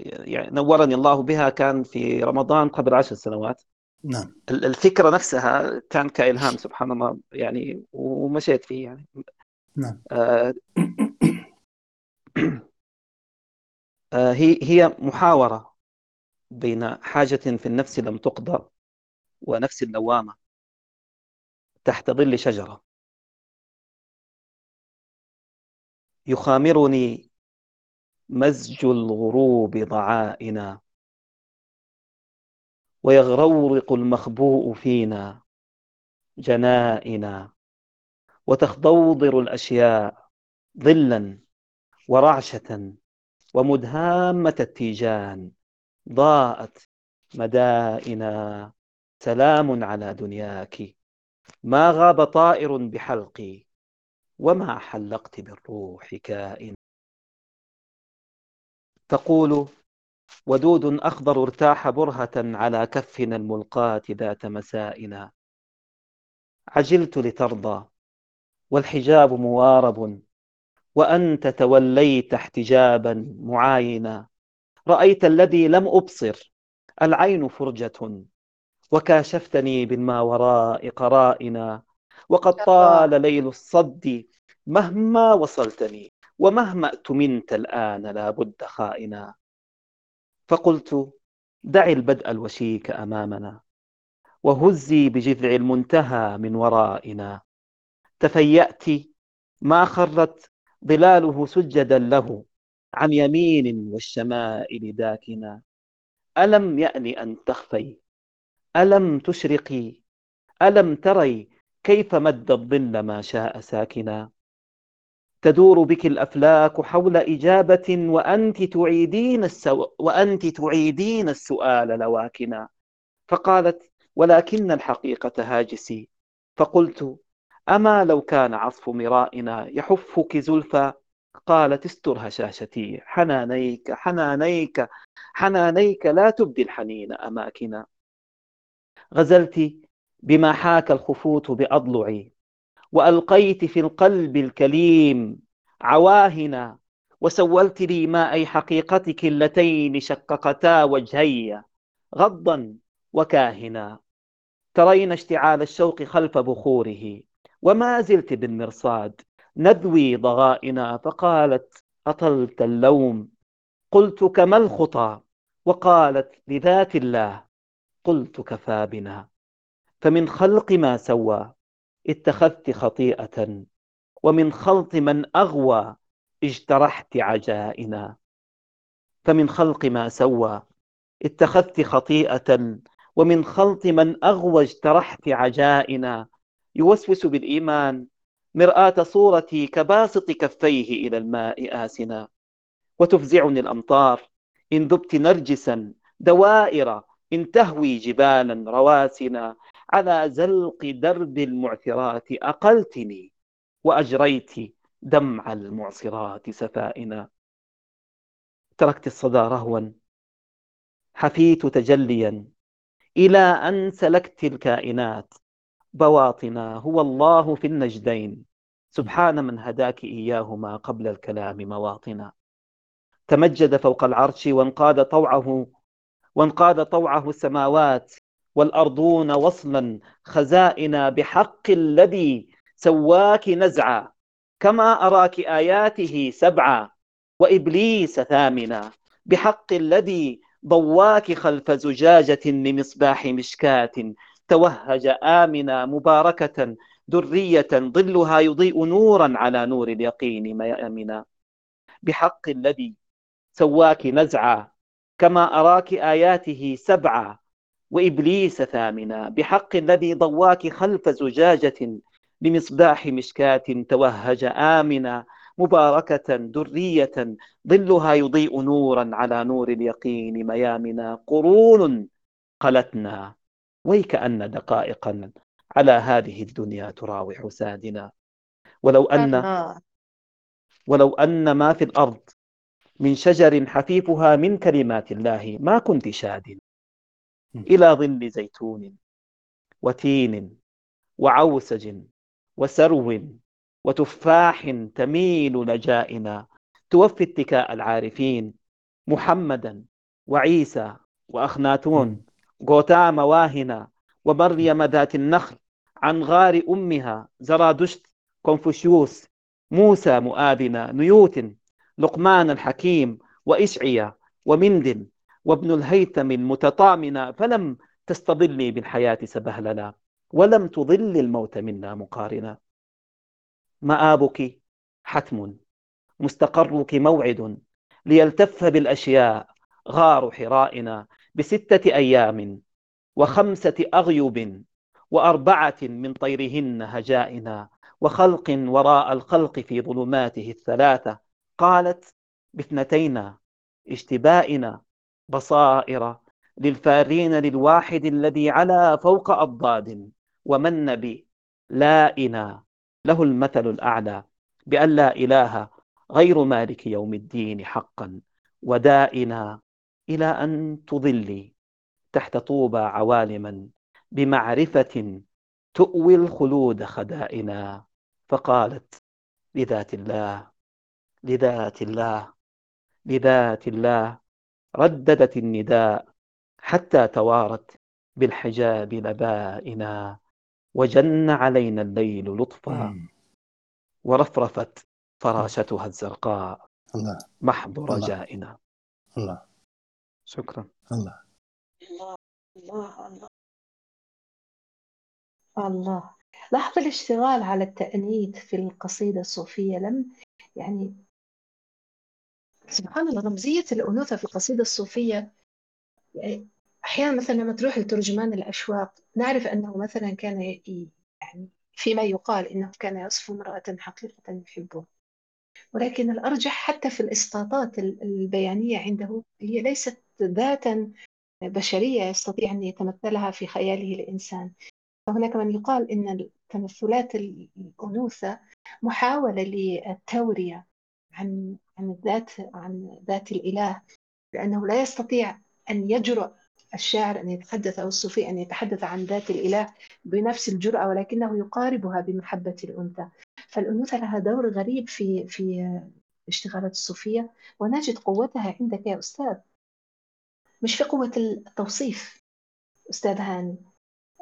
يعني نورني الله بها كان في رمضان قبل عشر سنوات. نعم. الفكرة نفسها كان كالهام سبحان الله يعني ومشيت فيه يعني. نعم. آه آه هي هي محاورة بين حاجة في النفس لم تقضى ونفس اللوامة تحت ظل شجرة. يخامرني مزج الغروب ضعائنا. ويغرورق المخبوء فينا جنائنا. وتخضوضر الأشياء ظلا ورعشة ومدهامة التيجان. ضاءت مدائنا. سلام على دنياك. ما غاب طائر بحلقي وما حلقت بالروح كائن. تقول ودود أخضر ارتاح برهة على كفنا الملقاة ذات مسائنا. عجلت لترضى والحجاب موارب وأنت توليت احتجابا معاينا. رأيت الذي لم أبصر العين فرجة وكاشفتني بالما وراء قرائنا. وقد طال ليل الصد مهما وصلتني ومهما اؤتمنت الآن لابد خائنا. فقلت دعي البدء الوشيك أمامنا وهزي بجذع المنتهى من ورائنا. تفيأت ما خرت ظلاله سجدا له عن يمين والشمائل داكنا. ألم يأن أن تخفي؟ ألم تشرقي؟ ألم تري كيف مد الظل ما شاء ساكنا؟ تدور بك الأفلاك حول إجابة وأنت تعيدين السو... وأنت تعيدين السؤال لواكنا. فقالت ولكن الحقيقة هاجسي. فقلت أما لو كان عصف مرائنا يحفك زلفى؟ قالت استر هشاشتي حنانيك حنانيك حنانيك لا تبدي الحنين أماكنا. غزلت بما حاك الخفوت بأضلعي وألقيت في القلب الكليم عواهنا وسولت لي ماء حقيقتك اللتين شققتا وجهي غضا وكاهنا. ترين اشتعال الشوق خلف بخوره وما زلت بالمرصاد. ندوي ضغائنا فقالت أطلت اللوم. قلت كما الخطى وقالت لذات الله. قلت كفى بنا. فمن خلق ما سوى اتخذت خطيئة ومن خلط من أغوى اجترحت عجائنا. فمن خلق ما سوى اتخذت خطيئة ومن خلط من أغوى اجترحت عجائنا. يوسوس بالإيمان مرآة صورتي كباسط كفيه إلى الماء آسنا. وتفزعني الأمطار إن ذبت نرجسا دوائر إن تهوي جبالا رواسنا. على زلق درب المعثرات أقلتني وأجريت دمع المعصرات سفائنا. تركت الصدى رهوا حفيت تجليا إلى أن سلكت الكائنات. بواطنا هو الله في النجدين سبحان من هداك إياهما قبل الكلام مواطنا. تمجد فوق العرش وانقاد طوعه وانقاد طوعه السماوات. والأرضون وصلا خزائنا بحق الذي سواك نزعا. كما أراك آياته سبعا. وإبليس ثامنا. بحق الذي ضواك خلف زجاجة لمصباح مشكاة. توهج آمنا مباركة درية ظلها يضيء نورا على نور اليقين ميامنا. بحق الذي سواك نزعا. كما أراك آياته سبعا. وإبليس ثامنا بحق الذي ضواك خلف زجاجة بمصباح مشكاة توهج آمنا مباركة درية ظلها يضيء نورا على نور اليقين ميامنا قرون قلتنا ويكأن دقائقا على هذه الدنيا تراوح سادنا. ولو أن ولو أن ما في الأرض من شجر حفيفها من كلمات الله ما كنت شاد. إلى ظل زيتون وتين وعوسج وسرو وتفاح تميل لجائنا توفي اتكاء العارفين محمدا وعيسى وأخناتون. غوتام واهنا ومريم ذات النخل. عن غار أمها زرادشت كونفوشيوس موسى مؤابنا نيوتن لقمان الحكيم وإشعيا ومندن وابن الهيثم المتطامنا فلم تستظلي بالحياة سبهلنا ولم تضل الموت منا مقارنا. مآبك حتم. مستقرك موعد. ليلتف بالأشياء غار حرائنا بستة أيام وخمسة أغيب وأربعة من طيرهن هجائنا وخلق وراء الخلق في ظلماته الثلاثة. قالت باثنتين اشتبائنا بصائر للفارين للواحد الذي علا فوق أضداد ومن بي لائنا له المثل الأعلى بأن لا إله غير مالك يوم الدين حقا ودائنا إلى أن تظلي تحت طوبى عوالما بمعرفة تؤوي الخلود خدائنا فقالت لذات الله لذات الله لذات الله. رددت النداء حتى توارت بالحجاب لبائنا وجن علينا الليل لطفا ورفرفت فراشتها الزرقاء الله. محض رجائنا. الله. شكرا. الله الله الله الله. الله. لاحظ الاشتغال على التأنيث في القصيدة الصوفية لم يعني سبحان الله رمزية الأنوثة في القصيدة الصوفية يعني أحيانا مثلا لما تروح لترجمان الأشواق نعرف أنه مثلا كان يعني فيما يقال إنه كان يصف امرأة حقيقة يحبها ولكن الأرجح حتى في الإسقاطات البيانية عنده هي ليست ذاتا بشرية يستطيع أن يتمثلها في خياله الإنسان. فهناك من يقال إن تمثلات الأنوثة محاولة للتورية عن عن الذات عن ذات الإله لأنه لا يستطيع أن يجرؤ الشاعر أن يتحدث أو الصوفي أن يتحدث عن ذات الإله بنفس الجرأة ولكنه يقاربها بمحبة الأنثى. فالأنوثة لها دور غريب في في الاشتغالات الصوفية ونجد قوتها عندك يا أستاذ. مش في قوة التوصيف أستاذ هاني.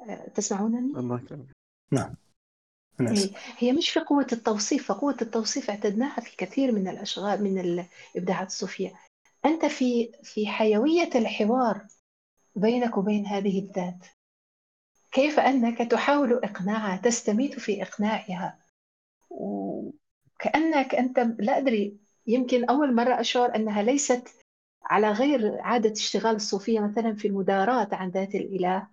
أه، تسمعونني؟ الله يكرمك. نعم. إيه، هي مش في قوة التوصيف فقوة التوصيف اعتدناها في كثير من الأشغال من الإبداعات الصوفية. أنت في في حيوية الحوار بينك وبين هذه الذات. كيف أنك تحاول إقناعها تستميت في إقناعها؟ وكأنك أنت لا أدري يمكن أول مرة أشعر أنها ليست على غير عادة اشتغال الصوفية مثلا في المداراة عن ذات الإله.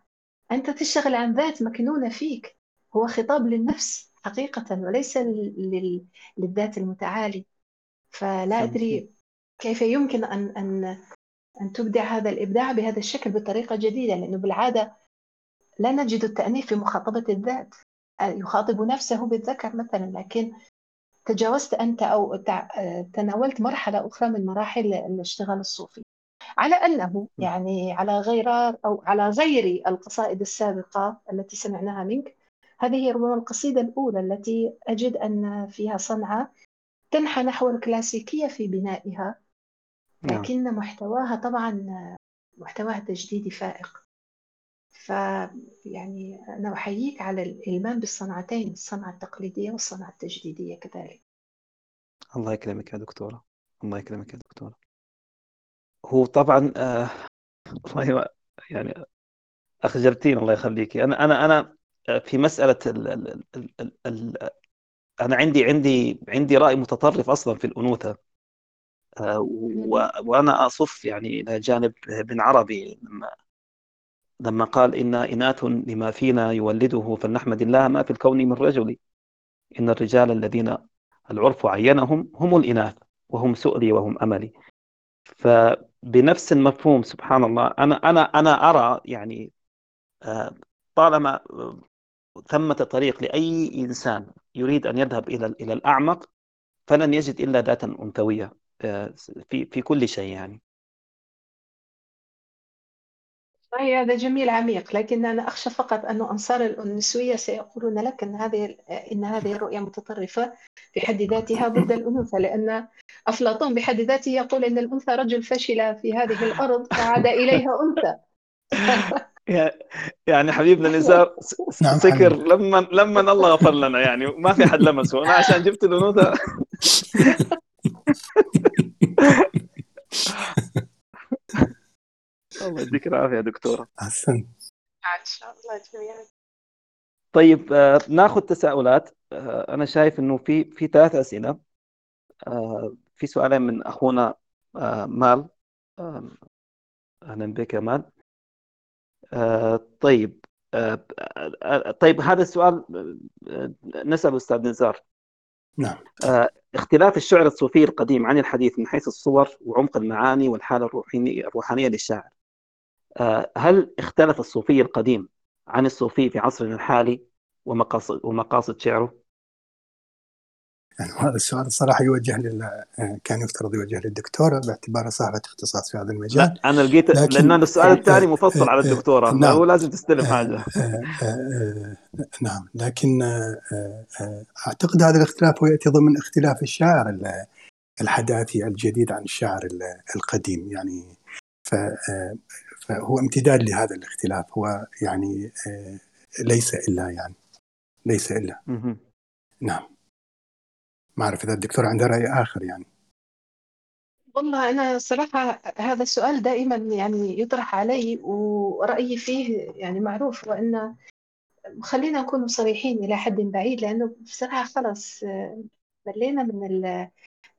أنت تشتغل عن ذات مكنونة فيك. هو خطاب للنفس حقيقة وليس للذات المتعالي. فلا أدري كيف يمكن أن أن أن تبدع هذا الإبداع بهذا الشكل بطريقة جديدة لأنه بالعادة لا نجد التأنيث في مخاطبة الذات. يخاطب نفسه بالذكر مثلا لكن تجاوزت أنت أو تناولت مرحلة أخرى من مراحل الاشتغال الصوفي. على أنه يعني على غير أو على غير القصائد السابقة التي سمعناها منك هذه هي ربما القصيدة الأولى التي أجد أن فيها صنعة تنحى نحو الكلاسيكية في بنائها نعم. لكن محتواها طبعا محتواها تجديدي فائق. فيعني أنا أحييك على الإلمام بالصنعتين الصنعة التقليدية والصنعة التجديدية كذلك. الله يكرمك يا دكتورة. الله يكرمك يا دكتورة. هو طبعا آه والله يعني أخجلتين الله يخليك أنا أنا أنا في مسألة ال ال ال ال أنا عندي عندي عندي رأي متطرف أصلا في الأنوثة. آه، وأنا أصف يعني إلى جانب ابن عربي لما لما قال إن إناث لما فينا يولده فلنحمد الله ما في الكون من رجل. إن الرجال الذين العرف عينهم هم الإناث وهم سؤلي وهم أملي. فبنفس المفهوم سبحان الله أنا أنا أنا أرى يعني آه، طالما ثمة طريق لأي إنسان يريد أن يذهب إلى إلى الأعمق فلن يجد إلا ذاتا أنثوية آه، في في كل شيء يعني. صحيح هذا جميل عميق لكن أنا أخشى فقط أن أنصار النسوية سيقولون لك أن هذه إن هذه الرؤية متطرفة في حد ذاتها ضد الأنوثة لأن أفلاطون بحد ذاته يقول أن الأنثى رجل فشل في هذه الأرض فعاد إليها أنثى. يعني حبيبنا نزار نعم سكر لما لما الله غفر لنا يعني ما في حد لمسه. أنا عشان جبت الأنوثة. الله يديك العافية يا دكتورة. أحسن. الله. جميعا طيب آه ناخذ تساؤلات. آه أنا شايف إنه في في ثلاث أسئلة. آه في سؤالين من أخونا مال. أهلا بك يا مال. طيب آه طيب هذا السؤال آه، نسأل أستاذ نزار. نعم. آه اختلاف الشعر الصوفي القديم عن الحديث من حيث الصور وعمق المعاني والحالة الروحانية للشاعر. هل اختلف الصوفي القديم عن الصوفي في عصرنا الحالي ومقاصد, ومقاصد شعره؟ يعني هذا السؤال الصراحه يوجه لل كان يفترض يوجه للدكتوره باعتبارها صاحبة اختصاص في هذا المجال. لا أنا لقيت لكن لأن السؤال الثاني مفصل على الدكتورة نعم. هو لازم تستلم حاجة. نعم. لكن أعتقد هذا الاختلاف هو يأتي ضمن اختلاف الشاعر الحداثي الجديد عن الشاعر القديم. يعني فهو امتداد لهذا الاختلاف. هو يعني ليس إلا يعني ليس إلا. نعم. ما أعرف إذا الدكتور عنده رأي آخر يعني. والله أنا صراحة هذا السؤال دائما يعني يطرح علي ورأيي فيه يعني معروف وأن خلينا نكون صريحين إلى حد بعيد لأنه بصراحة خلاص ملينا من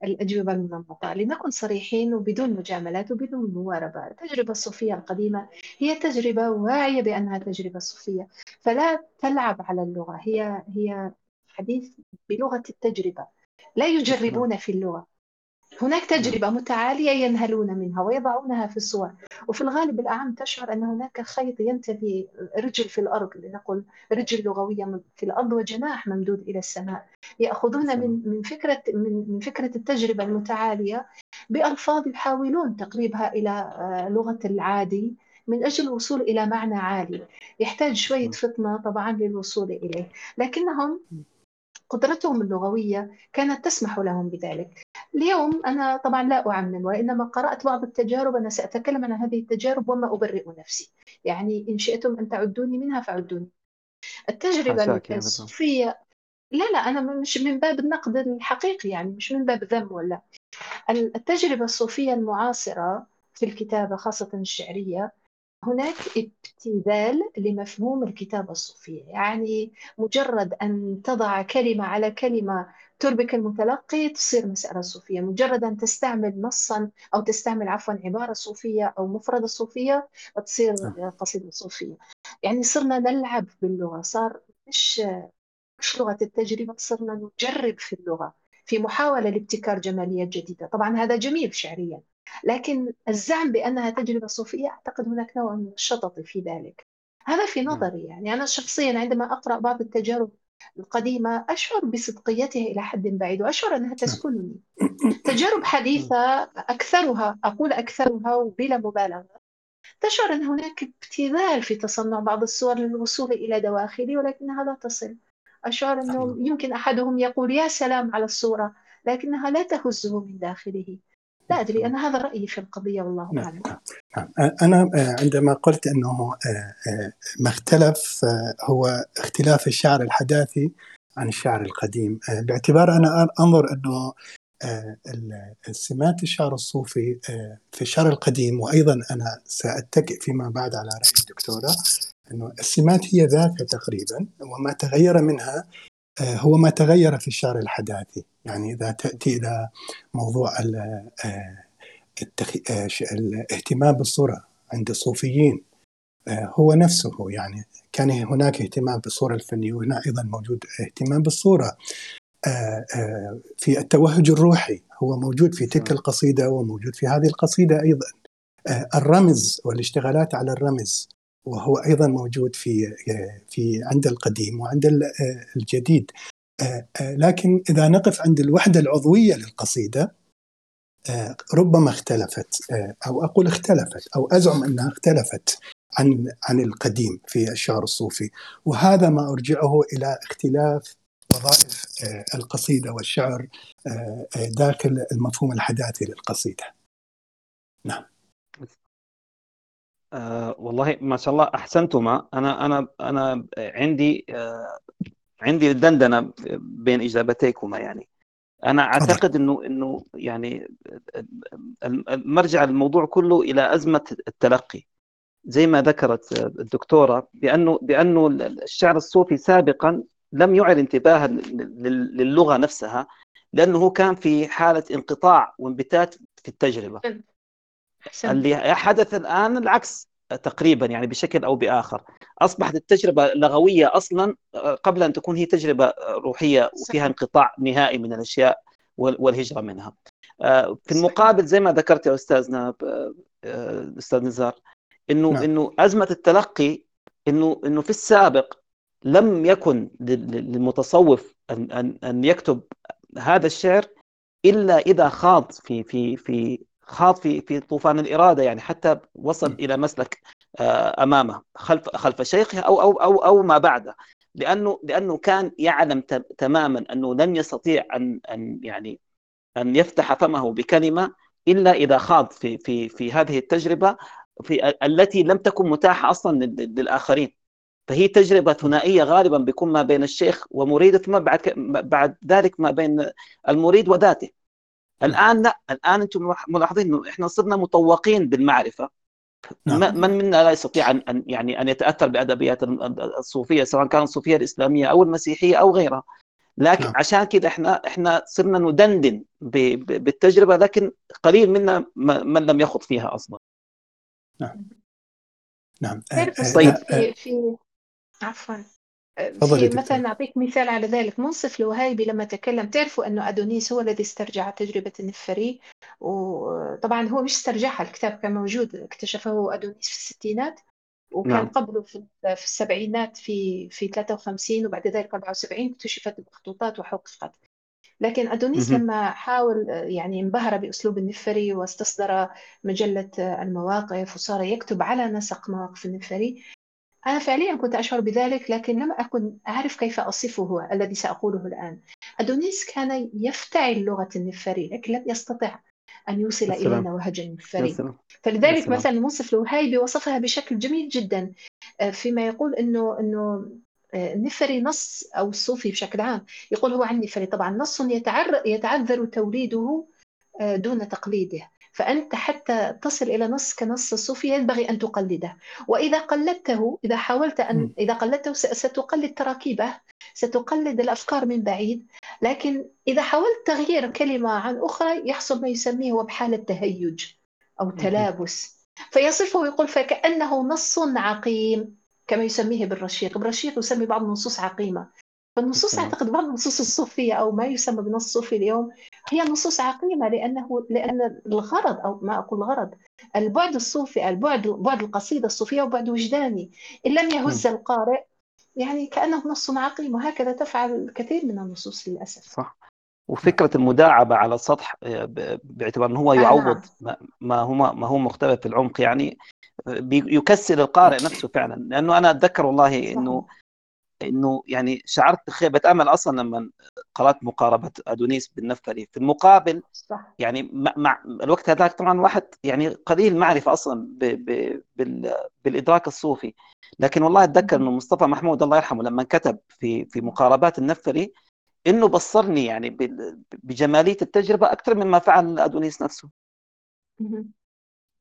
الأجوبة المنمطة. لنكن صريحين وبدون مجاملات وبدون مواربة التجربة الصوفية القديمة هي تجربة واعية بأنها تجربة صوفية. فلا تلعب على اللغة. هي هي حديث بلغة التجربة. لا يجربون في اللغة. هناك تجربة متعالية ينهلون منها ويضعونها في الصور. وفي الغالب الأعم تشعر أن هناك خيط ينتهي رجل في الأرض لنقل رجل لغوية في الأرض وجناح ممدود إلى السماء. يأخذون من من فكرة من من فكرة التجربة المتعالية بألفاظ يحاولون تقريبها إلى آه، لغة العادي من أجل الوصول إلى معنى عالي. يحتاج شوية فطنة طبعا للوصول إليه. لكنهم قدرتهم اللغوية كانت تسمح لهم بذلك. اليوم أنا طبعا لا أعمم وإنما قرأت بعض التجارب أنا سأتكلم عن هذه التجارب وما أبرئ نفسي. يعني إن شئتم أن تعدوني منها فعدوني. التجربة الصوفية لا لا أنا مش من باب النقد الحقيقي يعني مش من باب ذم ولا. التجربة الصوفية المعاصرة في الكتابة خاصة الشعرية هناك ابتذال لمفهوم الكتابة الصوفية. يعني مجرد أن تضع كلمة على كلمة تربك المتلقي تصير مسألة صوفية. مجرد أن تستعمل نصا أو تستعمل عفوا عبارة صوفية أو مفردة صوفية تصير نعم. قصيدة صوفية. يعني صرنا نلعب باللغة. صار مش مش لغة التجربة صرنا نجرب في اللغة في محاولة لابتكار جماليات جديدة. طبعا هذا جميل شعريا. لكن الزعم بأنها تجربة صوفية أعتقد هناك نوع من الشطط في ذلك. هذا في نعم. نظري يعني. أنا شخصيا عندما أقرأ بعض التجارب القديمة أشعر بصدقيتها إلى حد بعيد وأشعر أنها نعم. تسكنني. تجارب حديثة أكثرها أقول أكثرها وبلا مبالغة. تشعر أن هناك ابتذال في تصنع بعض الصور للوصول إلى دواخلي ولكنها لا تصل. أشعر أنه يمكن أحدهم يقول يا سلام على الصورة لكنها لا تهزه من داخله. لا أدري أنا هذا رأيي في القضية والله نعم. أعلم نعم. أنا عندما قلت أنه ما اختلف هو اختلاف الشعر الحداثي عن الشعر القديم باعتبار أنا أنظر أنه السمات الشعر الصوفي في الشعر القديم وأيضا أنا سأتكئ فيما بعد على رأي الدكتورة أنه السمات هي ذاتها تقريبا وما تغير منها هو ما تغير في الشعر الحداثي. يعني إذا تأتي إلى موضوع آه، آه، الاهتمام بالصورة عند الصوفيين آه، هو نفسه يعني كان هناك اهتمام بالصورة الفنية وهنا أيضا موجود اهتمام بالصورة. في التوهج الروحي هو موجود في تلك القصيدة وموجود في هذه القصيدة أيضا. الرمز والاشتغالات على الرمز وهو أيضا موجود في في عند القديم وعند الجديد. لكن إذا نقف عند الوحدة العضوية للقصيدة آه، ربما اختلفت أو أقول اختلفت أو أزعم أنها اختلفت عن عن القديم في الشعر الصوفي. وهذا ما أرجعه إلى اختلاف وظائف القصيدة والشعر داخل المفهوم الحداثي للقصيدة. نعم. أه والله ما شاء الله أحسنتما. أنا أنا أنا عندي أه عندي دندنة بين إجابتيكما يعني. أنا أعتقد إنه إنه يعني مرجع الموضوع كله إلى أزمة التلقي. زي ما ذكرت الدكتورة بأنه بأنه الشعر الصوفي سابقا لم يعر انتباها للغة نفسها لأنه كان في حالة انقطاع وانبتات في التجربة. اللي حدث الآن العكس تقريبا يعني بشكل أو بآخر. أصبحت التجربة لغوية أصلا آه، قبل أن تكون هي تجربة روحية وفيها انقطاع نهائي من الأشياء والهجرة منها. آه، في المقابل زي ما ذكرت يا استاذنا آه، أستاذ نزار إنه نعم. إنه أزمة التلقي إنه إنه في السابق لم يكن للمتصوف ان ان أن يكتب هذا الشعر إلا إذا خاض في في في خاض في في طوفان الإرادة يعني حتى وصل إلى مسلك آه، أمامه خلف خلف شيخه أو أو أو أو ما بعده. لأنه لأنه كان يعلم تماما أنه لن يستطيع أن أن يعني أن يفتح فمه بكلمة إلا إذا خاض في في في هذه التجربة في التي لم تكن متاحة أصلا للآخرين. فهي تجربة ثنائية غالبا بيكون ما بين الشيخ ومريده ثم بعد بعد ذلك ما بين المريد وذاته. الآن لا. الآن أنتم ملاحظين إنه إحنا صرنا مطوقين بالمعرفة. نعم. من منا لا يستطيع ان يعني أن يتأثر بأدبيات الصوفية سواء كانت الصوفية الإسلامية أو المسيحية أو غيرها. لكن نعم. عشان كذا إحنا إحنا صرنا ندندن بالتجربة لكن قليل منا من لم يخض فيها أصلا. نعم. نعم. طيب في في عفوا. في مثلا أعطيك مثال على ذلك. منصف الوهيبي لما تكلم تعرفوا أنه أدونيس هو الذي استرجع تجربة النفري؟ وطبعا هو مش استرجعها الكتاب كان موجود اكتشفه أدونيس في الستينات وكان نعم. قبله في في السبعينات في في 53 وبعد ذلك 74 اكتشفت المخطوطات وحققت. لكن أدونيس لما حاول يعني انبهر بأسلوب النفري واستصدر مجلة المواقف وصار يكتب على نسق مواقف النفري أنا فعليا كنت أشعر بذلك لكن لم أكن أعرف كيف أصفه الذي سأقوله الآن. أدونيس كان يفتعل لغة النفري لكن لم يستطع أن يوصل السلام. إلينا وهج النفري فلذلك السلام. مثلا المنصف الوهيبي وصفها بشكل جميل جدا آه، فيما يقول أنه أنه آه، النفري نص أو الصوفي بشكل عام. يقول هو عن النفري طبعا نص يتعذر توليده آه، دون تقليده. فأنت حتى تصل إلى نص كنص الصوفي ينبغي أن تقلده. وإذا قلدته إذا حاولت أن إذا قلدته ستقلد تراكيبه ستقلد الأفكار من بعيد. لكن إذا حاولت تغيير كلمة عن أخرى يحصل ما يسميه هو بحالة تهيج أو تلابس. فيصفه يقول فكأنه نص عقيم كما يسميه بالرشيق. بالرشيق يسمي بعض النصوص عقيمة. فالنصوص أعتقد بعض النصوص الصوفية أو ما يسمى بنص صوفي اليوم هي نصوص عقيمة لأنه لأن الغرض أو ما أقول الغرض البعد الصوفي البعد بعد القصيدة الصوفية وبعد وجداني. إن لم يهز القارئ يعني كأنه نص عقيم وهكذا تفعل الكثير من النصوص للأسف. صح. وفكرة المداعبة على السطح آه، باعتبار انه هو آه، يعوض. ما هو ما هو مختلف في العمق يعني يكسر القارئ نفسه فعلا. لأنه أنا أتذكر والله إنه إنه يعني شعرت بخيبه امل أصلا لما قرأت مقاربة أدونيس بالنفري في المقابل صح. يعني مع الوقت هذاك طبعا واحد يعني قليل معرفة أصلا ب ب بال بالإدراك الصوفي. لكن والله أتذكر إنه مصطفى محمود الله يرحمه لما كتب في في مقاربات النفري إنه بصرني يعني بجمالية التجربة أكثر مما فعل أدونيس نفسه.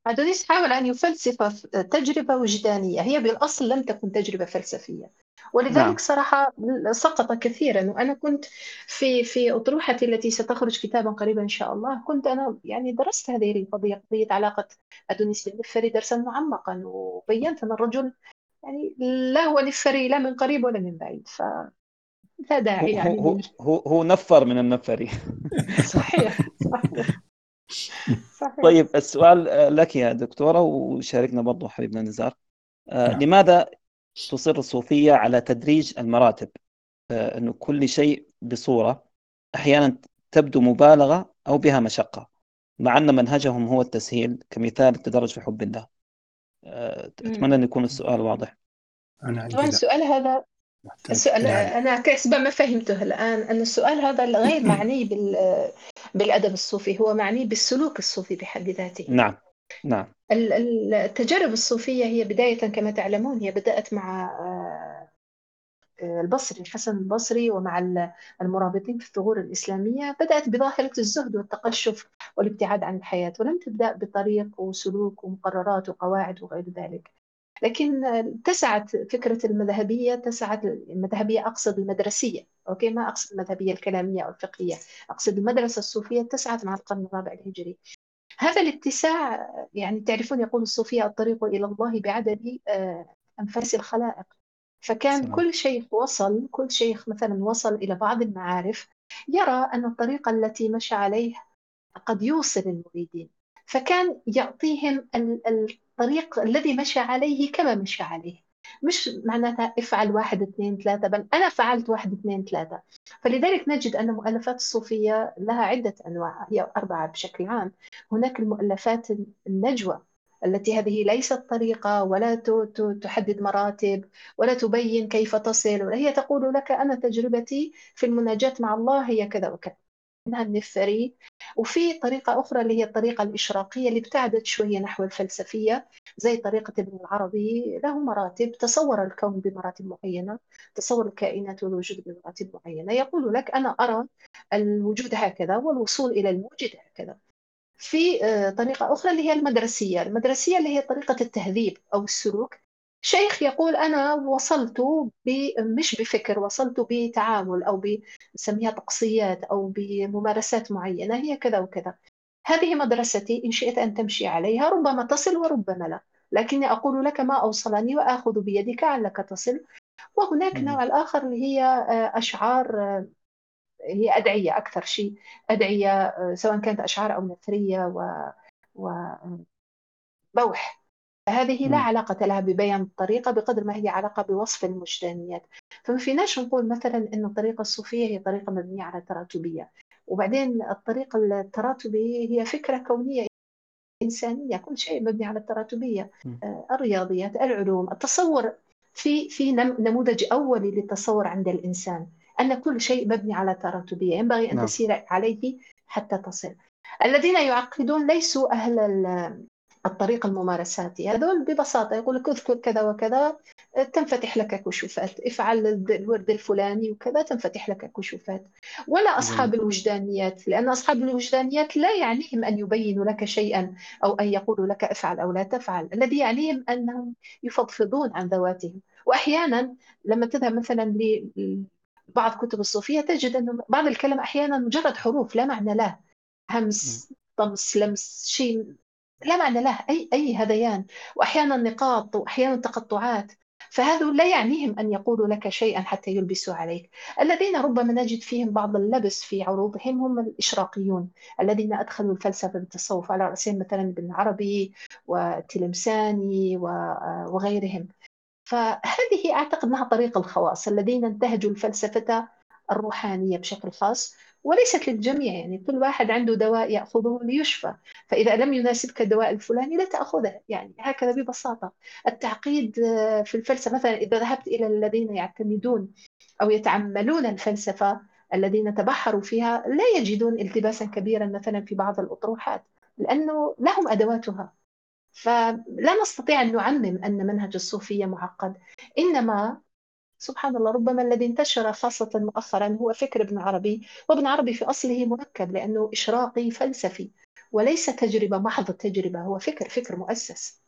أدونيس حاول أن يفلسف تجربة وجدانية. هي بالأصل لم تكن تجربة فلسفية. ولذلك نعم. صراحة سقط كثيرا وأنا كنت في في أطروحتي التي ستخرج كتابا قريبا إن شاء الله كنت أنا يعني درست هذه القضية قضية علاقة أدونيس بالنفري درسا معمقا وبينت أن الرجل يعني لا هو نفري لا من قريب ولا من بعيد ف لا داعي يعني هو, هو, هو نفر من النفري صحيح صحيح صحيح. طيب السؤال لك يا دكتورة وشاركنا برضو حبيبنا نزار آه نعم. لماذا تصر الصوفية على تدريج المراتب. آه أنه كل شيء بصورة أحيانا تبدو مبالغة أو بها مشقة مع أن منهجهم هو التسهيل كمثال التدرج في حب الله. آه أتمنى أن يكون السؤال واضح. أنا طبعا السؤال هذا السؤال أنا كأسباب ما فهمته الآن. أن السؤال هذا غير معني بال بالأدب الصوفي هو معني بالسلوك الصوفي بحد ذاته. نعم. نعم. التجارب الصوفية هي بداية كما تعلمون هي بدأت مع آه، البصري الحسن البصري ومع المرابطين في الثغور الإسلامية. بدأت بظاهرة الزهد والتقشف والابتعاد عن الحياة ولم تبدأ بطريق وسلوك ومقررات وقواعد وغير ذلك. لكن اتسعت فكرة المذهبية اتسعت المذهبية أقصد المدرسية. أوكي؟ ما أقصد المذهبية الكلامية أو الفقهية. أقصد المدرسة الصوفية اتسعت مع القرن الرابع الهجري. هذا الاتساع يعني تعرفون يقول الصوفية الطريق إلى الله بعدد آه، أنفاس الخلائق. فكان سلام. كل شيخ وصل كل شيخ مثلا وصل إلى بعض المعارف يرى أن الطريقة التي مشى عليه قد يوصل المريدين. فكان يعطيهم الطريق الذي مشى عليه كما مشى عليه. مش معناتها افعل واحد اثنين ثلاثة بل أنا فعلت واحد اثنين ثلاثة. فلذلك نجد أن مؤلفات الصوفية لها عدة أنواع هي أربعة بشكل عام. هناك المؤلفات النجوى التي هذه ليست طريقة ولا تحدد مراتب ولا تبين كيف تصل ولا هي تقول لك أنا تجربتي في المناجاة مع الله هي كذا وكذا. منها النفري وفي طريقة أخرى اللي هي الطريقة الإشراقية اللي ابتعدت شوية نحو الفلسفية زي طريقة ابن العربي له مراتب تصور الكون بمراتب معينة تصور الكائنات والوجود بمراتب معينة يقول لك أنا أرى الوجود هكذا والوصول إلى الموجد هكذا. في آه، طريقة أخرى اللي هي المدرسية المدرسية اللي هي طريقة التهذيب أو السلوك شيخ يقول أنا وصلت مش بفكر وصلت بتعامل أو بنسميها طقسيات أو بممارسات معينة هي كذا وكذا. هذه مدرستي إن شئت أن تمشي عليها ربما تصل وربما لا. لكني أقول لك ما أوصلني وآخذ بيدك علك تصل. وهناك النوع الآخر اللي هي آه، أشعار آه، هي أدعية أكثر شيء أدعية آه، سواء كانت أشعار أو نثرية و, و... بوح. هذه لا علاقة لها ببيان الطريقة بقدر ما هي علاقة بوصف المجتمعات. فما فيناش نقول مثلا أن الطريقة الصوفية هي طريقة مبنية على تراتبية. وبعدين الطريقة التراتبية هي فكرة كونية إنسانية. كل شيء مبني على التراتبية. آه، الرياضيات العلوم التصور. في في نموذج أولي للتصور عند الإنسان. أن كل شيء مبني على تراتبية. ينبغي أن نعم. تسير عليه حتى تصل. الذين يعقدون ليسوا أهل الطريق الممارساتي. هذول ببساطة يقول لك اذكر كذا وكذا تنفتح لك كشوفات. افعل الورد الفلاني وكذا تنفتح لك كشوفات. ولا أصحاب الوجدانيات لأن أصحاب الوجدانيات لا يعنيهم أن يبينوا لك شيئا أو أن يقولوا لك افعل أو لا تفعل. الذي يعنيهم أنهم يفضفضون عن ذواتهم. وأحيانا لما تذهب مثلا لبعض كتب الصوفية تجد أن بعض الكلام أحيانا مجرد حروف لا معنى له. همس طمس لمس شيء لا معنى له أي أي هذيان. وأحيانا نقاط وأحيانا تقطعات. فهذا لا يعنيهم أن يقولوا لك شيئا حتى يلبسوا عليك. الذين ربما نجد فيهم بعض اللبس في عروضهم هم الإشراقيون الذين أدخلوا الفلسفة بالتصوف على رأسهم مثلا ابن عربي وتلمساني وغيرهم. فهذه أعتقد أنها طريق الخواص الذين انتهجوا الفلسفة الروحانية بشكل خاص. وليست للجميع يعني كل واحد عنده دواء يأخذه ليشفى. فإذا لم يناسبك الدواء الفلاني لا تأخذه. يعني هكذا ببساطة. التعقيد آه، في الفلسفة مثلا إذا ذهبت إلى الذين يعتمدون أو يتعملون الفلسفة الذين تبحروا فيها لا يجدون التباسا كبيرا مثلا في بعض الأطروحات لأنه لهم أدواتها. فلا نستطيع أن نعمم أن منهج الصوفية معقد. إنما سبحان الله ربما الذي انتشر خاصة مؤخرا هو فكر ابن عربي وابن عربي في أصله مركب لأنه إشراقي فلسفي وليس تجربة محض التجربة هو فكر فكر مؤسس.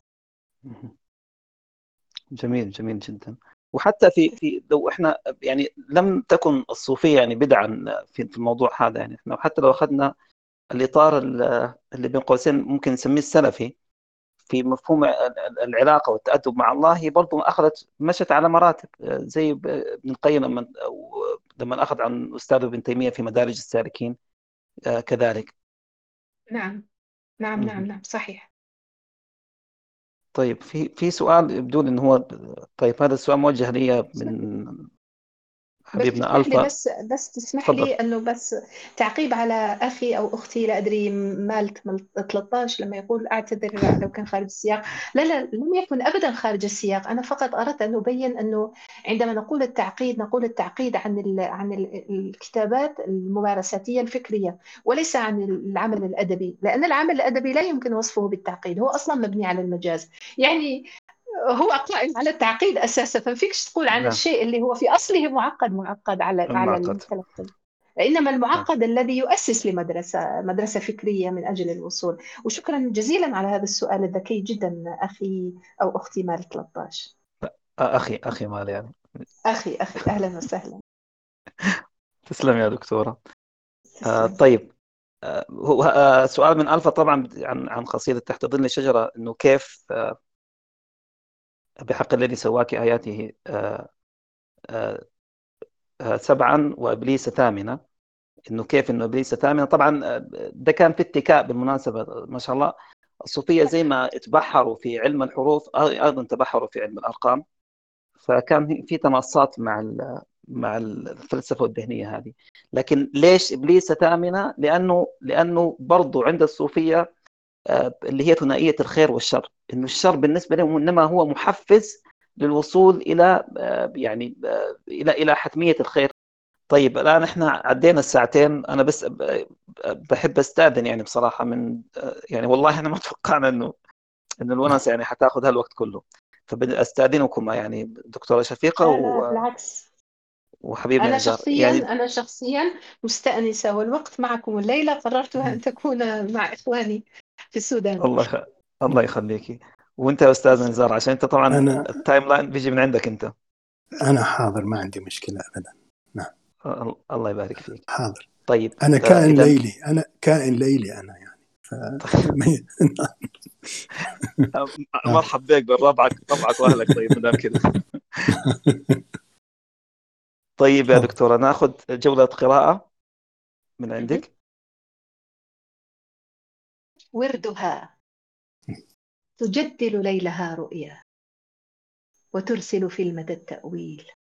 جميل جميل جدا. وحتى في في لو إحنا يعني لم تكن الصوفية يعني بدعا في الموضوع هذا يعني إحنا حتى لو أخذنا الإطار اللي بين قوسين ممكن نسميه السلفي في مفهوم العلاقة والتأدب مع الله هي برضه أخذت مشت على مراتب. زي ابن القيم لما لما أخذ عن أستاذه ابن تيمية في مدارج السالكين آه، كذلك. نعم. نعم نعم نعم صحيح. طيب في في سؤال يبدو لي إنه هو طيب هذا السؤال موجه لي من حبيبنا ألفا. بس بس تسمح لي إنه بس تعقيب على أخي أو أختي لا أدري مالت 13 لما يقول أعتذر لو كان خارج السياق. لا لا لم يكن ابدا خارج السياق. أنا فقط أردت أن أبين أنه عندما نقول التعقيد نقول التعقيد عن عن الكتابات الممارساتية الفكرية وليس عن العمل الأدبي لأن العمل الأدبي لا يمكن وصفه بالتعقيد هو أصلا مبني على المجاز. يعني هو قائم على التعقيد أساسا. فيكش تقول عن نعم. الشيء اللي هو في أصله معقد معقد على المعقد. على المتلقي. إنما المعقد نعم. الذي يؤسس لمدرسة مدرسة فكرية من أجل الوصول. وشكرا جزيلا على هذا السؤال الذكي جدا أخي أو أختي مال 13 أخي أخي مال يعني. أخي أخي. أهلا وسهلا. تسلم يا دكتورة. آه طيب. آه هو آه سؤال من ألفا طبعا عن عن قصيدة تحت ظل الشجره إنه كيف آه بحق الذي سواك آياته آه، آه، آه، سبعا وإبليس ثامنة. إنه كيف إنه إبليس ثامنة؟ طبعا ده كان في اتكاء بالمناسبة ما شاء الله. الصوفية زي ما تبحروا في علم الحروف أيضا تبحروا في علم الأرقام. فكان في تناصات مع مع الفلسفة الذهنيه هذه. لكن ليش إبليس ثامنة؟ لأنه لأنه برضو عند الصوفية اللي هي ثنائية الخير والشر. إنه الشر بالنسبة لهم إنما هو محفز للوصول إلى يعني إلى إلى حتمية الخير. طيب الآن إحنا عدينا الساعتين. أنا بس بحب أستأذن يعني بصراحة من يعني والله إحنا ما توقعنا إنه إنه الونس يعني حتاخذ هالوقت كله. فاستاذنكم يعني دكتورة شفيقة و... بالعكس. وحبيبي أنا شخصيا يعني... أنا شخصيا مستأنسة والوقت معكم الليلة قررت أن تكون مع إخواني في السودان. الله الله يخليكي. وانت يا أستاذ نزار عشان انت طبعا أنا... ال timeline بيجي من عندك انت. أنا حاضر ما عندي مشكلة ابدا. نعم. الله يبارك فيك. حاضر. طيب أنا كائن إذا... ليلي. أنا كائن ليلي أنا يعني. ف... مرحب بك بالربعك ربعك وأهلك. طيب ما دام كذا طيب يا دكتورة نأخذ جولة قراءة من عندك. وردها. تجدل ليلها رؤيا وترسل في المدى التأويل.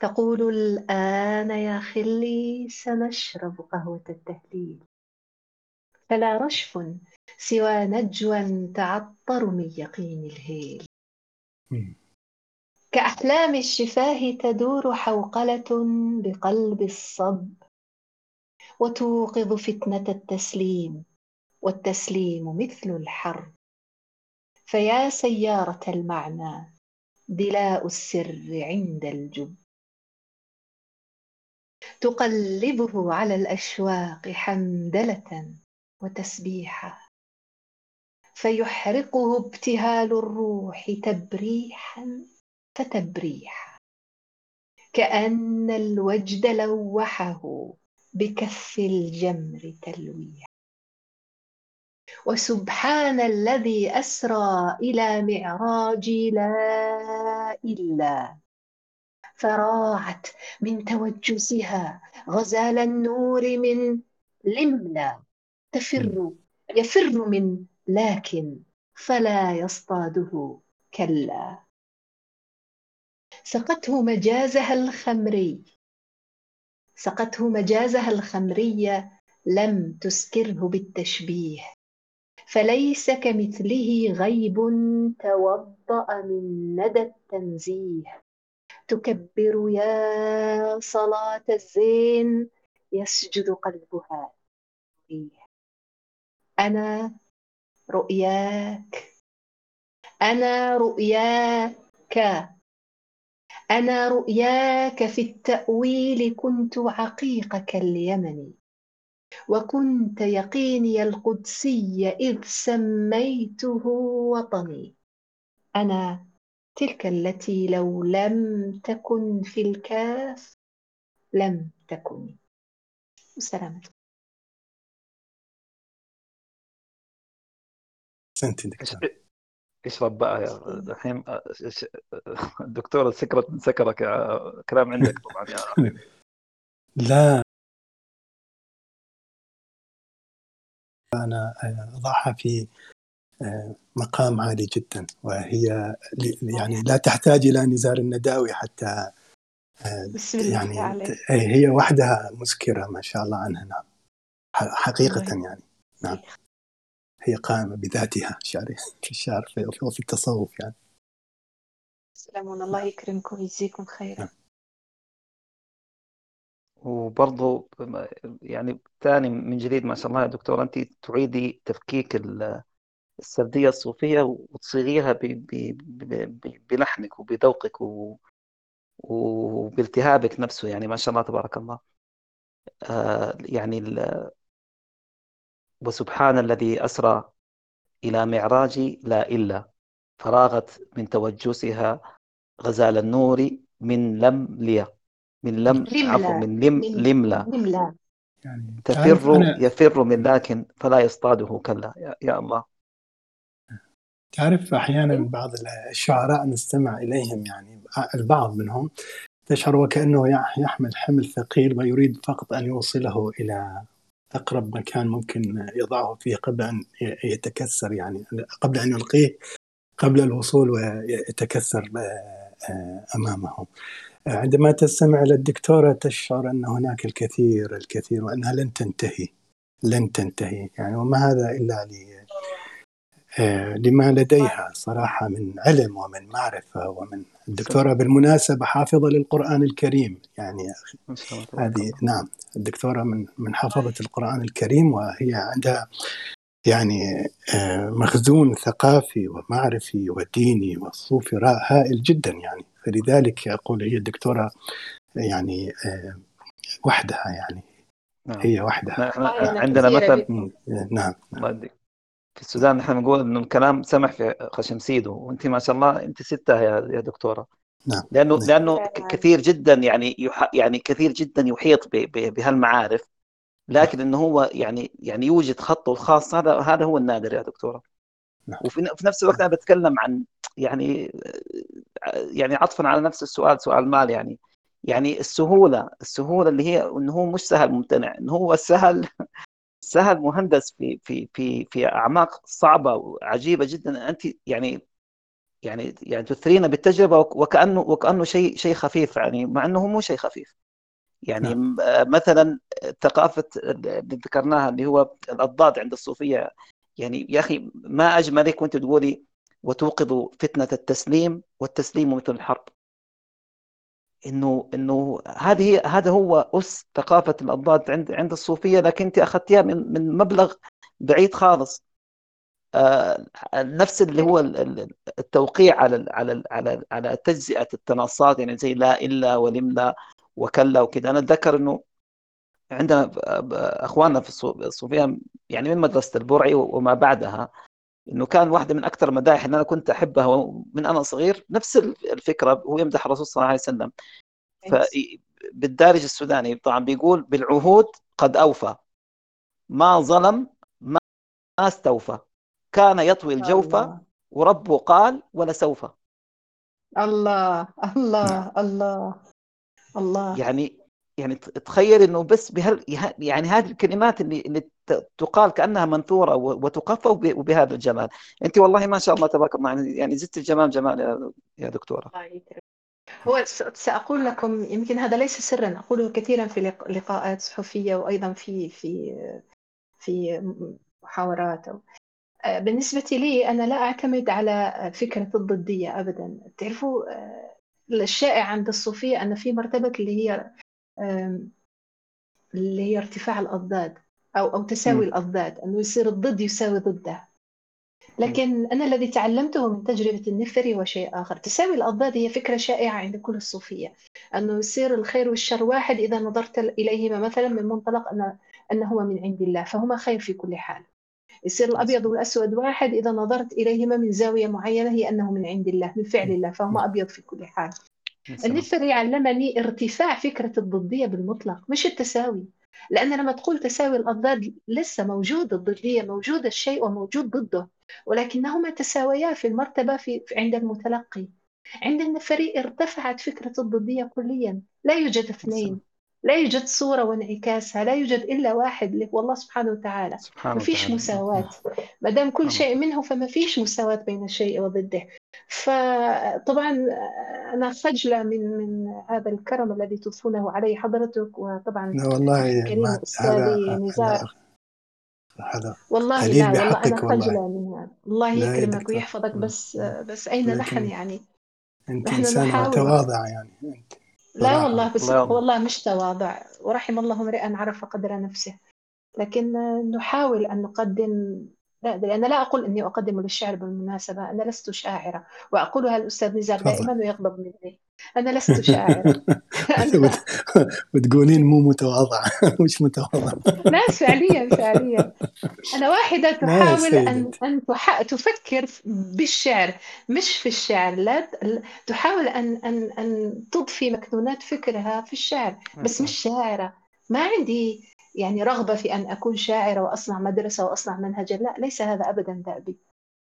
تقول الآن يا خلي سنشرب قهوة التهليل. فلا رشف سوى نجوى تعطر من يقين الهيل. كأحلام الشفاه تدور حوقلة بقلب الصب وتوقظ فتنة التسليم والتسليم مثل الحرب. فيا سيارة المعنى دلاء السر عند الجب. تقلبه على الأشواق حمدلة وتسبيحا فيحرقه ابتهال الروح تبريحا فتبريحا كأن الوجد لوحه بكف الجمر تلويح. وسبحان الذي أسرى إلى معراج لا إلا. فراعت من توجسها غزال النور من لملا تفر يفر من لكن فلا يصطاده كلا. سقته مجازها الخمري. سقته مجازها الخمري لم تسكره بالتشبيه. فليس كمثله غيب توضأ من ندى التنزيه. تكبر يا صلاة الزين يسجد قلبها أنا رؤياك أنا رؤياك أنا رؤياك في التأويل كنت عقيقك اليمني. وكنت يقيني القدسي إذ سميته وطني. أنا تلك التي لو لم تكن في الكاف لم تكن وسلامتك أحسنت دكتور إشرب بقى يا الحين الدكتورة سكرت من سكرك كلام عندك طبعا يا لا. أنا أضعها في آه، مقام عالي جدا وهي يعني لا تحتاج إلى نزار النداوي حتى آه، بسم الله يعني عليك. هي وحدها مسكرة ما شاء الله عنها نعم. حقيقة يعني نعم. هي قائمة بذاتها شعري في الشعر وفي التصوف يعني. سلام الله يكرمكم ويجزيكم خيرا. نعم. وبرضه يعني ثاني من جديد ما شاء الله يا دكتور أنت تعيدي تفكيك السردية الصوفية وتصيغيها بلحنك وبذوقك وبالتهابك نفسه يعني ما شاء الله تبارك الله. آه يعني وسبحان الذي أسرى إلى معراج لا إلا فراغت من توجسها غزال النور من لم لي من لم عفوا من لم لملا لملا يعني تفر أنا يفر من لكن فلا يصطاده كلا. يا, يا الله. تعرف أحيانا بعض الشعراء نستمع إليهم يعني البعض منهم تشعر وكأنه يحمل حمل ثقيل ويريد فقط أن يوصله إلى أقرب مكان ممكن يضعه فيه قبل أن يتكسر يعني قبل أن يلقيه قبل الوصول ويتكسر آه، أمامه عندما تستمع إلى الدكتورة تشعر أن هناك الكثير الكثير وأنها لن تنتهي لن تنتهي. يعني وما هذا إلا آه، لما لديها صراحة من علم ومن معرفة ومن الدكتورة بالمناسبة حافظة للقرآن الكريم. يعني هذه نعم الدكتورة من من حفظة القرآن الكريم وهي عندها يعني آه، مخزون ثقافي ومعرفي وديني وصوفي هائل جدا يعني. فلذلك أقول هي الدكتورة يعني آه، وحدها يعني. نعم. هي وحدها. عندنا مثل نعم. في السودان نحن بنقول إنه الكلام سمح في خشم سيده وأنت ما شاء الله أنت ستة يا يا دكتورة. نعم. لأنه نعم. لأنه كثير جدا يعني يح يعني كثير جدا يحيط بهالمعارف. لكن إنه هو يعني يعني يوجد خطه الخاص. هذا هذا هو النادر يا دكتورة. نعم. وفي نفس الوقت أنا بتكلم عن يعني يعني عطفا على نفس السؤال سؤال مال يعني. يعني السهولة السهولة اللي هي إنه هو مش سهل ممتنع إنه هو سهل سهل مهندس في في في في أعماق صعبة وعجيبة جدا. أنت يعني يعني يعني تثرينا بالتجربة وكأنه وكأنه شيء شيء خفيف يعني مع إنه مو شيء خفيف. يعني نعم. مثلا ثقافة اللي ذكرناها اللي هو الأضداد عند الصوفية. يعني يا أخي ما اجملك وأنت تقولي وتوقظ فتنة التسليم والتسليم مثل الحرب. انه إنه هذه هذا هو أس ثقافة الأضداد عند عند الصوفية لكن أنت أخذتيها من من مبلغ بعيد خالص. آه نفس اللي هو التوقيع على على على على تجزئة التناصات يعني زي لا إلا ولملا وكلا وكذا أنا أتذكر إنه عندنا أخواننا في الصوفية يعني من مدرسة البرعي وما بعدها إنه كان واحدة من أكثر المدايح اللي أنا كنت أحبها من أنا صغير نفس الفكرة هو يمدح الرسول صلى الله عليه وسلم. فبالدارج السوداني طبعا بيقول بالعهود قد أوفى ما ظلم ما استوفى. كان يطوي الجوف وربه قال ولسوف الله الله الله. الله. يعني يعني تخيل إنه بس بهال يعني هذه الكلمات اللي اللي تقال كأنها منثورة وتقفى وبهذا الجمال. انت والله ما شاء الله تبارك الله يعني, يعني زدت الجمال جمال يا, دكتورة. هو سأقول لكم يمكن هذا ليس سرا أقوله كثيرا في لقاءات صحفية وأيضا في في في محاورات. آه، بالنسبة لي أنا لا أعتمد على فكرة الضدية أبدا. تعرفوا آه، الشائع عند الصوفية أن في مرتبة اللي هي اللي هي ارتفاع الأضداد أو أو تساوي م. الأضداد أنه يصير الضد يساوي ضده لكن أنا الذي تعلمته من تجربة النفري هو شيء آخر. تساوي الأضداد هي فكرة شائعة عند كل الصوفية أنه يصير الخير والشر واحد إذا نظرت إليهما. مثلا من منطلق أن أنهما من عند الله فهما خير في كل حال. يصير الأبيض والأسود واحد إذا نظرت إليهما من زاوية معينة هي أنه من عند الله من فعل الله فهما أبيض في كل حال. النفري علمني ارتفاع فكرة الضدية بالمطلق مش التساوي. لأن لما تقول تساوي الأضداد لسه موجود الضدية موجود الشيء وموجود ضده ولكنهما تساويا في المرتبة في عند المتلقي. عند النفري ارتفعت فكرة الضدية كليا لا يوجد اثنين. لا يوجد صورة وانعكاسها لا يوجد إلا واحد اللي هو الله سبحانه وتعالى. ما فيش مساواة. ما دام كل شيء منه فما فيش مساواة بين الشيء وضده. فطبعا أنا خجلة من من هذا الكرم الذي تضفونه علي حضرتك وطبعا لا والله كريم أستاذي نزار. هذا والله لا والله أنا خجلة من هذا الله يكرمك ويحفظك بس بس أين نحن يعني؟ أنت إنسانة متواضعة يعني. أنت لا والله بس والله مش تواضع. ورحم الله امرئا عرف قدر نفسه. لكن نحاول أن نقدم لا أنا لا أقول أني أقدم للشعر بالمناسبة أنا لست شاعرة وأقولها الأستاذ نزار دائما ويغضب مني؟ أنا لست شاعرة. وتقولين مو متواضعة مش متواضعة لا فعليا فعليا. أنا واحدة تحاول أن أن تفكر بالشعر مش في الشعر. لا تحاول أن أن أن تضفي مكنونات فكرها في الشعر بس مش شاعرة. ما عندي يعني رغبة في أن أكون شاعرة وأصنع مدرسة وأصنع منهجا لا ليس هذا أبدا دأبي.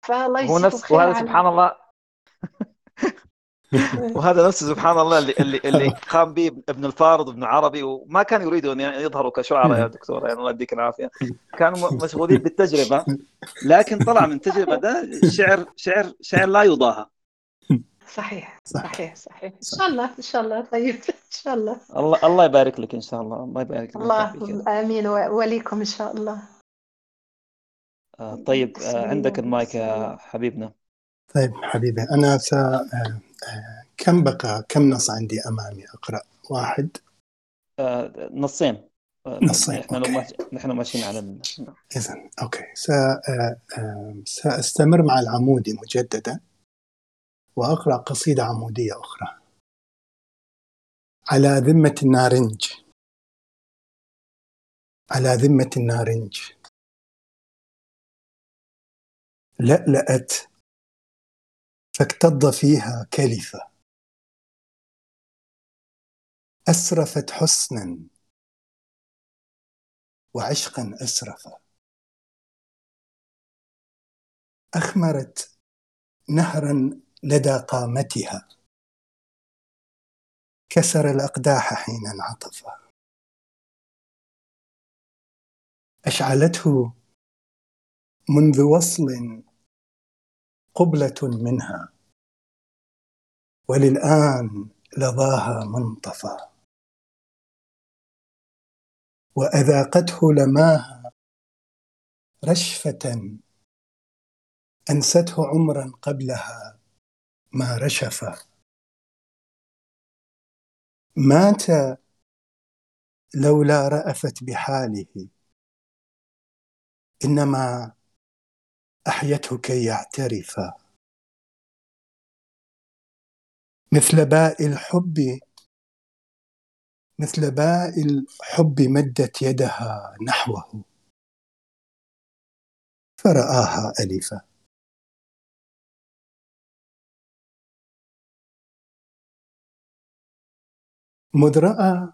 فالله هو نفس وهذا سبحان الله. وهذا نفسه سبحان الله اللي اللي, اللي قام به ابن الفارض وابن عربي وما كانوا يريدوا أن يعني كشعراء يا دكتور يعني الله يديك العافية. كانوا مشغولين بالتجربة لكن طلع من التجربه ده شعر شعر شعر لا يضاهى. صحيح صحيح صحيح. إن شاء الله إن شاء الله. طيب إن شاء الله. الله الله يبارك لك إن شاء الله. الله يبارك لك. الله آمين. وليكم إن شاء الله. آه طيب آه عندك المايك يا حبيبنا. طيب حبيبي أنا س كم بقى كم نص عندي أمامي؟ أقرأ. واحد. آه نصين. آه، نصين نحن ماشيين على ال... اذا أوكي. س... آه، آه، سأستمر مع العمودي مجددا. وأقرأ قصيدة عمودية أخرى. على ذمة النارنج. على ذمة النارنج. لألأت. فاكتض فيها كلفة. أسرفت حسنا. وعشقا أسرفا أخمرت نهرا لدى قامتها. كسر الأقداح حين انعطف. أشعلته منذ وصل قبلة منها. وللآن لظاها منطفى. وأذاقته لماها رشفة أنسته عمرا قبلها. ما رشف. مات لولا رأفت بحاله. إنما أحيته كي يعترف. مثل باء الحب مثل باء الحب مدت يدها نحوه. فرآها ألفا. مذ رأى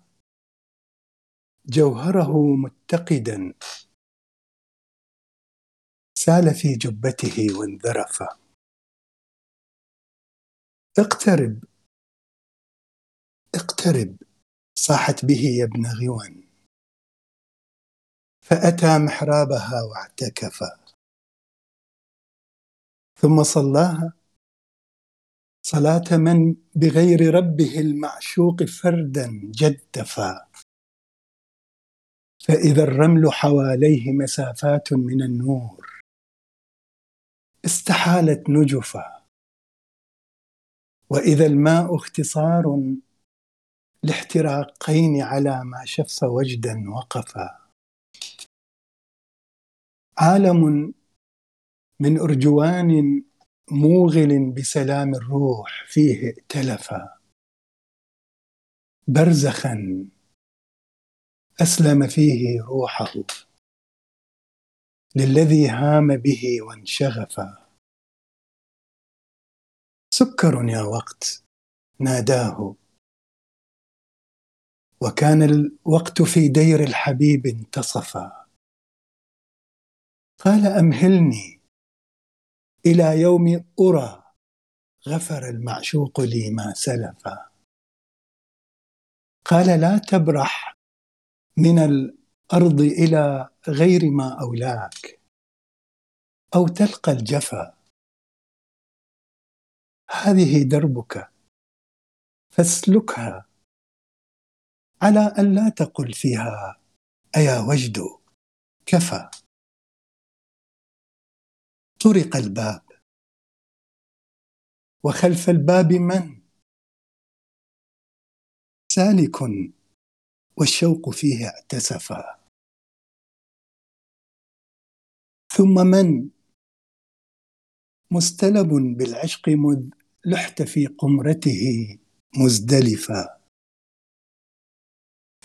جوهره متقدا. سال في جبته وانذرف. اقترب. اقترب. صاحت به يا ابن غوان فأتى محرابها واعتكف. ثم صلاها صلاة من بغير ربه المعشوق فردا جدفا. فإذا الرمل حواليه مسافات من النور. استحالت نجفا. وإذا الماء اختصار لاحتراقين على ما شف وجدا وقفا. عالم من أرجوان موغل بسلام الروح فيه ائتلفا برزخا أسلم فيه روحه. للذي هام به وانشغفا سكر يا وقت ناداه. وكان الوقت في دير الحبيب انتصفا قال أمهلني إلى يوم أرى غفر المعشوق لي ما سلفا قال لا تبرح من الأرض إلى غير ما أولاك أو تلقى الجفا. هذه دربك فاسلكها على أن لا تقل فيها. أيا وجد كفى. طرق الباب. وخلف الباب من؟ سالك والشوق فيه اعتسفا. ثم من؟ مستلب بالعشق مذ لحت في قمرته مزدلفا.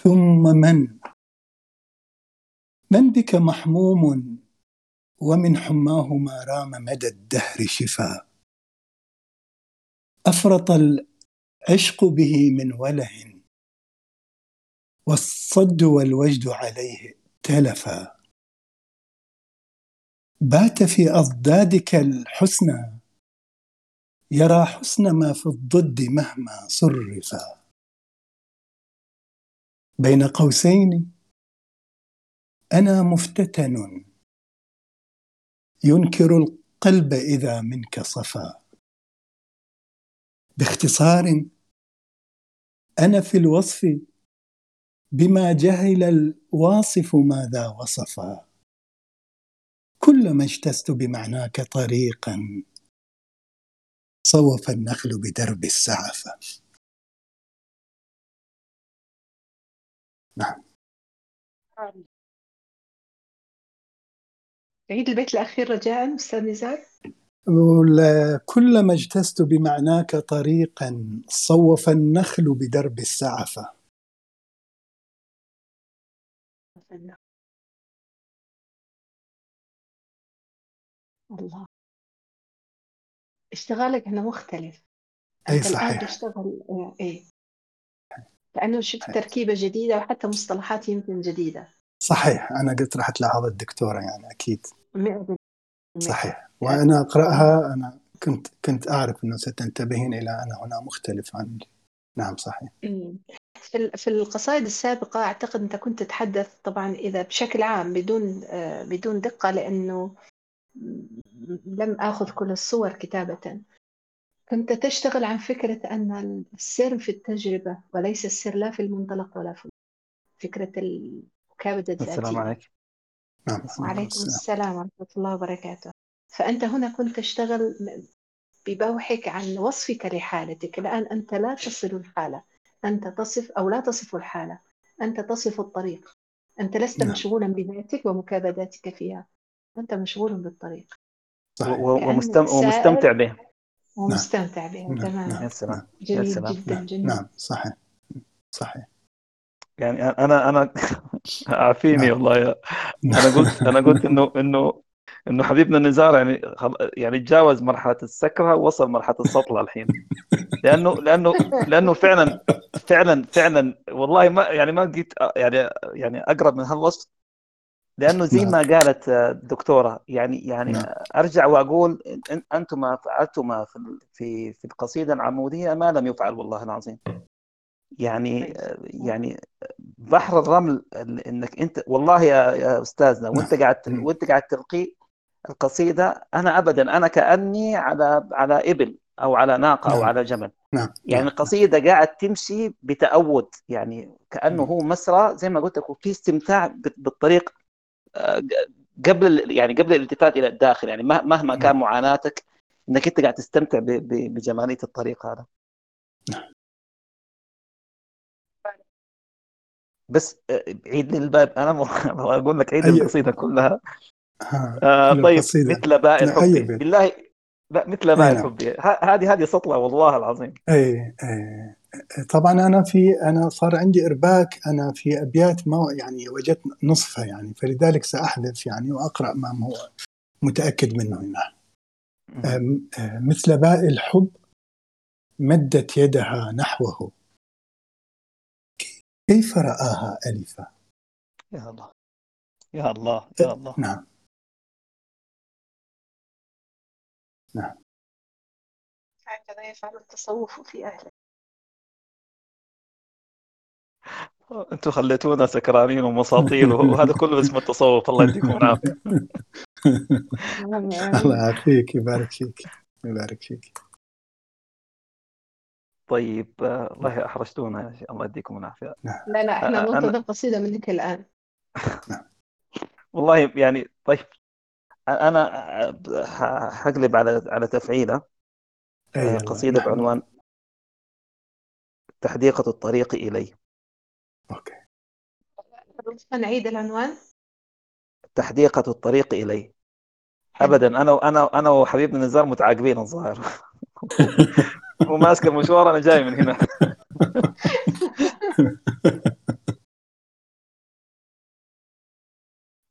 ثم من؟ من بك محموم؟ ومن حماه ما رام مدى الدهر شفا. أفرط العشق به من وله والصد والوجد عليه تلفا. بات في أضدادك الحسنى يرى حسن ما في الضد مهما صرفا. بين قوسين أنا مفتتن ينكر القلب إذا منك صفا. باختصار أنا في الوصف بما جهل الواصف ماذا وصفا. كلما اجتزت بمعناك طريقا صوف النخل بدرب السعفة نعم. عيد البيت الأخير رجاء أستاذ نزار؟ كلما اجتزت بمعناك طريقا صوف النخل بدرب السعفة. الله. اشتغالك هنا مختلف. أي صحيح. تشتغل آه، إيه. لأنه شفت تركيبة جديدة وحتى مصطلحات يمكن جديدة. صحيح. أنا قلت راح تلاحظ الدكتورة يعني أكيد. صحيح. وأنا أقرأها أنا كنت كنت أعرف أنه ستنتبهين إلى أن هنا مختلف عن نعم صحيح. في في القصائد السابقة أعتقد أنت كنت تتحدث طبعا إذا بشكل عام بدون آه، بدون دقة لأنه لم آخذ كل الصور كتابة. كنت تشتغل عن فكرة أن السر في التجربة وليس السر لا في المنطلق ولا في فكرة المكابدة الذاتية. السلام عليكم. نعم وعليكم السلام ورحمة الله وبركاته. فأنت هنا كنت تشتغل ببوحك عن وصفك لحالتك. الآن أنت لا تصل الحالة. أنت تصف أو لا تصف الحالة. أنت تصف الطريق. أنت لست نعم. مشغولا بذاتك ومكابداتك فيها. أنت مشغول بالطريق. صحيح. ومستمتع به. ومستمتع به. نعم. تمام. نعم. يا سلام. جميل سلام. جدا جميل. نعم صحيح. صحيح. يعني أنا أنا عافيني نعم. والله يا أنا قلت أنا قلت إنه إنه إنه حبيبنا النزار يعني يعني تجاوز مرحلة السكرة ووصل مرحلة السطله الحين لأنه لأنه لأنه فعلا فعلا فعلا والله ما يعني ما لقيت يعني يعني أقرب من هالوصف لأنه زي ما نعم. قالت الدكتورة يعني يعني نعم. أرجع وأقول أنتم ما فعلتما في في القصيدة العمودية ما لم يفعل والله العظيم يعني يعني بحر الرمل إنك انت والله يا يا أستاذنا وأنت قاعد وأنت قاعد تلقي القصيدة أنا ابدا أنا كأني على على إبل أو على ناقة أو نعم. على جمل نعم. يعني القصيدة قاعد تمشي بتأود يعني كأنه هو مسرى زي ما قلت لك وفي استمتاع بالطريق آه، قبل يعني قبل الالتفات إلى الداخل يعني مهما كان معاناتك إنك أنت قاعد تستمتع بجمالية الطريق هذا. بس آه، عيد لي الباب. أنا أقول لك عيد أيه. القصيدة كلها. آه طيب مثل باء الحب بالله لا مثل باء نعم. الحب هذه هذه سطلة والله العظيم. أي أي. طبعا أنا في أنا صار عندي إرباك أنا في أبيات ما يعني وجدت نصفها يعني. فلذلك ساحذف يعني وأقرأ ما هو متأكد منه هنا. مثل باء الحب مدت يدها نحوه. كيف رآها ألفا؟ يا الله. يا الله. يا الله. نعم. نعم. هكذا يفعل التصوف في أهله. أنتم خليتونا سكرانين ومساطيل وهذا كله اسمه التصوف الله يديكم العافية. الله يعافيك يبارك فيك يبارك فيك. طيب الله أحرجتونا يا شيخ الله يديكم العافية. نعم. لا لا إحنا ننتظر قصيده منك الآن. والله يعني طيب أنا حقلب على على تفعيلة أيوة قصيدة نعم. بعنوان تحديقة الطريق إلي. أوكي. نعيد العنوان. تحديقة الطريق إلي. ابدا أنا أنا أنا وحبيبنا نزار متعاقبين الظاهر. هو ماسك المشوار أنا جاي من هنا.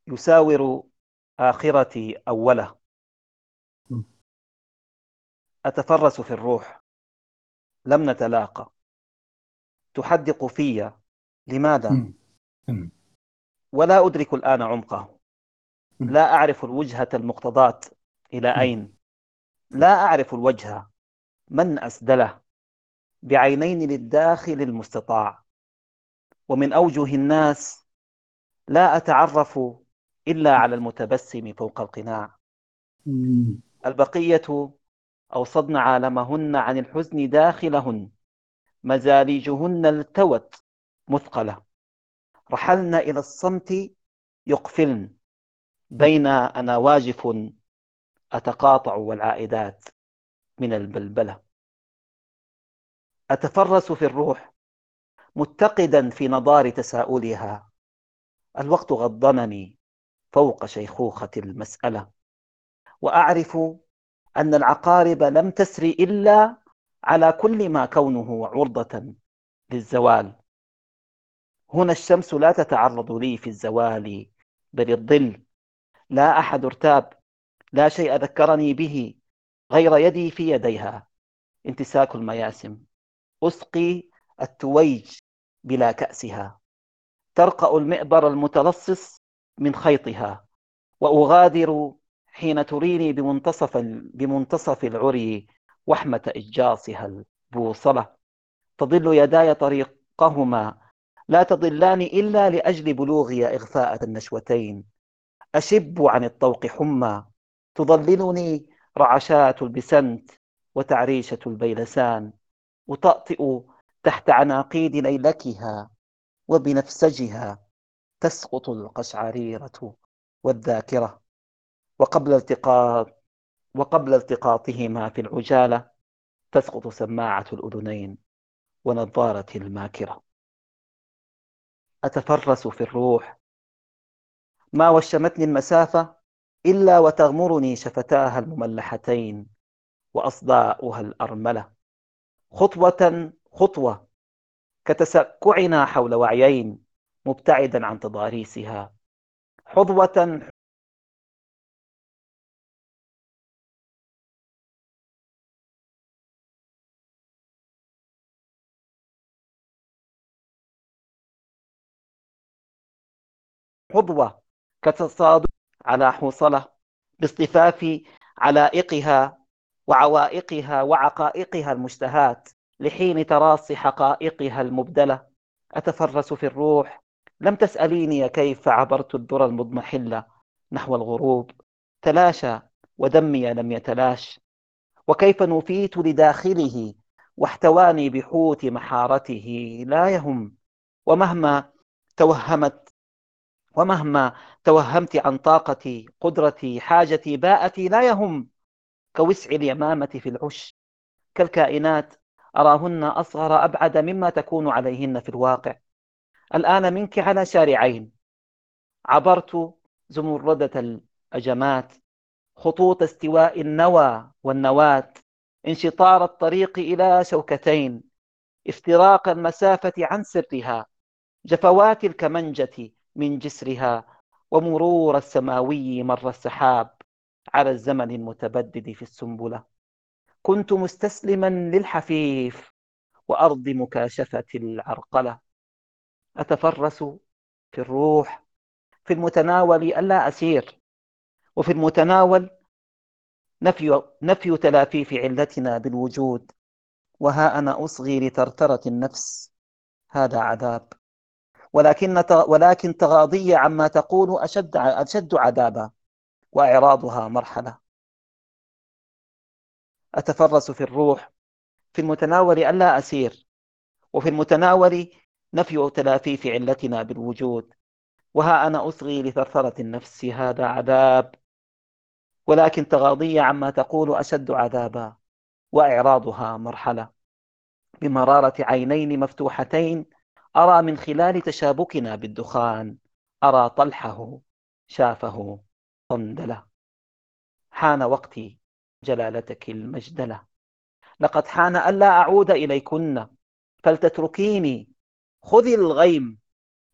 يساور آخرتي أوله. أتفرس في الروح. لم نتلاقى. تحدق في. لماذا؟ ولا أدرك الآن عمقه. لا أعرف الوجهة المقتضاة إلى أين. لا أعرف الوجه. من أسدله بعينين للداخل المستطاع ومن أوجه الناس لا أتعرف إلا على المتبسم فوق القناع. البقية أوصدن عالمهن عن الحزن داخلهن مزاليجهن التوت مثقلة. رحلن إلى الصمت يقفلن بين أنا واجف أتقاطع والعائدات. من البلبلة. أتفرس في الروح متقدا في نضار تساؤلها. الوقت غضنني فوق شيخوخة المسألة. وأعرف أن العقارب لم تسر إلا على كل ما كونه عرضة للزوال. هنا الشمس لا تتعرض لي في الزوال بل الظل. لا أحد ارتاب لا شيء ذكرني به. غير يدي في يديها. امتساك المياسم. أسقي التويج بلا كأسها. ترقأ المئبر المتلصص من خيطها. وأغادر حين تريني بمنتصف بمنتصف العري وحمة إجاصها البوصلة. تضل يداي طريقهما. لا تضلان إلا لأجل بلوغي إغفاء النشوتين. أشب عن الطوق حمى. تضللني رعشات البسنت وتعريشة البيلسان وتأطئ تحت عناقيد ليلكها وبنفسجها تسقط القشعريرة والذاكرة. وقبل التقاط وقبل التقاطهما في العجالة تسقط سماعة الأذنين ونظارة الماكرة. أتفرس في الروح. ما وشمتني المسافة إلا وتغمرني شفتاها المملحتين وأصداؤها الأرملة. خطوة خطوة كتسكعنا حول وعيين مبتعدا عن تضاريسها. حظوة حظوة كتصادف على حوصلة باصطفاف علائقها وعوائقها وعقائقها المشتهات لحين تراصي حقائقها المبدلة. أتفرس في الروح. لم تسأليني كيف عبرت الذرى المضمحلة نحو الغروب. تلاشى ودمي لم يتلاش. وكيف نفيت لداخله واحتواني بحوت محارته لا يهم. ومهما توهمت ومهما توهمت عن طاقتي قدرتي حاجتي باءتي لا يهم كوسع اليمامة في العش. كالكائنات أراهن أصغر أبعد مما تكون عليهن في الواقع. الآن منك على شارعين. عبرت زمردة الأجمات خطوط استواء النوى والنواة انشطار الطريق إلى شوكتين افتراق المسافة عن سرها جفوات الكمنجة من جسرها ومرور السماوي مر السحاب على الزمن المتبدد في السنبلة. كنت مستسلما للحفيف وأرض مكاشفة العرقلة. أتفرس في الروح في المتناول ألا أسير وفي المتناول نفي, نفي تلافيف علتنا بالوجود. وها أنا أصغي لترترة النفس هذا عذاب. ولكن ولكن تغاضي عما تقول أشد أشد عذابا وإعراضها مرحلة. أتفرس في الروح في المتناول ألا أسير وفي المتناول نفي تلافيف علتنا بالوجود. وها أنا أصغي لثرثرة النفس هذا عذاب. ولكن تغاضي عما تقول أشد عذابا وإعراضها مرحلة. بمرارة عينين مفتوحتين أرى من خلال تشابكنا بالدخان أرى طلحه شافه صندلة. حان وقتي جلالتك المجدلة. لقد حان ألا أعود إليكن. فلتتركيني. خذي الغيم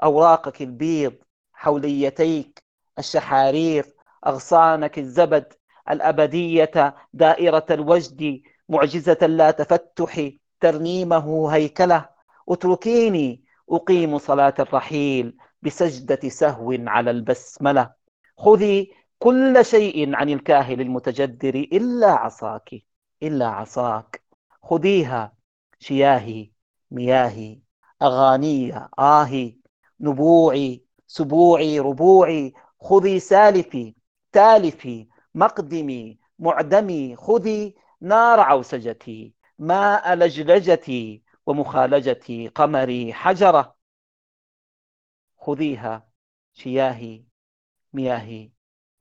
أوراقك البيض حوليتيك الشحاريق أغصانك الزبد الأبدية دائرة الوجد معجزة لا تفتح ترنيمه هيكلة. اتركيني. أقيم صلاة الرحيل بسجدة سهو على البسملة. خذي كل شيء عن الكاهل المتجدر إلا عصاك إلا عصاك. خذيها شياهي مياهي أغاني آهي نبوعي سبوعي ربوعي. خذي سالفي تالفي مقدمي معدمي. خذي نار عوسجتي ماء لجلجتي. ومخالجتي قمري حجرة خذيها شياهي مياهي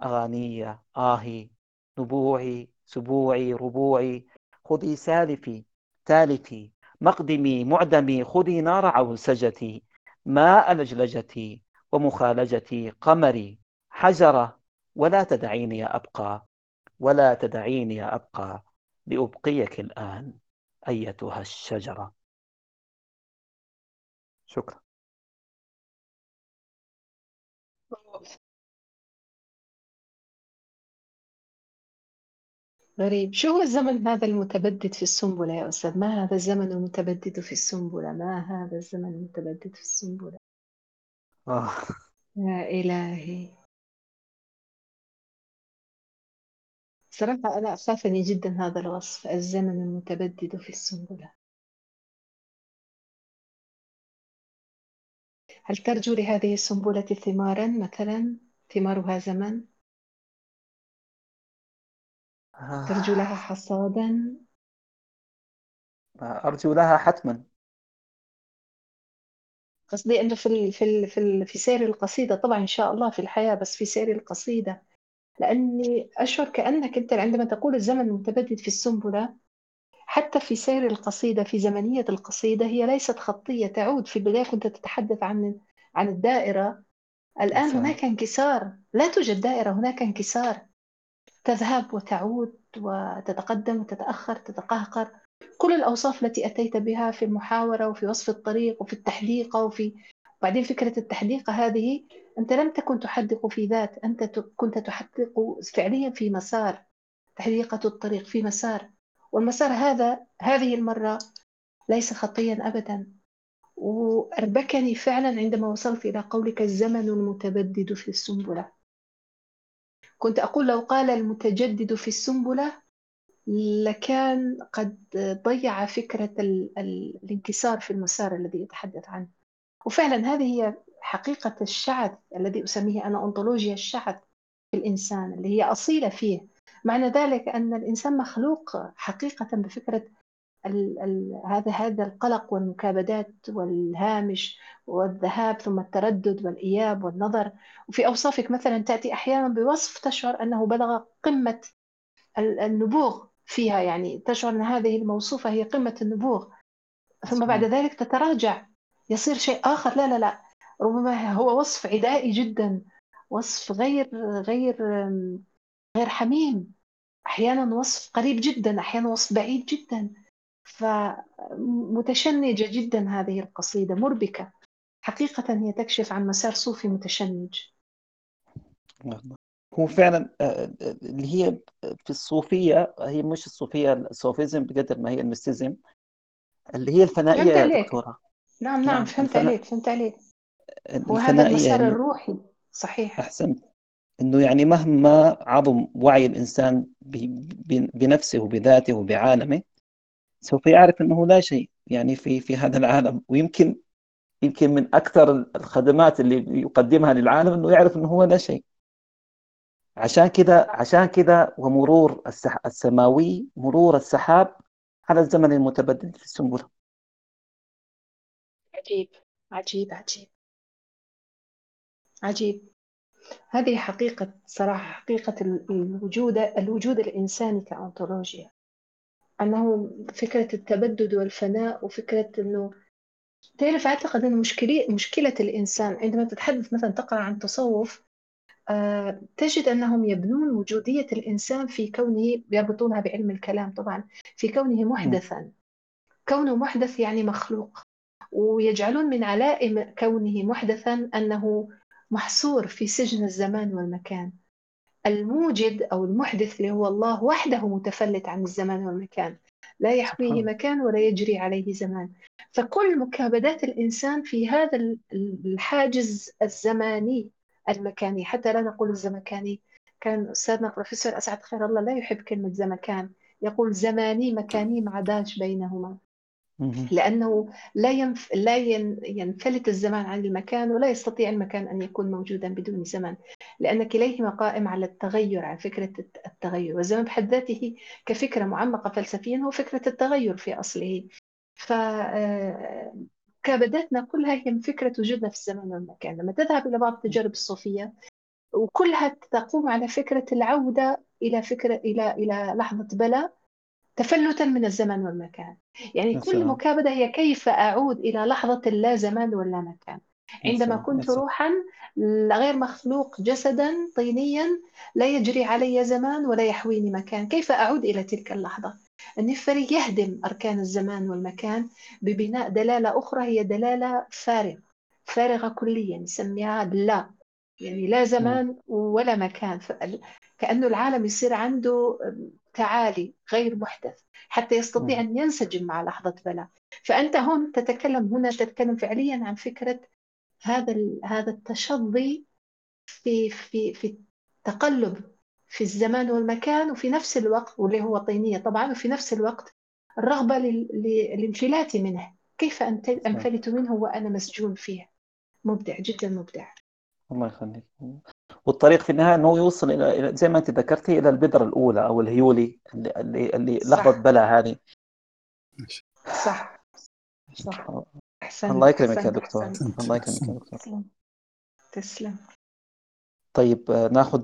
أغاني آهي نبوعي سبوعي ربوعي خذي سالفي تالفي مقدمي معدمي خذي نار عوسجتي ماء لجلجتي ومخالجتي قمري حجرة ولا تدعيني أبقى ولا تدعيني أبقى لأبقيك الآن أيتها الشجرة. شكرا. غريب. شو هو الزمن هذا المتبدد في السنبلة يا أستاذ؟ ما هذا الزمن المتبدد في السنبلة؟ ما هذا الزمن المتبدد في السنبلة؟ آه. يا إلهي. صراحة أنا أخافني جدا هذا الوصف الزمن المتبدد في السنبلة. هل ترجو لهذه السنبلة ثمارا مثلا؟ ثمارها زمن؟ ترجو لها حصادا؟ أرجو لها حتما. قصدي أنه في في في في سير القصيدة. طبعا إن شاء الله في الحياة بس في سير القصيدة. لأني أشعر كأنك أنت عندما تقول الزمن المتبدد في السنبلة حتى في سير القصيدة في زمنية القصيدة هي ليست خطية تعود في البداية كنت تتحدث عن عن الدائرة. الآن صحيح. هناك انكسار. لا توجد دائرة هناك انكسار. تذهب وتعود وتتقدم وتتأخر تتقهقر. كل الأوصاف التي أتيت بها في المحاورة وفي وصف الطريق وفي التحديقة وفي وبعدين فكرة التحديقة هذه أنت لم تكن تحدق في ذات أنت كنت تحدق فعليا في مسار. تحديقة الطريق في مسار. والمسار هذا هذه المرة ليس خطيا أبدا. وأربكني فعلا عندما وصلت إلى قولك الزمن المتبدد في السنبلة. كنت أقول لو قال المتجدد في السنبلة لكان قد ضيع فكرة ال ال الانكسار في المسار الذي يتحدث عنه. وفعلا هذه هي حقيقة الشعث الذي أسميه أنا أنطولوجيا الشعث في الإنسان اللي هي أصيلة فيه. معنى ذلك أن الإنسان مخلوق حقيقة بفكرة ال ال هذا هذا القلق والمكابدات والهامش والذهاب ثم التردد والإياب والنظر. وفي أوصافك مثلا تأتي أحيانا بوصف تشعر أنه بلغ قمة النبوغ فيها يعني تشعر أن هذه الموصوفة هي قمة النبوغ. ثم بعد ذلك تتراجع. يصير شيء آخر. لا لا لا. ربما هو وصف عدائي جدا وصف غير غير غير حميم. أحيانا وصف قريب جدا أحيانا وصف بعيد جدا. فمتشنجة جدا هذه القصيدة مربكة. حقيقة هي تكشف عن مسار صوفي متشنج. هو فعلا آه، اللي هي في الصوفية هي مش الصوفية الصوفيزم بقدر ما هي المستزم اللي هي الفنائية يا دكتورة. نعم نعم, نعم فهمت الفنا... عليك فهمت عليك. وهذا المسار. الروحي صحيح. أحسنت. إنه يعني مهما عظم وعي الإنسان بنفسه وبذاته وبعالمه سوف يعرف إنه لا شيء يعني في في هذا العالم. ويمكن يمكن من أكثر الخدمات اللي يقدمها للعالم إنه يعرف إنه هو لا شيء. عشان كذا عشان كذا ومرور السح... السماوي مرور السحاب على الزمن المتبدل في السنبلة. عجيب عجيب عجيب. عجيب. هذه حقيقة صراحة حقيقة الوجود الوجود الإنساني كأنطولوجيا. أنه فكرة التبدد والفناء وفكرة أنه تعرف أعتقد أن مشكلة مشكلة الإنسان عندما تتحدث مثلا تقرأ عن تصوف آه، تجد أنهم يبنون وجودية الإنسان في كونه يربطونها بعلم الكلام طبعا في كونه محدثا. كونه محدث يعني مخلوق ويجعلون من علائم كونه محدثا أنه محصور في سجن الزمان والمكان. الموجد أو المحدث اللي هو الله وحده متفلت عن الزمان والمكان. لا يحويه مكان ولا يجري عليه زمان. فكل مكابدات الإنسان في هذا الحاجز الزماني المكاني حتى لا نقول الزمكاني. كان أستاذنا بروفيسور أسعد خير الله لا يحب كلمة زمكان. يقول زماني مكاني مع داش بينهما. لأنه لا ينف... لا ينفلت الزمان عن المكان ولا يستطيع المكان أن يكون موجودا بدون زمان لأن كليهما قائم على التغير على فكرة التغير. والزمان بحد ذاته كفكرة معمقة فلسفيا هو فكرة التغير في أصله. ف كابداتنا كلها هي من فكرة وجودنا في الزمان والمكان. لما تذهب إلى بعض التجارب الصوفية وكلها تقوم على فكرة العودة إلى فكرة إلى إلى لحظة بلاء تفلتا من الزمن والمكان. يعني كل مكابدة هي كيف أعود إلى لحظة لا زمان ولا مكان. عندما كنت روحا غير مخلوق جسدا طينيا لا يجري علي زمان ولا يحويني مكان. كيف أعود إلى تلك اللحظة؟ النفري يهدم أركان الزمان والمكان ببناء دلالة أخرى هي دلالة فارغة. فارغة كليا نسميها لا. يعني لا زمان ولا مكان. كأنه العالم يصير عنده تعالي غير محدث حتى يستطيع أن ينسجم مع لحظة بلاء. فأنت هون تتكلم هنا تتكلم فعليا عن فكرة هذا هذا التشظي في في في التقلب في الزمان والمكان وفي نفس الوقت واللي هو طينية طبعا وفي نفس الوقت الرغبة للانفلات منه. كيف أنفلت منه وأنا مسجون فيه؟ مبدع جدا مبدع. الله يخليك. والطريق في النهاية إنه يوصل إلى زي ما أنت ذكرتي إلى البذره الأولى أو الهيولي اللي اللي, اللي لحظة بلا هذه. صح. صح. أحسنت الله يكرمك يا دكتور. الله يكرمك يا دكتور. تسلم. طيب ناخذ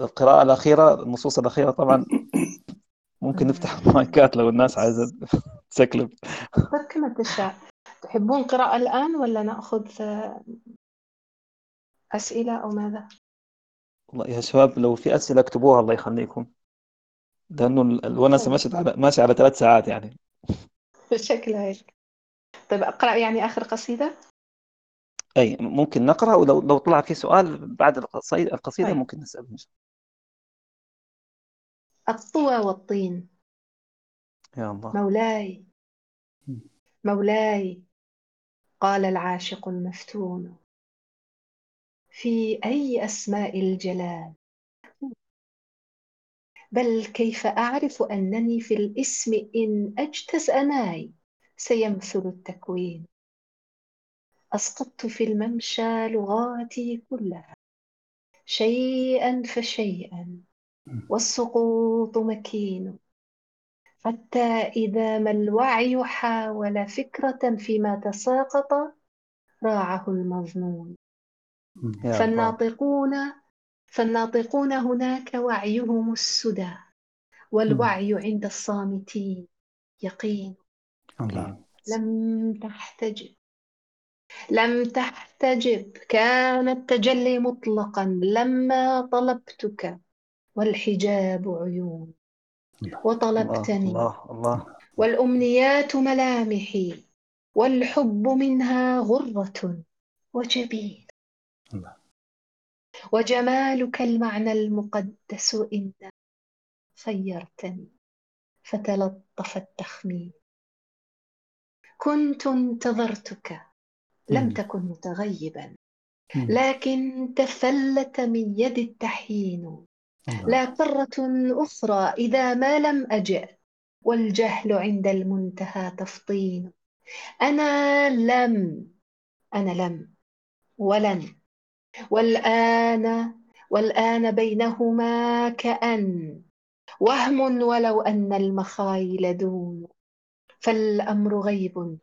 القراءة الأخيرة النصوص الأخيرة. طبعا ممكن نفتح المايكات لو الناس عايزة تسكلب كما تشاء تحبون قراءة الآن ولا نأخذ أسئلة أو ماذا؟ والله يا شباب لو في أسئلة اكتبوها الله يخليكم. لأنه الونسة ماشية على ماشية على ثلاث ساعات يعني. شكلها هيك. طيب أقرأ يعني آخر قصيدة؟ أي ممكن نقرأ ولو لو طلع في سؤال بعد القصيدة, القصيدة طيب. ممكن نسأل الطوى والطين. يا الله. مولاي. مولاي. قال العاشق المفتون. في أي أسماء الجلال. بل كيف أعرف أنني في الاسم إن أجتز أناي سيمثل التكوين. أسقطت في الممشى لغاتي كلها. شيئا فشيئا. والسقوط مكين. حتى إذا ما الوعي حاول فكرة فيما تساقط راعه المظنون. فالناطقون فالناطقون هناك وعيهم السدى والوعي عند الصامتين يقين. الله. لم تحتجب. لم تحتجب. كان التجلي مطلقا. لما طلبتك والحجاب عيون. وطلبتني. الله الله. والأمنيات ملامحي. والحب منها غرة وجبين. الله. وجمالك المعنى المقدس إن خيرتني فتلطف التخمين. كنت انتظرتك لم تكن متغيبا لكن تفلت من يد التحيين. لا قرة أخرى إذا ما لم أجئ والجهل عند المنتهى تفطين. أنا لم أنا لم ولن والآن والآن بينهما كأن. وهم ولو أن المخايل دون. فالأمر غيب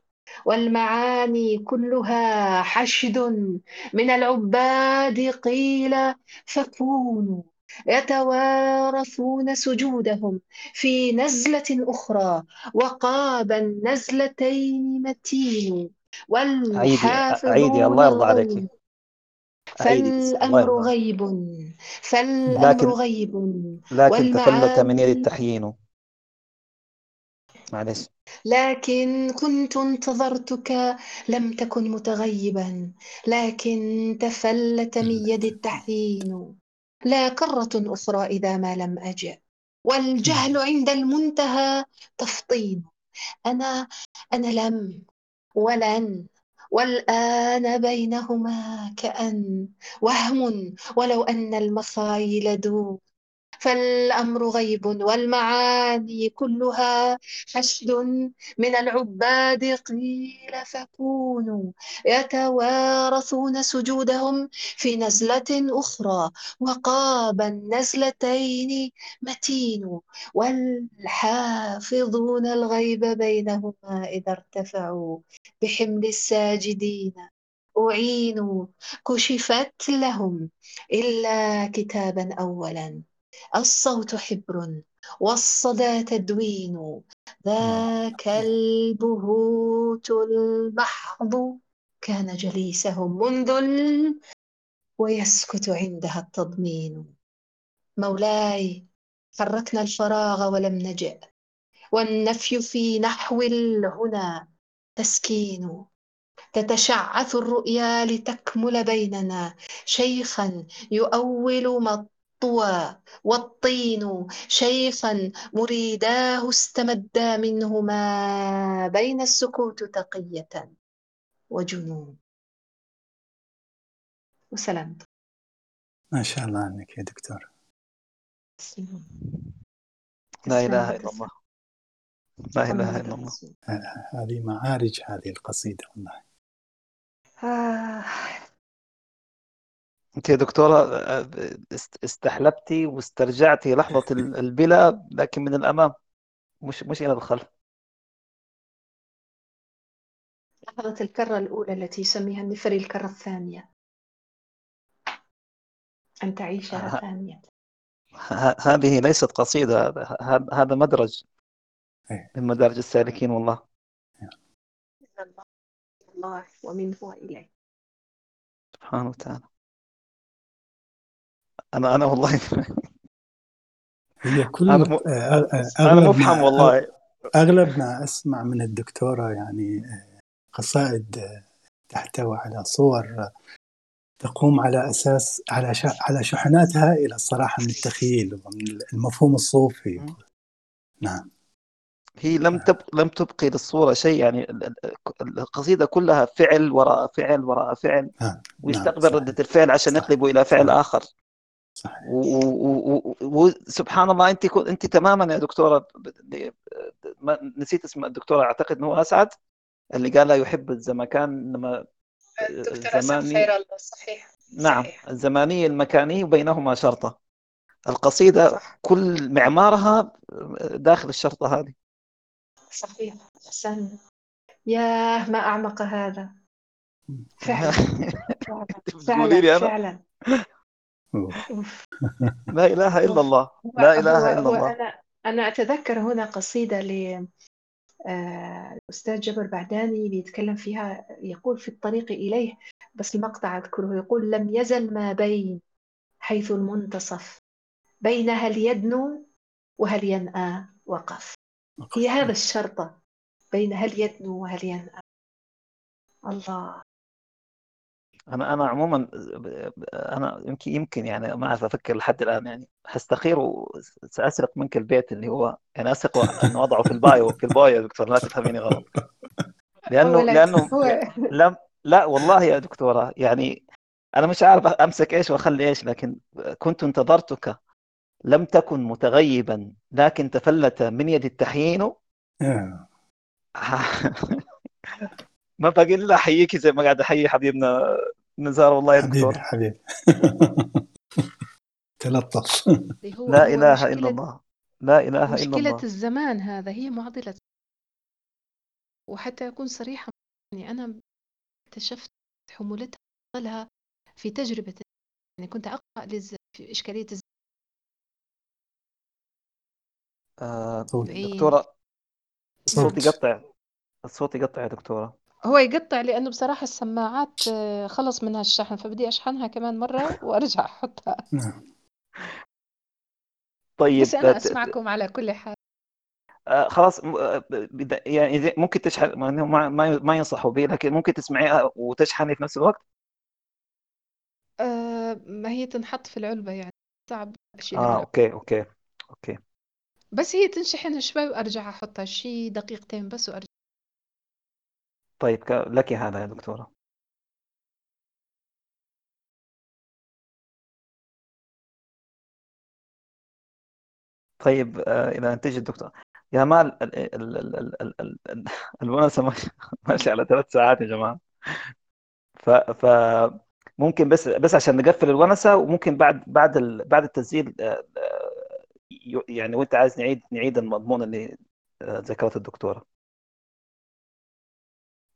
والمعاني كلها حشد. من العباد قيل فكونوا يتوارثون سجودهم في نزلة أخرى. وقاب النزلتين متين. والحافظون عيدي الله يرضى عليك. فالأمر غيب. فالأمر لكن غيب. لكن تفلت من يد التحيين. معلش. لكن كنت انتظرتك لم تكن متغيبا. لكن تفلت من يد التحيين. لا كرة أخرى إذا ما لم أجئ. والجهل عند المنتهى تفطين. أنا أنا لم ولن والآن بينهما كأن وهم ولو أن المخايل دون فالأمر غيب والمعاني كلها حشد من العباد قيل فكونوا يتوارثون سجودهم في نزلة أخرى وقاب النزلتين متين والحافظون الغيب بينهما إذا ارتفعوا بحمل الساجدين. أعينوا كشفت لهم إلا كتابا أولا. الصوت حبر والصدى تدوين ذاك البهوت المحض. كان جليسهم منذ. ويسكت عندها التضمين. مولاي حركنا الفراغ ولم نجئ. والنفي في نحو الهنا تسكين. تتشعث الرؤيا لتكمل بيننا. شيخا يؤول الطوى والطين شيخا مريداه استمدا منه ما بين السكوت تقية وجنون وسلام ما شاء الله عنك يا دكتور. لا إله إلا الله. لا إله إلا الله. هذه معارج هذه القصيدة والله. آه. انت يا دكتورة استحلبتي واسترجعتي لحظة البلا لكن من الأمام. مش مش إلى الخلف. لحظة الكرة الأولى التي يسميها النفري الكرة الثانية. أن تعيشها ثانية هذه ليست قصيدة. هذا مدرج. إيه. من مدارج السالكين والله. الله ومنه وإليه. سبحانه وتعالى. أنا أنا والله هي كل أنا, م... أنا مفحم والله. أغلب ما أسمع من الدكتورة يعني قصائد تحتوي على صور تقوم على أساس على على شحنات هائلة الصراحه من التخيل ومن المفهوم الصوفي. نعم. هي لم تبق لم تبقي للصورة شيء يعني القصيدة كلها فعل وراء فعل وراء فعل نعم. ويستقبل نعم. ردة الفعل عشان يقلبه إلى فعل. آخر. صحيح. وسبحان الله أنت أنت تماما يا دكتورة نسيت اسم الدكتورة أعتقد إنه أسعد اللي قال لا يحب الزمكان إنما الدكتورة الزماني خير الله صحيح نعم صحيح. الزماني المكاني وبينهما شرطة. القصيدة صح. كل معمارها داخل الشرطة هذه. صحيح. أحسن. ياه ما أعمق هذا. فعلا. فعلا, فعلا. لا إله إلا الله. لا إله إلا الله. أنا أنا أتذكر هنا قصيدة ل آه، الأستاذ جبر بعداني بيتكلم فيها يقول في الطريق إليه بس المقطع أذكره يقول لم يزل ما بين حيث المنتصف بين هل يدنو وهل ينأى وقف. هي هذا الشرطة بين هل يدنو وهل ينأى. الله. أنا أنا عموما أنا يمكن يمكن يعني ما أعرف أفكر لحد الآن يعني. حستخير وساسرق منك البيت اللي هو يعني اسرق إنه اضعه في ال bio في ال bio يا دكتور لا تفهميني غلط. لأنه لأنه لم لا والله يا دكتورة يعني أنا مش عارف أمسك إيش وأخلي إيش لكن كنت انتظرتك لم تكن متغيبا لكن تفلت من يد التحيين ما باقي إلا احييكي زي ما قاعد أحيي حبيبنا نزار والله يا دكتور حبيبي. تلطف. لا إله إلا الله. لا إله إلا الله. مشكله الزمان هذا هي معضلة. وحتى أكون صريحة يعني أنا اكتشفت حمولتها لها في تجربة يعني كنت أقرأ لز... في إشكالية الزمان آه دكتورة الصوت يقطع. الصوت يقطع يا دكتورة. هو يقطع لأنه بصراحة السماعات آه، خلص منها الشحن فبدي أشحنها كمان مرة وأرجع أحطها. نعم. طيب بس أنا أسمعكم على كل حال. آه خلاص آه، يعني ممكن تشحن ما ما ينصحوا به لكن ممكن تسمعيها وتشحني في نفس الوقت؟ آه ما هي تنحط في العلبة يعني صعب أشيلها آه okay okay okay. بس هي تنشحن شوي وأرجع أحطها شي دقيقتين بس وأرجع. طيب لك هذا يا دكتورة. طيب آه، إذا تجي الدكتور يا مال الونسة ماشي على ثلاث ساعات يا جماعة. ف ف ممكن بس بس عشان نقفل الونسة وممكن بعد بعد ال... بعد التسجيل آه، آه، يعني وانت عايز نعيد نعيد المضمون اللي ذكرته الدكتورة.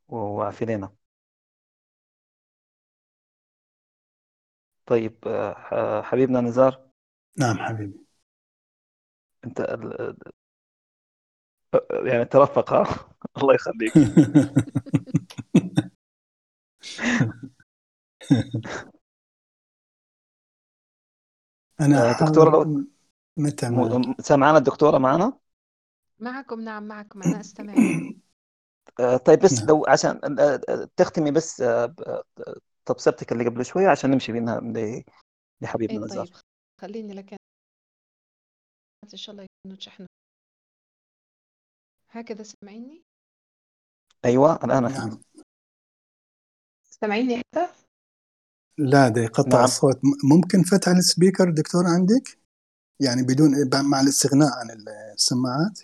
وعافينا طيب آه، حبيبنا نزار. نعم حبيبي. انت يعني ترفق الله يخليك. أنا آه، دكتورة لو متى سامعانا الدكتورة معنا معكم نعم معكم أنا أستمع. آه، طيب بس نعم. لو عشان آه، آه، تختمي بس تبصرتك اللي قبل شوية عشان نمشي بينها لحبيبنا نزار طيب. خليني لك إن شاء الله يكونوا شحن هكذا سامعيني؟ أيوه الان نعم. سامعيني حتى لا ده يقطع نعم. الصوت. ممكن فتح السبيكر دكتور عندك؟ يعني بدون مع الاستغناء عن السماعات.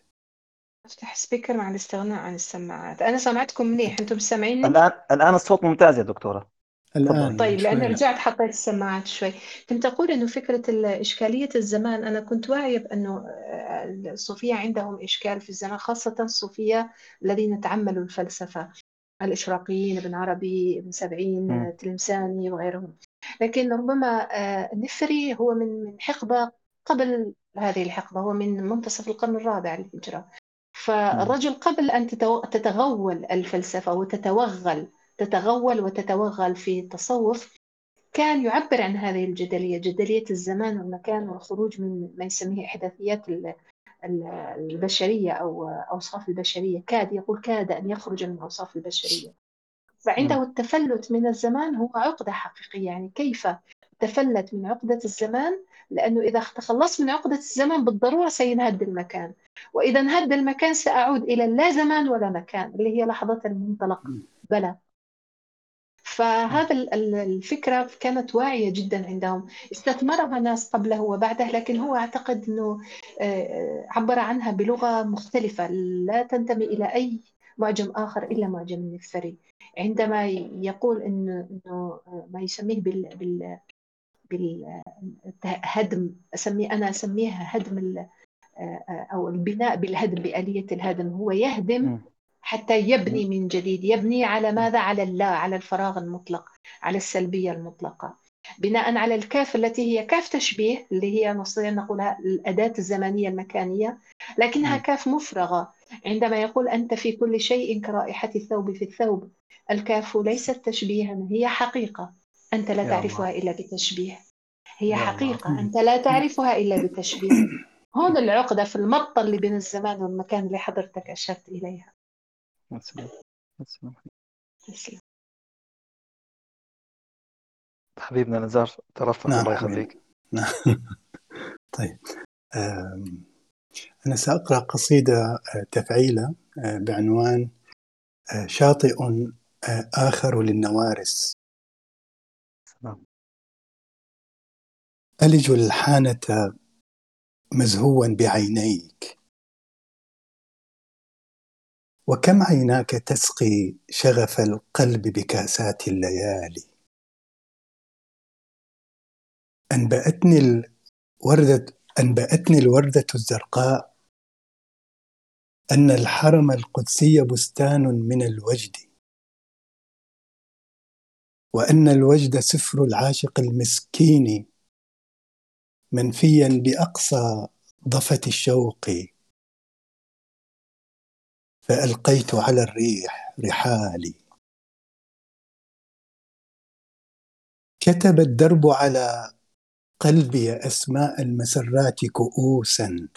افتح سبيكر مع الاستغناء عن السماعات. أنا سمعتكم منيح أنتم سامعيني؟ الآن الآن الصوت ممتاز يا دكتورة. الآن طيب لأن رجعت حطيت السماعات شوي. كنت أقول أنه فكرة إشكالية الزمان أنا كنت واعية بأنه آه، الصوفية عندهم إشكال في الزمان خاصة الصوفية الذين تعملوا الفلسفة. الإشراقيين ابن عربي ابن سبعين تلمساني وغيرهم. لكن ربما النفري آه، هو من حقبة قبل هذه الحقبة هو من منتصف القرن الرابع للهجرة. فالرجل قبل أن تتغول الفلسفة وتتوغل تتغول وتتوغل في التصوف كان يعبر عن هذه الجدلية جدلية الزمان والمكان والخروج من ما يسميه إحداثيات البشرية أو أوصاف البشرية. كاد يقول كاد أن يخرج من أوصاف البشرية. فعنده التفلت من الزمان هو عقدة حقيقية. يعني كيف تفلت من عقدة الزمان؟ لأنه إذا تخلصت من عقدة الزمان بالضرورة سينهد المكان. وإذا انهد المكان سأعود إلى لا زمان ولا مكان اللي هي لحظة المنطلق. بلى. فهذا الفكرة كانت واعية جدا عندهم. استثمرها ناس قبله وبعده لكن هو أعتقد أنه آه، عبر عنها بلغة مختلفة. لا تنتمي إلى أي معجم آخر إلا معجم النفري عندما يقول إنه إنه ما يسميه بال بال بالهدم أسميه أنا أسميها هدم أو البناء بالهدم بآلية الهدم. هو يهدم حتى يبني من جديد. يبني على ماذا؟ على اللا على الفراغ المطلق على السلبية المطلقة. بناء على الكاف التي هي كاف تشبيه اللي هي نستطيع أن نقولها الأداة الزمنية المكانية لكنها كاف مفرغة. عندما يقول أنت في كل شيء كرائحة الثوب في الثوب الكاف ليست تشبيها هي حقيقة. أنت لا تعرفها إلا بتشبيه. هي حقيقة. أنت لا تعرفها إلا بتشبيه. هون العقدة في المطة اللي بين الزمان والمكان اللي حضرتك أشرت إليها. تسلم تسلم. حبيبنا نزار ترفق نعم الله يخليك نعم. طيب. أنا سأقرأ قصيدة آه، تفعيلة آه، بعنوان آه، شاطئ آخر للنوارس. نعم. ألج الحانة مزهوا بعينيك. وكم عيناك تسقي شغف القلب بكاسات الليالي؟ أنبأتني الوردة أنبأتني الوردة الزرقاء أن الحرم القدسي بستان من الوجد وأن الوجد سفر العاشق المسكين منفيا بأقصى ضفة الشوق. فألقيت على الريح رحالي. كتب الدرب على قلبي أسماء المسرات كؤوسا.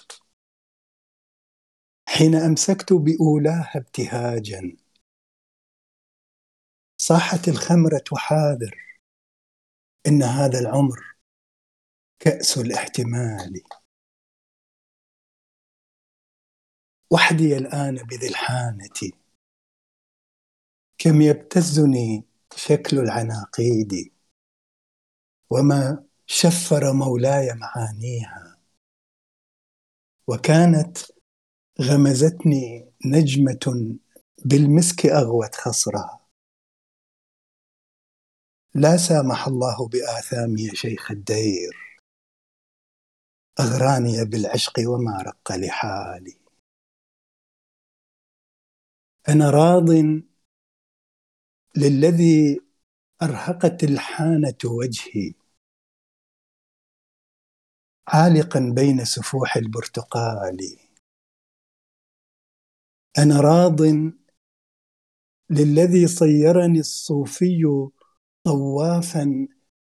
حين أمسكت بأولاها ابتهاجا. صاحت الخمرة حاذر إن هذا العمر كأس الاحتمال. وحدي الآن بذي الحانة كم يبتزني شكل العناقيد. وما شفر مولاي معانيها. وكانت غمزتني نجمة بالمسك أغوت خصرها. لا سامح الله بآثامي يا شيخ الدير. أغراني بالعشق وما رق لحالي. أنا راض للذي أرهقت الحانة وجهي. عالقا بين سفوح البرتقال. أنا راض للذي صيرني الصوفي طوافا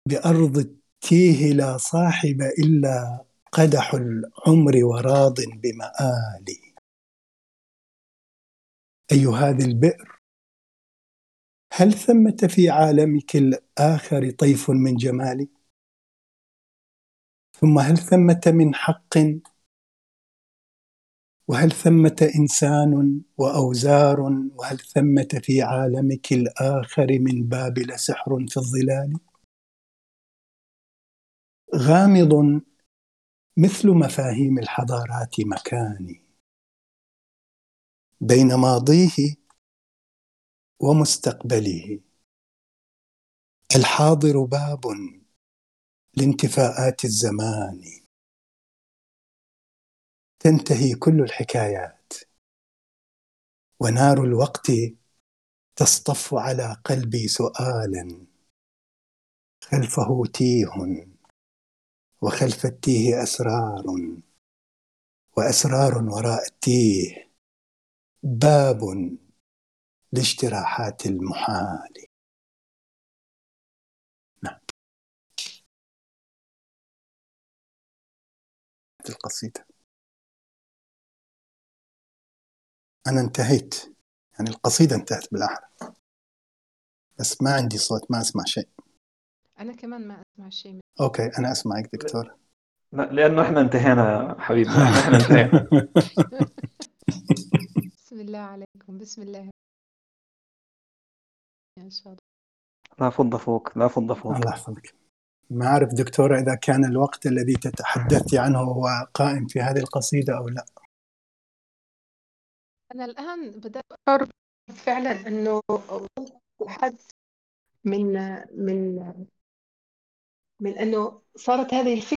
بأرض التيه لا صاحب إلا قدح العمر وراض بمآلي أي هذه البئر؟ هل ثمة في عالمك الآخر طيف من جمالي ثم هل ثمة من حق؟ وهل ثمة إنسان وأوزار؟ وهل ثمة في عالمك الآخر من بابل سحر في الظلال؟ غامض مثل مفاهيم الحضارات مكاني. بين ماضيه ومستقبله. الحاضر باب لانتفاءات الزمان. تنتهي كل الحكايات. ونار الوقت تصطف على قلبي سؤالا. خلفه تيه. وخلف التيه أسرار وأسرار وراء التيه باب لاجتراحات المحال. نعم. القصيدة. أنا انتهيت. يعني القصيدة انتهت بالأحرى. بس ما عندي صوت ما أسمع شيء. أنا كمان ما أسمع شيء أوكي أنا أسمعك دكتور. لا لأنه إحنا انتهينا حبيبنا إحنا انتهينا. بسم الله عليكم بسم الله. إن شاء الله. لا فض فوق لا فض فوق. الله يحفظك. ما أعرف دكتورة إذا كان الوقت الذي تتحدثي عنه هو قائم في هذه القصيدة أو لا. أنا الآن بدأت أشعر فعلا أنه حد من من من أنه صارت هذه الفكرة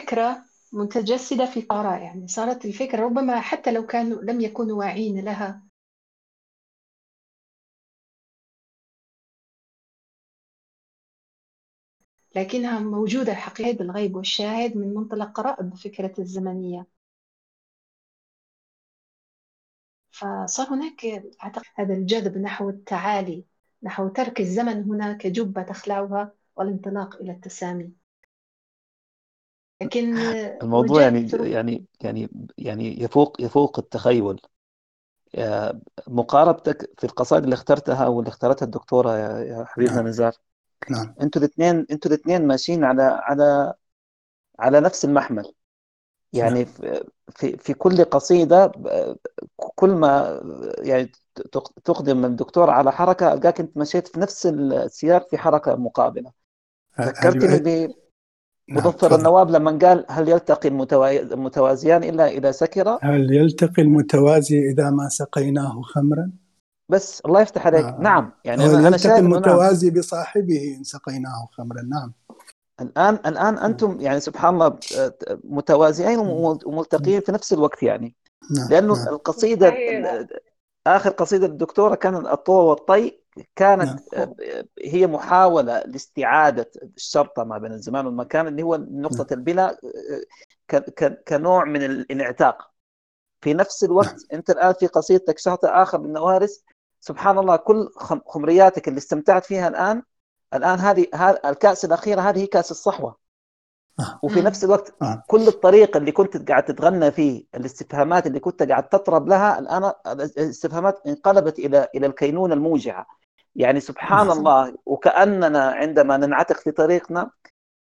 فكرة متجسدة في طارة يعني صارت الفكرة ربما حتى لو كانوا لم يكونوا واعين لها. لكنها موجودة حقيقة بالغيب والشاهد من منطلق قراءة فكرة الزمنية. فصار هناك أعتقد هذا الجذب نحو التعالي نحو ترك الزمن هنا كجبة تخلعها والانطلاق إلى التسامي. لكن الموضوع يعني يعني يعني يعني يفوق يفوق التخيل. يا- مقاربتك في القصائد اللي اخترتها واللي اختارتها الدكتورة يا يا حبيبنا نعم. نزار نعم. أنتوا الاثنين أنتوا الاثنين ماشيين على على على نفس المحمل. نعم. يعني في في كل قصيدة ب- كل ما يعني تق- تقدم الدكتور على حركة ألقاك أنت مشيت في نفس السياق في حركة مقابلة. هل ذكرتني نعم بمظفر تفضل. النواب لما قال هل يلتقي المتوا- المتوازيان إلا إذا سكر؟ هل يلتقي المتوازي إذا ما سقيناه خمرا؟ بس الله يفتح عليك. آه. نعم. يعني هل يلتقي نعم. المتوازي بصاحبه إن سقيناه خمرا. نعم. الآن الآن أنتم يعني سبحان الله متوازيين وم- وملتقيين في نفس الوقت يعني. نعم لأنه نعم. القصيدة صحيح. آخر قصيدة الدكتورة كانت الطوى والطي كانت نعم. هي محاولة لاستعادة الشرطة ما بين الزمان والمكان اللي هو نعم. نقطة البلا ك- ك- كنوع من الانعتاق في نفس نعم. الوقت أنت الآن في قصيدتك شاطئ آخر للنوارس سبحان الله كل خم- خمرياتك اللي استمتعت فيها الآن الآن هذه الكأس الأخيرة هذه هي كأس الصحوة. آه. وفي نفس الوقت آه. كل الطريق اللي كنت قاعد تتغنى فيه الاستفهامات اللي كنت قاعد تطرب لها الآن الاستفهامات انقلبت إلى إلى الكينونة الموجعة. يعني سبحان نعم. الله وكأننا عندما ننعتق في طريقنا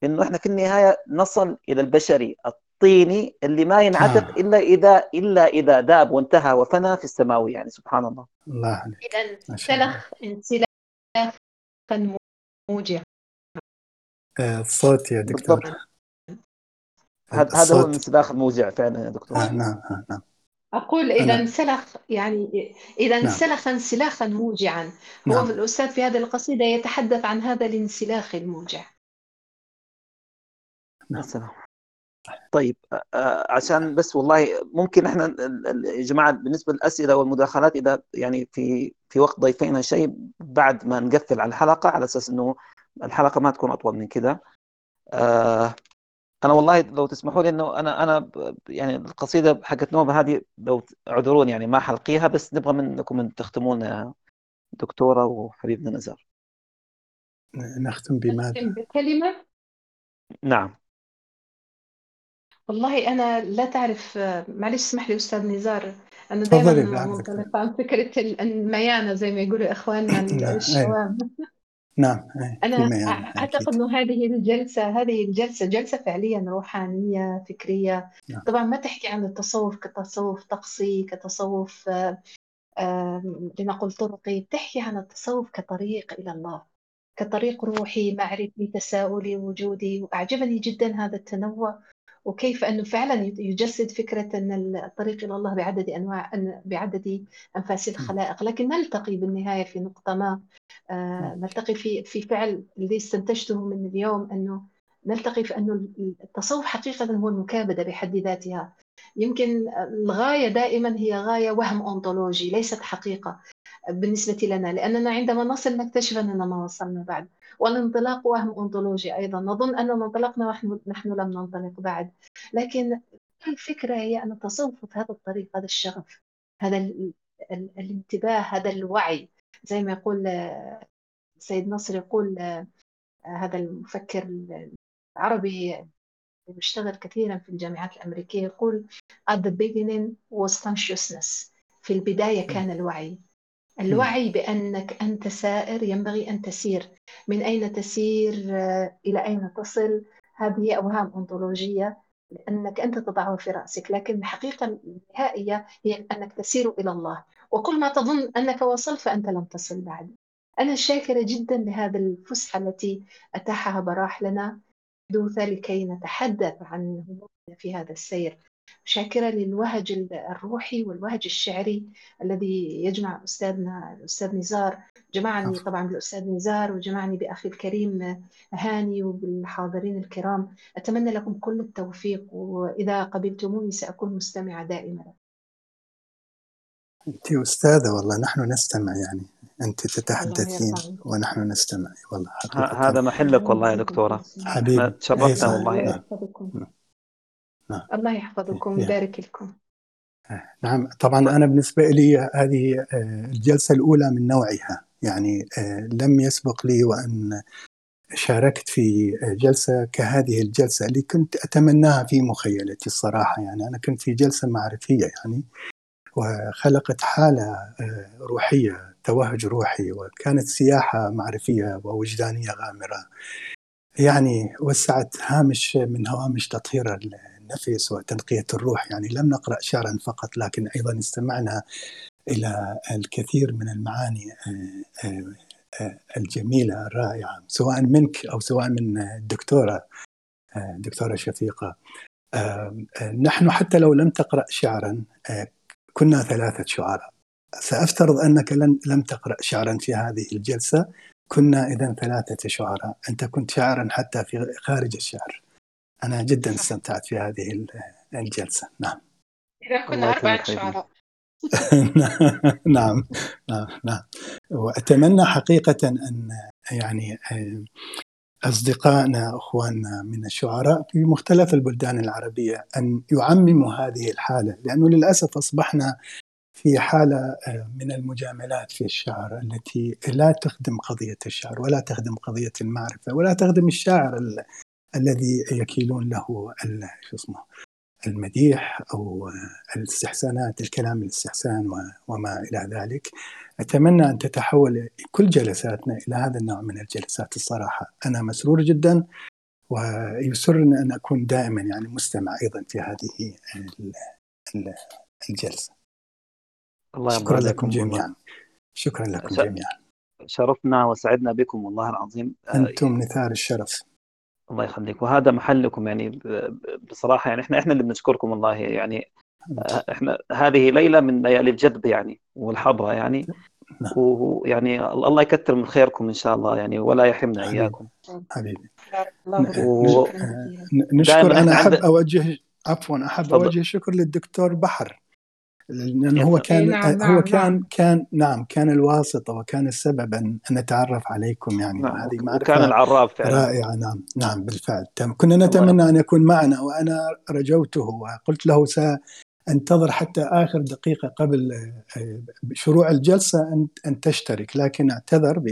إنه إحنا في النهاية نصل إلى البشري الطيني اللي ما ينعتق آه. إلا إذا إلا إذا داب وانتهى وفنى في السماوي يعني سبحان الله. الله الله. انسلخ انسلاخا موجعا آه، الصوت يا بالضبط. دكتور هذا هذا هو الانسلاخ الموجع فعلا يا دكتور. آه نعم آه نعم. أقول إذا أنا انسلخ يعني إذا نعم. انسلخ انسلاخا موجعا هو نعم. الأستاذ في هذه القصيدة يتحدث عن هذا الانسلاخ الموجع. نعم السلام. طيب عشان بس والله ممكن إحنا يا جماعة بالنسبة للأسئلة والمداخلات إذا يعني في في وقت ضيفينا شيء بعد ما نقفل على الحلقة على أساس إنه الحلقة ما تكون أطول من كده. آه، أنا والله لو تسمحوا لي إنه أنا أنا يعني القصيدة حقت نوبه هذه لو اعذروني يعني ما حلقيها بس نبغى منكم إن تختمون دكتورة وحبيبنا نزار. نختم بماذا؟ أختم بكلمة؟ نعم. والله أنا لا تعرف معلش اسمح لي أستاذ نزار أنا تفضلي دائما بالعكس دكتور منطلقة عن فكرة ال- الميانة زي ما يقولوا إخواننا نعم الشوام. نعم أنا ميان أ- أعتقد أنه هذه الجلسة هذه الجلسة جلسة فعليا روحانية فكرية. نعم. طبعا ما تحكي عن التصوف كتصوف طقسي كتصوف لنقل طرقي بتحكي عن التصوف كطريق إلى الله كطريق روحي معرفي تساؤلي وجودي. وأعجبني جدا هذا التنوع. وكيف أنه فعلا يجسد فكرة أن الطريق إلى الله بعدد أنواع بعدد أنفاس الخلائق. لكن نلتقي بالنهاية في نقطة ما. آه، نلتقي في في فعل الذي استنتجته من اليوم أنه نلتقي في أنه التصوف حقيقة هو المكابدة بحد ذاتها. يمكن الغاية دائما هي غاية وهم أونطولوجي ليست حقيقة. بالنسبة لنا لأننا عندما نصل نكتشف أننا ما وصلنا بعد. والانطلاق وهم أونطولوجي أيضا. نظن أننا انطلقنا ونحن نحن لم ننطلق بعد. لكن الفكرة هي أن التصوف هذا الطريق هذا الشغف هذا ال ال الانتباه هذا الوعي. زي ما يقول سيد نصر يقول هذا المفكر العربي بيشتغل كثيرا في الجامعات الأمريكية يقول at the beginning was consciousness. في البداية كان الوعي. الوعي بأنك أنت سائر ينبغي أن تسير. من أين تسير؟ إلى أين تصل؟ هذه أوهام أنطولوجية لأنك أنت تضعها في رأسك لكن الحقيقة النهائية هي أنك تسير إلى الله. وكل ما تظن أنك وصلت فأنت لم تصل بعد. أنا شاكرة جدا لهذا الفسحة التي أتاحها براح لنا. حدوثة لكي نتحدث عن في هذا السير. شاكرة للوهج الروحي والوهج الشعري الذي يجمع أستاذنا الأستاذ نزار. جمعني طبعا بالأستاذ نزار وجمعني بأخي الكريم هاني وبالحاضرين الكرام. أتمنى لكم كل التوفيق وإذا قبلتموني سأكون مستمعة دائما. أنت أستاذة والله نحن نستمع يعني. أنت تتحدثين ونحن نستمع. والله هذا محلك والله يا دكتورة. حبيبي. تشرفنا والله. نعم. الله يحفظكم ويبارك لكم. نعم. طبعا أنا بالنسبة لي هذه الجلسة الأولى من نوعها. يعني لم يسبق لي وأن شاركت في جلسة كهذه الجلسة اللي كنت أتمناها في مخيلتي الصراحة. يعني أنا كنت في جلسة معرفية يعني وخلقت حالة روحية توهج روحي وكانت سياحة معرفية ووجدانية غامرة. يعني وسعت هامش من هوامش تطهير النفس وتنقية الروح. يعني لم نقرأ شعرا فقط لكن أيضا استمعنا إلى الكثير من المعاني الجميلة الرائعة سواء منك أو سواء من الدكتورة دكتورة شفيقة. نحن حتى لو لم تقرأ شعرا كنا ثلاثة شعراء. سأفترض أنك لم تقرأ شعرا في هذه الجلسة كنا إذا ثلاثة شعراء. أنت كنت شاعرا حتى في خارج الشعر. أنا جدا استمتعت في هذه الجلسة. نعم. إذا كنا أربعة شعراء. نعم. نعم. نعم. وأتمنى حقيقة أن يعني أصدقائنا أخواننا من الشعراء في مختلف البلدان العربية أن يعمموا هذه الحالة لأنه للأسف أصبحنا في حالة من المجاملات في الشعر التي لا تخدم قضية الشعر ولا تخدم قضية المعرفة ولا تخدم الشاعر الذي يكيلون له شو اسمه المديح أو الاستحسانات الكلام الاستحسان وما إلى ذلك. أتمنى أن تتحول كل جلساتنا إلى هذا النوع من الجلسات الصراحة. أنا مسرور جدا ويسرني أن أكون دائما يعني مستمع أيضا في هذه الجلسة. الله شكرا لكم جميعا. شكرا لكم جميعا. شرفنا وسعدنا بكم والله العظيم. أنتم نثار الشرف. الله يخليك. وهذا محلكم يعني بصراحة يعني إحنا إحنا اللي بنشكركم والله يعني إحنا هذه ليلة من ليالي الجذب يعني والحضره يعني. ويعني الله يكثر من خيركم إن شاء الله يعني ولا يحرمنا حبيبي. إياكم. حبيبي. و... نشكر أنا أحب أوجه عفوا أحب أوجه شكر للدكتور بحر. لأنه هو كان نعم نعم هو كان كان نعم كان الواسطه وكان السبب أن نتعرف عليكم يعني. نعم هذه وكان معرفة العراف فعلا. رائعة نعم نعم بالفعل. تم كنا نتمنى أن يكون معنا وأنا رجوته وقلت له سأنتظر حتى آخر دقيقة قبل شروع الجلسة أن أن تشترك لكن أعتذر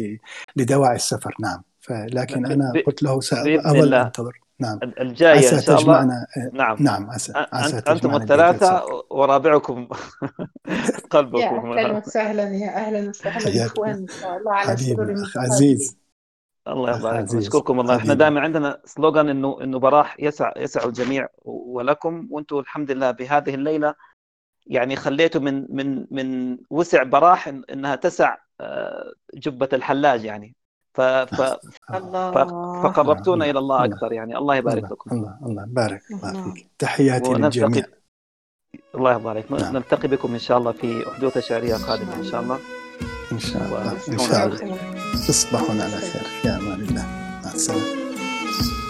لدواعي السفر نعم. فلكن أنا قلت له ساظل أنتظر. نعم. الجاية عسى إن شاء الله. تجمعنا. نعم. نعم عسى عسى أنتم الثلاثة ورابعكم يا قلبكم أهلا وسهلا يا أهلا وسهلا. إخوان إن شاء الله على حبيبي أخ عزيز. الله يرضى عليكم نشكركم والله. إحنا دائما عندنا سلوغان انه إنه براح يسع يسع الجميع ولكم. وأنتم الحمد لله بهذه الليلة. يعني خليتوا من من من وسع براح إن- إنها تسع آه، جبة الحلاج يعني. ف... ف... فقربتونا إلى الله أكثر. يعني الله يبارك الله. لكم. الله. الله. بارك الله فيك. تحياتي للجميع. الله يرضى عليك نعم. نلتقي بكم إن شاء الله في حدوث شعرية قادمة إن شاء الله. إن شاء الله. إن شاء الله. تصبحون على خير. في أمان الله. مع السلامة.